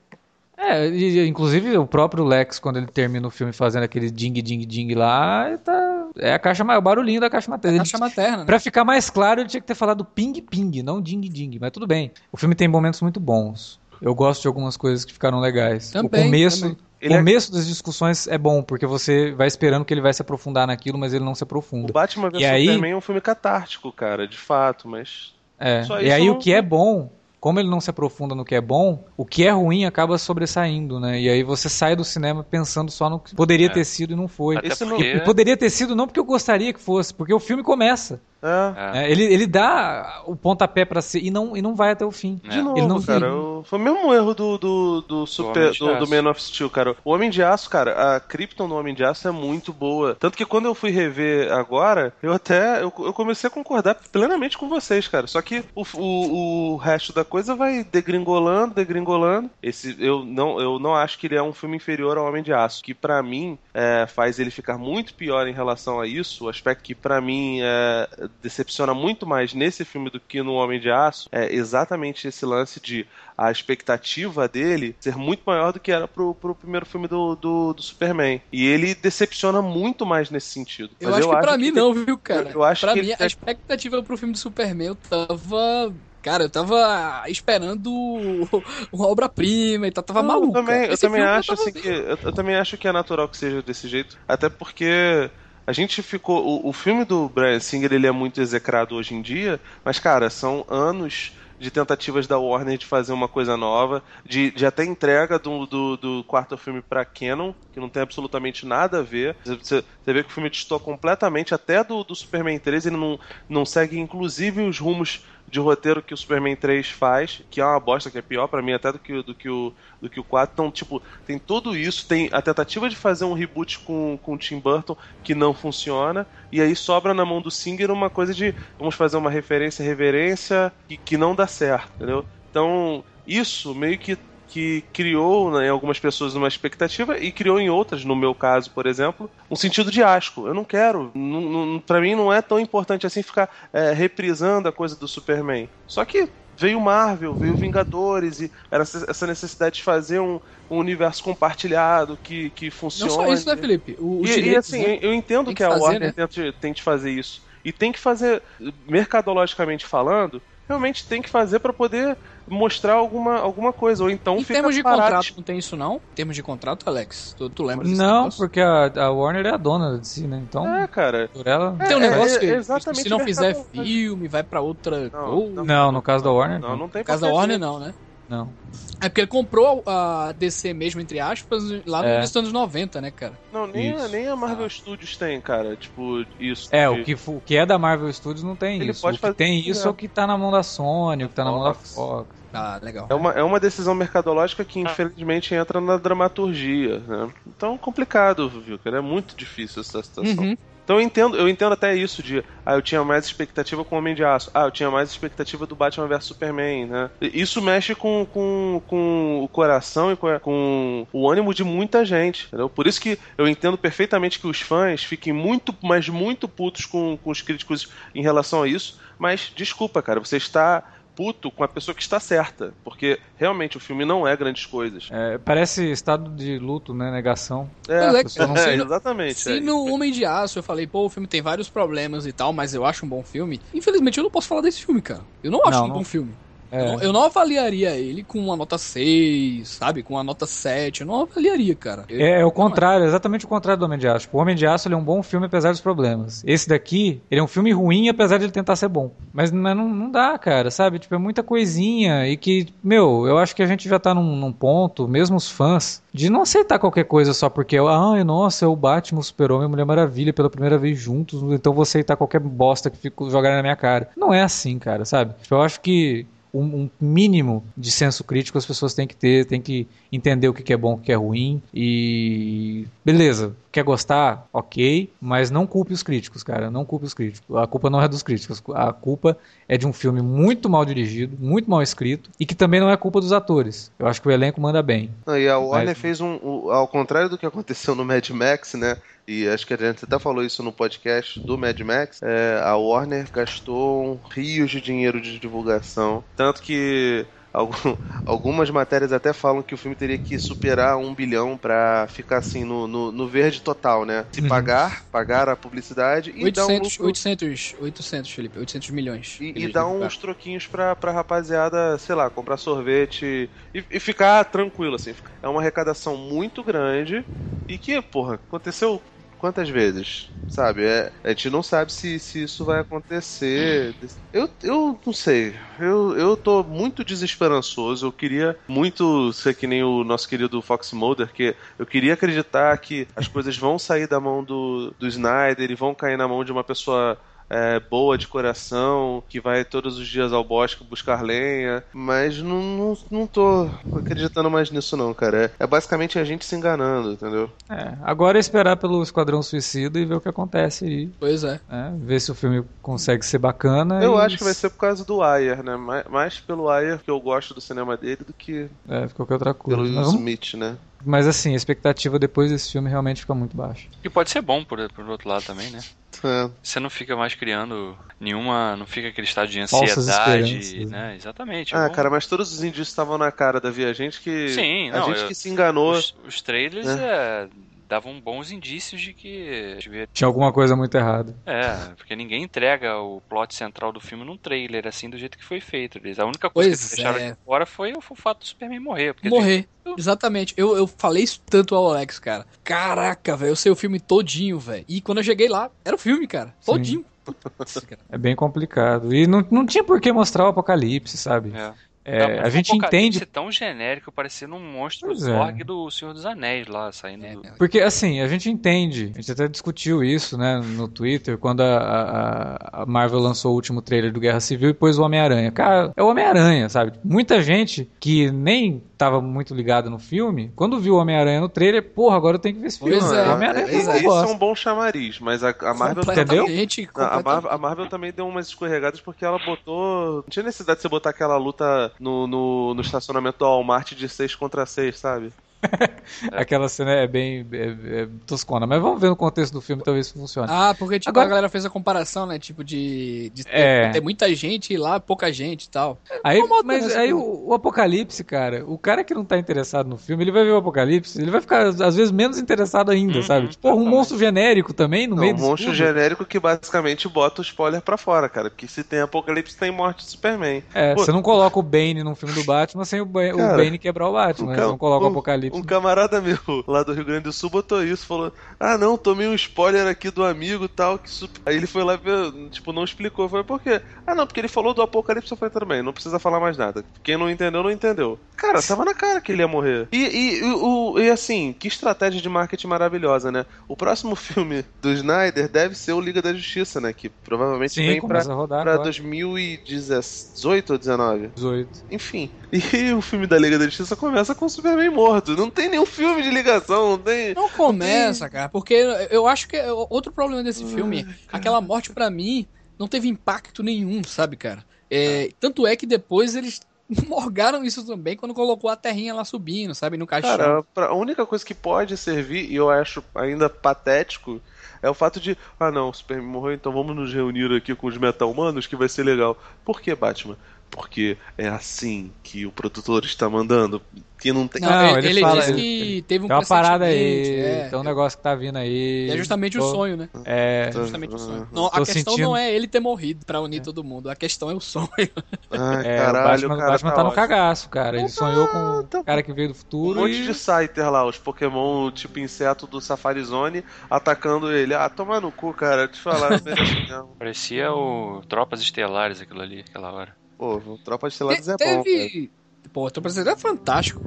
É, e, inclusive o próprio Lex, quando ele termina o filme fazendo aquele ding, ding, ding lá, tá... é a caixa, ma- o barulhinho da caixa materna. A Ele- caixa materna, né? Pra ficar mais claro, ele tinha que ter falado ping, ping, não ding, ding, mas tudo bem. O filme tem momentos muito bons. Eu gosto de algumas coisas que ficaram legais. Também, o começo, também. o é- começo das discussões é bom, porque você vai esperando que ele vai se aprofundar naquilo, mas ele não se O aprofunda. Batman vs E aí- Superman é um filme catártico, cara, de fato, mas. É. Só E aí não- o que é bom, como ele não se aprofunda no que é bom, o que é ruim acaba sobressaindo, né? E aí você sai do cinema pensando só no que poderia É. ter sido e não foi. Até porque... E poderia ter sido não porque eu gostaria que fosse, porque o filme começa. É. É. Ele, ele dá o pontapé pra ser e não, e não vai até o fim. É. De novo, Ele não cara, o- foi o mesmo erro do, do, do, super, do, do. Man of Steel, cara. O Homem de Aço, cara, a Krypton do Homem de Aço é muito boa. Tanto que quando eu fui rever agora, eu até eu, eu comecei a concordar plenamente com vocês, cara. Só que o, o, o resto da coisa vai degringolando, degringolando. Esse, eu, não, eu não acho que ele é um filme inferior ao Homem de Aço, que pra mim é, faz ele ficar muito pior em relação a isso. O aspecto que pra mim é, decepciona muito mais nesse filme do que no Homem de Aço é exatamente esse lance de a expectativa dele ser muito maior do que era pro, pro primeiro filme do, do, do Superman. E ele decepciona muito mais nesse sentido. Eu Mas acho que pra mim ele- não, viu, cara? eu acho pra que mim, ele- a expectativa pro filme do Superman, eu tava. Cara, eu tava esperando uma obra-prima e tal, tava Não, maluco. Eu também, eu também acho assim que eu, eu também acho que é natural que seja desse jeito, até porque a gente ficou o, o filme do Brian Singer ele é muito execrado hoje em dia, mas cara, são anos de tentativas da Warner de fazer uma coisa nova, de, de até entrega do, do, do quarto filme pra Canon, que não tem absolutamente nada a ver. Você, você vê que o filme distorce completamente, até do, do Superman 3, ele não, não segue inclusive os rumos de roteiro que o Superman 3 faz, que é uma bosta, que é pior pra mim até do que, do que, o, do que o 4. Então, tipo, tem tudo isso, tem a tentativa de fazer um reboot com, com o Tim Burton que não funciona, e aí sobra na mão do Singer uma coisa de vamos fazer uma referência, reverência, que, que não dá certo, entendeu? Então, isso meio que que criou né, em algumas pessoas uma expectativa e criou em outras, no meu caso, por exemplo, um sentido de asco. Eu não quero, não, não, para mim não é tão importante assim ficar é, reprisando a coisa do Superman. Só que veio Marvel, veio Vingadores, e era essa necessidade de fazer um, um universo compartilhado que, que Não funcione. só isso, né, Felipe? O, E, e assim, né? eu entendo que, que a fazer, Warner né? tente, tente fazer isso. E tem que fazer, mercadologicamente falando, realmente tem que fazer pra poder mostrar alguma, alguma coisa. Ou então Em fica termos de parado, contrato, não tem isso não? Em termos de contrato, Alex, tu, tu lembra desse Não, negócio? porque a, a Warner é a dona de si, né? Então, É, cara. por ela. É, Tem um negócio que, exatamente se não fizer mercadológico. filme, vai pra outra Não. Não, no caso da Warner, Não, não. não tem No caso da Warner, não, né? Não. É porque ele comprou a DC mesmo, entre aspas, lá no É. início dos anos 90, né, cara? Não, nem, a, nem a Marvel Ah. Studios tem, cara. Tipo, isso. É, de- o que, o que é da Marvel Studios não tem Ele isso. pode o que fazer tem isso é o que tá na mão da Sony, o que tá na mão da Fox. Fox. Ah, legal. É uma, é uma decisão mercadológica que infelizmente entra na dramaturgia, né? Então complicado, viu? cara? É muito difícil essa situação. Uhum. Então eu entendo, eu entendo até isso de ah, eu tinha mais expectativa com o Homem de Aço, ah, eu tinha mais expectativa do Batman vs Superman, né? Isso mexe com, com, com o coração e com, com o ânimo de muita gente, entendeu? Por isso que eu entendo perfeitamente que os fãs fiquem muito, mas muito putos com, com os críticos em relação a isso, mas desculpa, cara, você está puto com a pessoa que está certa, porque realmente o filme não é grandes coisas. É, parece estado de luto, né? Negação. É, é não é, no- exatamente. Se é. no Homem de Aço eu falei, pô, o filme tem vários problemas e tal, mas eu acho um bom filme, infelizmente eu não posso falar desse filme, cara. Eu não acho Não, um não. bom filme. É. Eu, não, eu não avaliaria ele com uma nota 6, sabe? Com uma nota 7. Eu não avaliaria, cara. Eu- É, é o contrário, é exatamente o contrário do Homem de Aço. O Homem de Aço é um bom filme apesar dos problemas. Esse daqui, ele é um filme ruim apesar de ele tentar ser bom. Mas, mas não, não dá, cara, sabe? Tipo, é muita coisinha e que, meu, eu acho que a gente já tá num, num ponto, mesmo os fãs, de não aceitar qualquer coisa só porque, ah, nossa, é o Batman, o Super-Homem e a Mulher Maravilha pela primeira vez juntos, então vou aceitar qualquer bosta que fico jogar na minha cara. Não é assim, cara, sabe? Tipo, eu acho que um, um mínimo de senso crítico as pessoas têm que ter, têm que entender o que é bom, o que é ruim e beleza, quer gostar, ok, mas não culpe os críticos, cara, não culpe os críticos. A culpa não é dos críticos, a culpa é de um filme muito mal dirigido, muito mal escrito e que também não é culpa dos atores. Eu acho que o elenco manda bem. Não, e a Warner Mas- fez um, o- Ao contrário do que aconteceu no Mad Max, né? E acho que a gente até falou isso no podcast do Mad Max. é, a Warner gastou rios de dinheiro de divulgação. Tanto que. Algum- algumas matérias até falam que o filme teria que superar um bilhão pra ficar assim no, no, no verde total, né? Se Uhum. pagar, pagar a publicidade e dar um 800, lucro 800, 800, Felipe, 800 milhões. e, e dar uns troquinhos pra, pra rapaziada, sei lá, comprar sorvete e, e ficar tranquilo, assim. É uma arrecadação muito grande e que, porra, aconteceu quantas vezes? Sabe? É, a gente não sabe se, se isso vai acontecer. Eu, eu não sei. Eu, eu tô muito desesperançoso. Eu queria muito ser que nem o nosso querido Fox Mulder, que eu queria acreditar que as coisas vão sair da mão do, do Snyder e vão cair na mão de uma pessoa é, boa de coração, que vai todos os dias ao bosque buscar lenha, mas não, não, não tô acreditando mais nisso não, cara. É, é basicamente a gente se enganando, entendeu? É, agora é esperar pelo Esquadrão Suicida e ver o que acontece aí. Pois é. né? Ver se o filme consegue ser bacana. Eu e- acho que vai ser por causa do Ayer, né? Mais, mais pelo Ayer, que eu gosto do cinema dele, do que É, qualquer outra coisa. pelo Will Smith, né? Mas assim, a expectativa depois desse filme realmente fica muito baixa. E pode ser bom por, por outro lado também, né? É. Você não fica mais criando nenhuma. Não fica aquele estado de ansiedade. esperanças. Né? Exatamente. é Ah, cara, mas todos os indícios estavam na cara da Via. A gente que. Sim, a não, gente eu- que se enganou. Os, os trailers é, davam bons indícios de que. devia- Tinha alguma coisa muito errada. É, porque ninguém entrega o plot central do filme num trailer, assim, do jeito que foi feito. Eles, a única coisa Pois que eles deixaram é. de fora foi o, fato do Superman morrer. Porque Morrer. Exatamente. Eu, eu falei isso tanto ao Alex, cara. Caraca, velho, eu sei o filme todinho, velho. E quando eu cheguei lá, era o filme, cara. Todinho. Putz, cara. É bem complicado. E não, não tinha por que mostrar o apocalipse, sabe? É. É, a gente entende. tão genérico, parecendo um monstro Pois é. Zorg do Senhor dos Anéis lá, saindo É, do... Porque, assim, a gente entende, a gente até discutiu isso, né, no Twitter, quando a, a- a Marvel lançou o último trailer do Guerra Civil e pôs o Homem-Aranha. Cara, é o Homem-Aranha, sabe? Muita gente que nem tava muito ligada no filme, quando viu o Homem-Aranha no trailer, porra, agora eu tenho que ver esse filme. Pois é, Homem-Aranha é- um esse é um bom chamariz, mas a, a Marvel Completamente, A. Marvel, a Marvel também deu umas escorregadas porque ela botou. Não tinha necessidade de você botar aquela luta no, no, no estacionamento do Walmart de 6 contra 6, sabe? Aquela cena é bem é, é toscona. Mas vamos ver no contexto do filme, talvez funcione. Ah, porque tipo, Agora- a galera fez a comparação, né? Tipo, de, de ter, É. ter muita gente e lá pouca gente e tal. Aí, moto mas aí do- o, o Apocalipse, cara, o cara que não tá interessado no filme, ele vai ver o Apocalipse, ele vai ficar, às vezes, menos interessado ainda, Uhum, sabe? Tipo, um monstro genérico também, no Não, meio um disso monstro genérico que basicamente bota o spoiler pra fora, cara. Porque se tem Apocalipse, tem morte de Superman. É, Pô, você não coloca o Bane num filme do Batman sem o, Ba- o Cara, Bane quebrar o Batman, né? ca- não coloca o um- Apocalipse. Um camarada meu lá do Rio Grande do Sul botou isso, falou: Ah, não, tomei um spoiler aqui do amigo e tal. Que su-" Aí ele foi lá ver, tipo, não explicou. Foi por quê? Ah, não, porque ele falou do Apocalipse. Eu falei, bem, não precisa falar mais nada. Quem não entendeu, não entendeu. Cara, tava na cara que ele ia morrer. E, e, e, o, e assim, que estratégia de marketing maravilhosa, né? O próximo filme do Snyder deve ser o Liga da Justiça, né? Que provavelmente Sim, vem pra, pra agora. 2018 ou 19. 18. Enfim. E o filme da Liga da Justiça começa com o Superman morto. Não tem nenhum filme de ligação, não tem. Não começa, cara, porque eu acho que é outro problema desse filme, aquela morte pra mim não teve impacto nenhum, sabe, cara? É, tanto é que depois eles morgaram isso também quando colocou a terrinha lá subindo, sabe, no caixão. Cara, pra- a única coisa que pode servir, e eu acho ainda patético, é o fato de, ah não, o Superman morreu, então vamos nos reunir aqui com os meta-humanos que vai ser legal. Por que, Batman? Porque é assim que o produtor está mandando. Que não tem. Não, Não, ele, ele ele fala- disse ele- que teve um Tem uma parada aí, é. tem um negócio que tá vindo aí. É justamente o Tô- sonho, né? É, É justamente o sonho. Não, a questão sentindo- não é ele ter morrido pra unir todo mundo, a questão é o sonho. Ai, é, caralho, o Batman, o cara Batman tá, no ótimo. cagaço, cara. Ele tá, sonhou com tá- o cara que veio do Um futuro monte e... de Scyther lá, os Pokémon tipo inseto do Safari Zone atacando ele. Ah, toma no cu, cara. Te falar, não. Parecia o Tropas Estelares aquilo ali, aquela hora. Pô, o Tropa de Estellares é Te- bom. cara. teve. Pô, o Tropa de Elite é fantástico.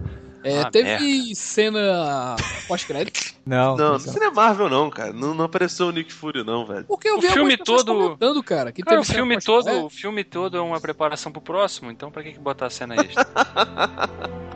É, Ah, teve cena pós-crédito. Não, Não, não, não é Marvel, não, cara. Não, não apareceu o Nick Fury, não, velho. Porque eu O vi filme algumas pessoas todo- cara. Que Cara, teve o cena filme todo, É, o filme todo é uma preparação pro próximo, então pra que que botar a cena extra?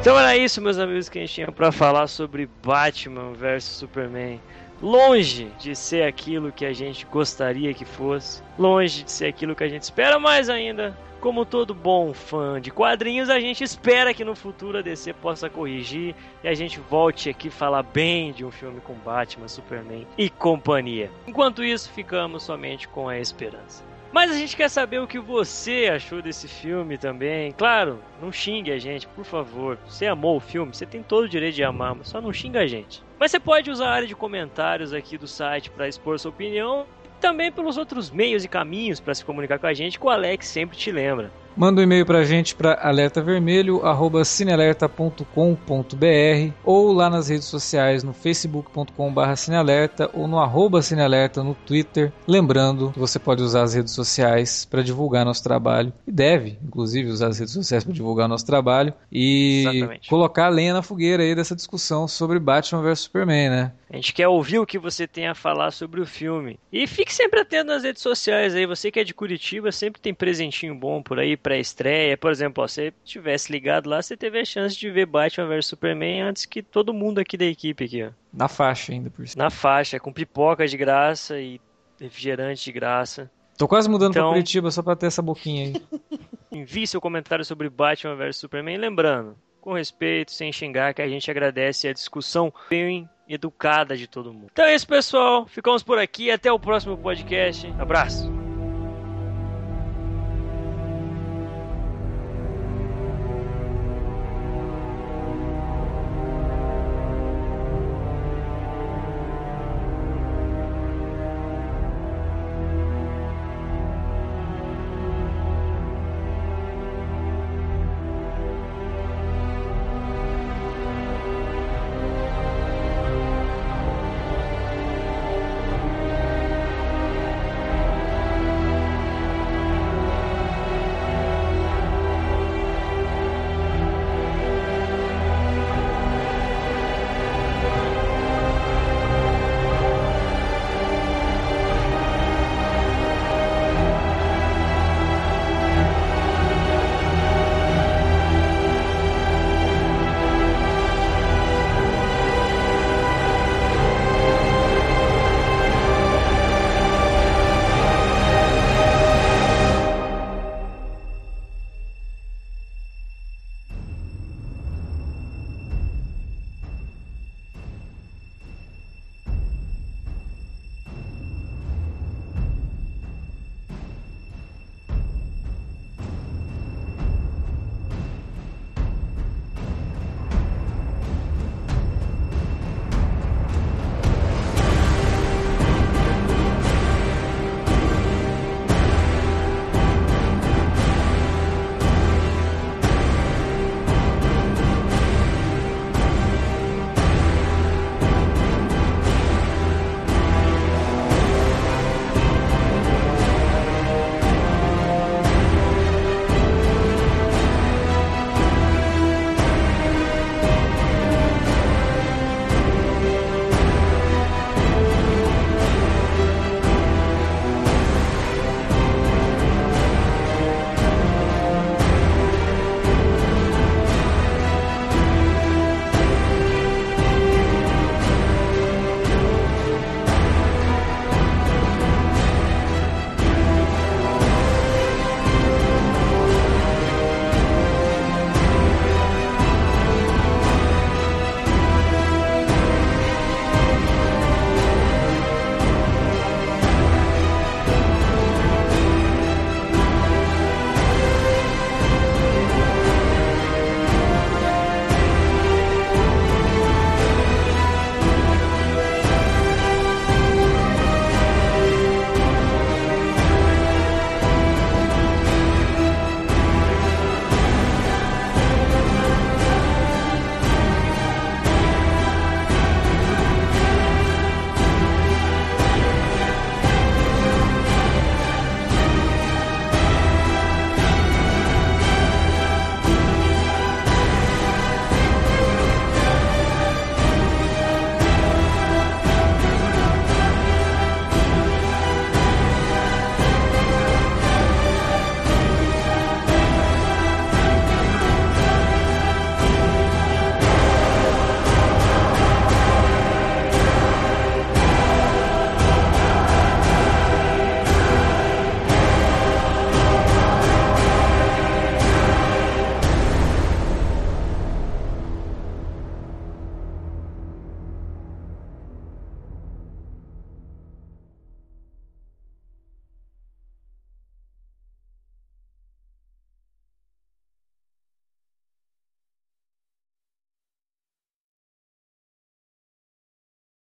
Então era isso, meus amigos, que a gente tinha pra falar sobre Batman vs Superman. Longe de ser aquilo que a gente gostaria que fosse, longe de ser aquilo que a gente espera, mais ainda, como todo bom fã de quadrinhos, a gente espera que no futuro a DC possa corrigir e a gente volte aqui falar bem de um filme com Batman, Superman e companhia. Enquanto isso, ficamos somente com a esperança. Mas a gente quer saber o que você achou desse filme também. Claro, não xingue a gente, por favor. Você amou o filme, você tem todo o direito de amar, mas só não xinga a gente. Mas você pode usar a área de comentários aqui do site para expor sua opinião. e Também pelos outros meios e caminhos para se comunicar com a gente, que o Alex sempre te lembra. Manda um e-mail pra gente pra alertavermelho@cinealerta.com.br ou lá nas redes sociais no facebook.com.br cinealerta ou no arroba cinealerta no Twitter. Lembrando que você pode usar as redes sociais para divulgar nosso trabalho e deve, inclusive, usar as redes sociais para divulgar nosso trabalho e Exatamente. colocar a lenha na fogueira aí dessa discussão sobre Batman vs Superman, né? A gente quer ouvir o que você tem a falar sobre o filme. E fique sempre atento nas redes sociais aí. Você que é de Curitiba, sempre tem presentinho bom por aí, pré-estreia. Por exemplo, ó, se você tivesse ligado lá, você teve a chance de ver Batman vs Superman antes que todo mundo aqui da equipe aqui, ó. Na faixa ainda por cima. Na faixa, com pipoca de graça e refrigerante de graça. Tô quase mudando Então- pra Curitiba só pra ter essa boquinha aí. Envie seu comentário sobre Batman vs Superman. Lembrando, com respeito, sem xingar, que a gente agradece a discussão bem educada de todo mundo. Então é isso, pessoal. Ficamos por aqui. Até o próximo podcast. Abraço.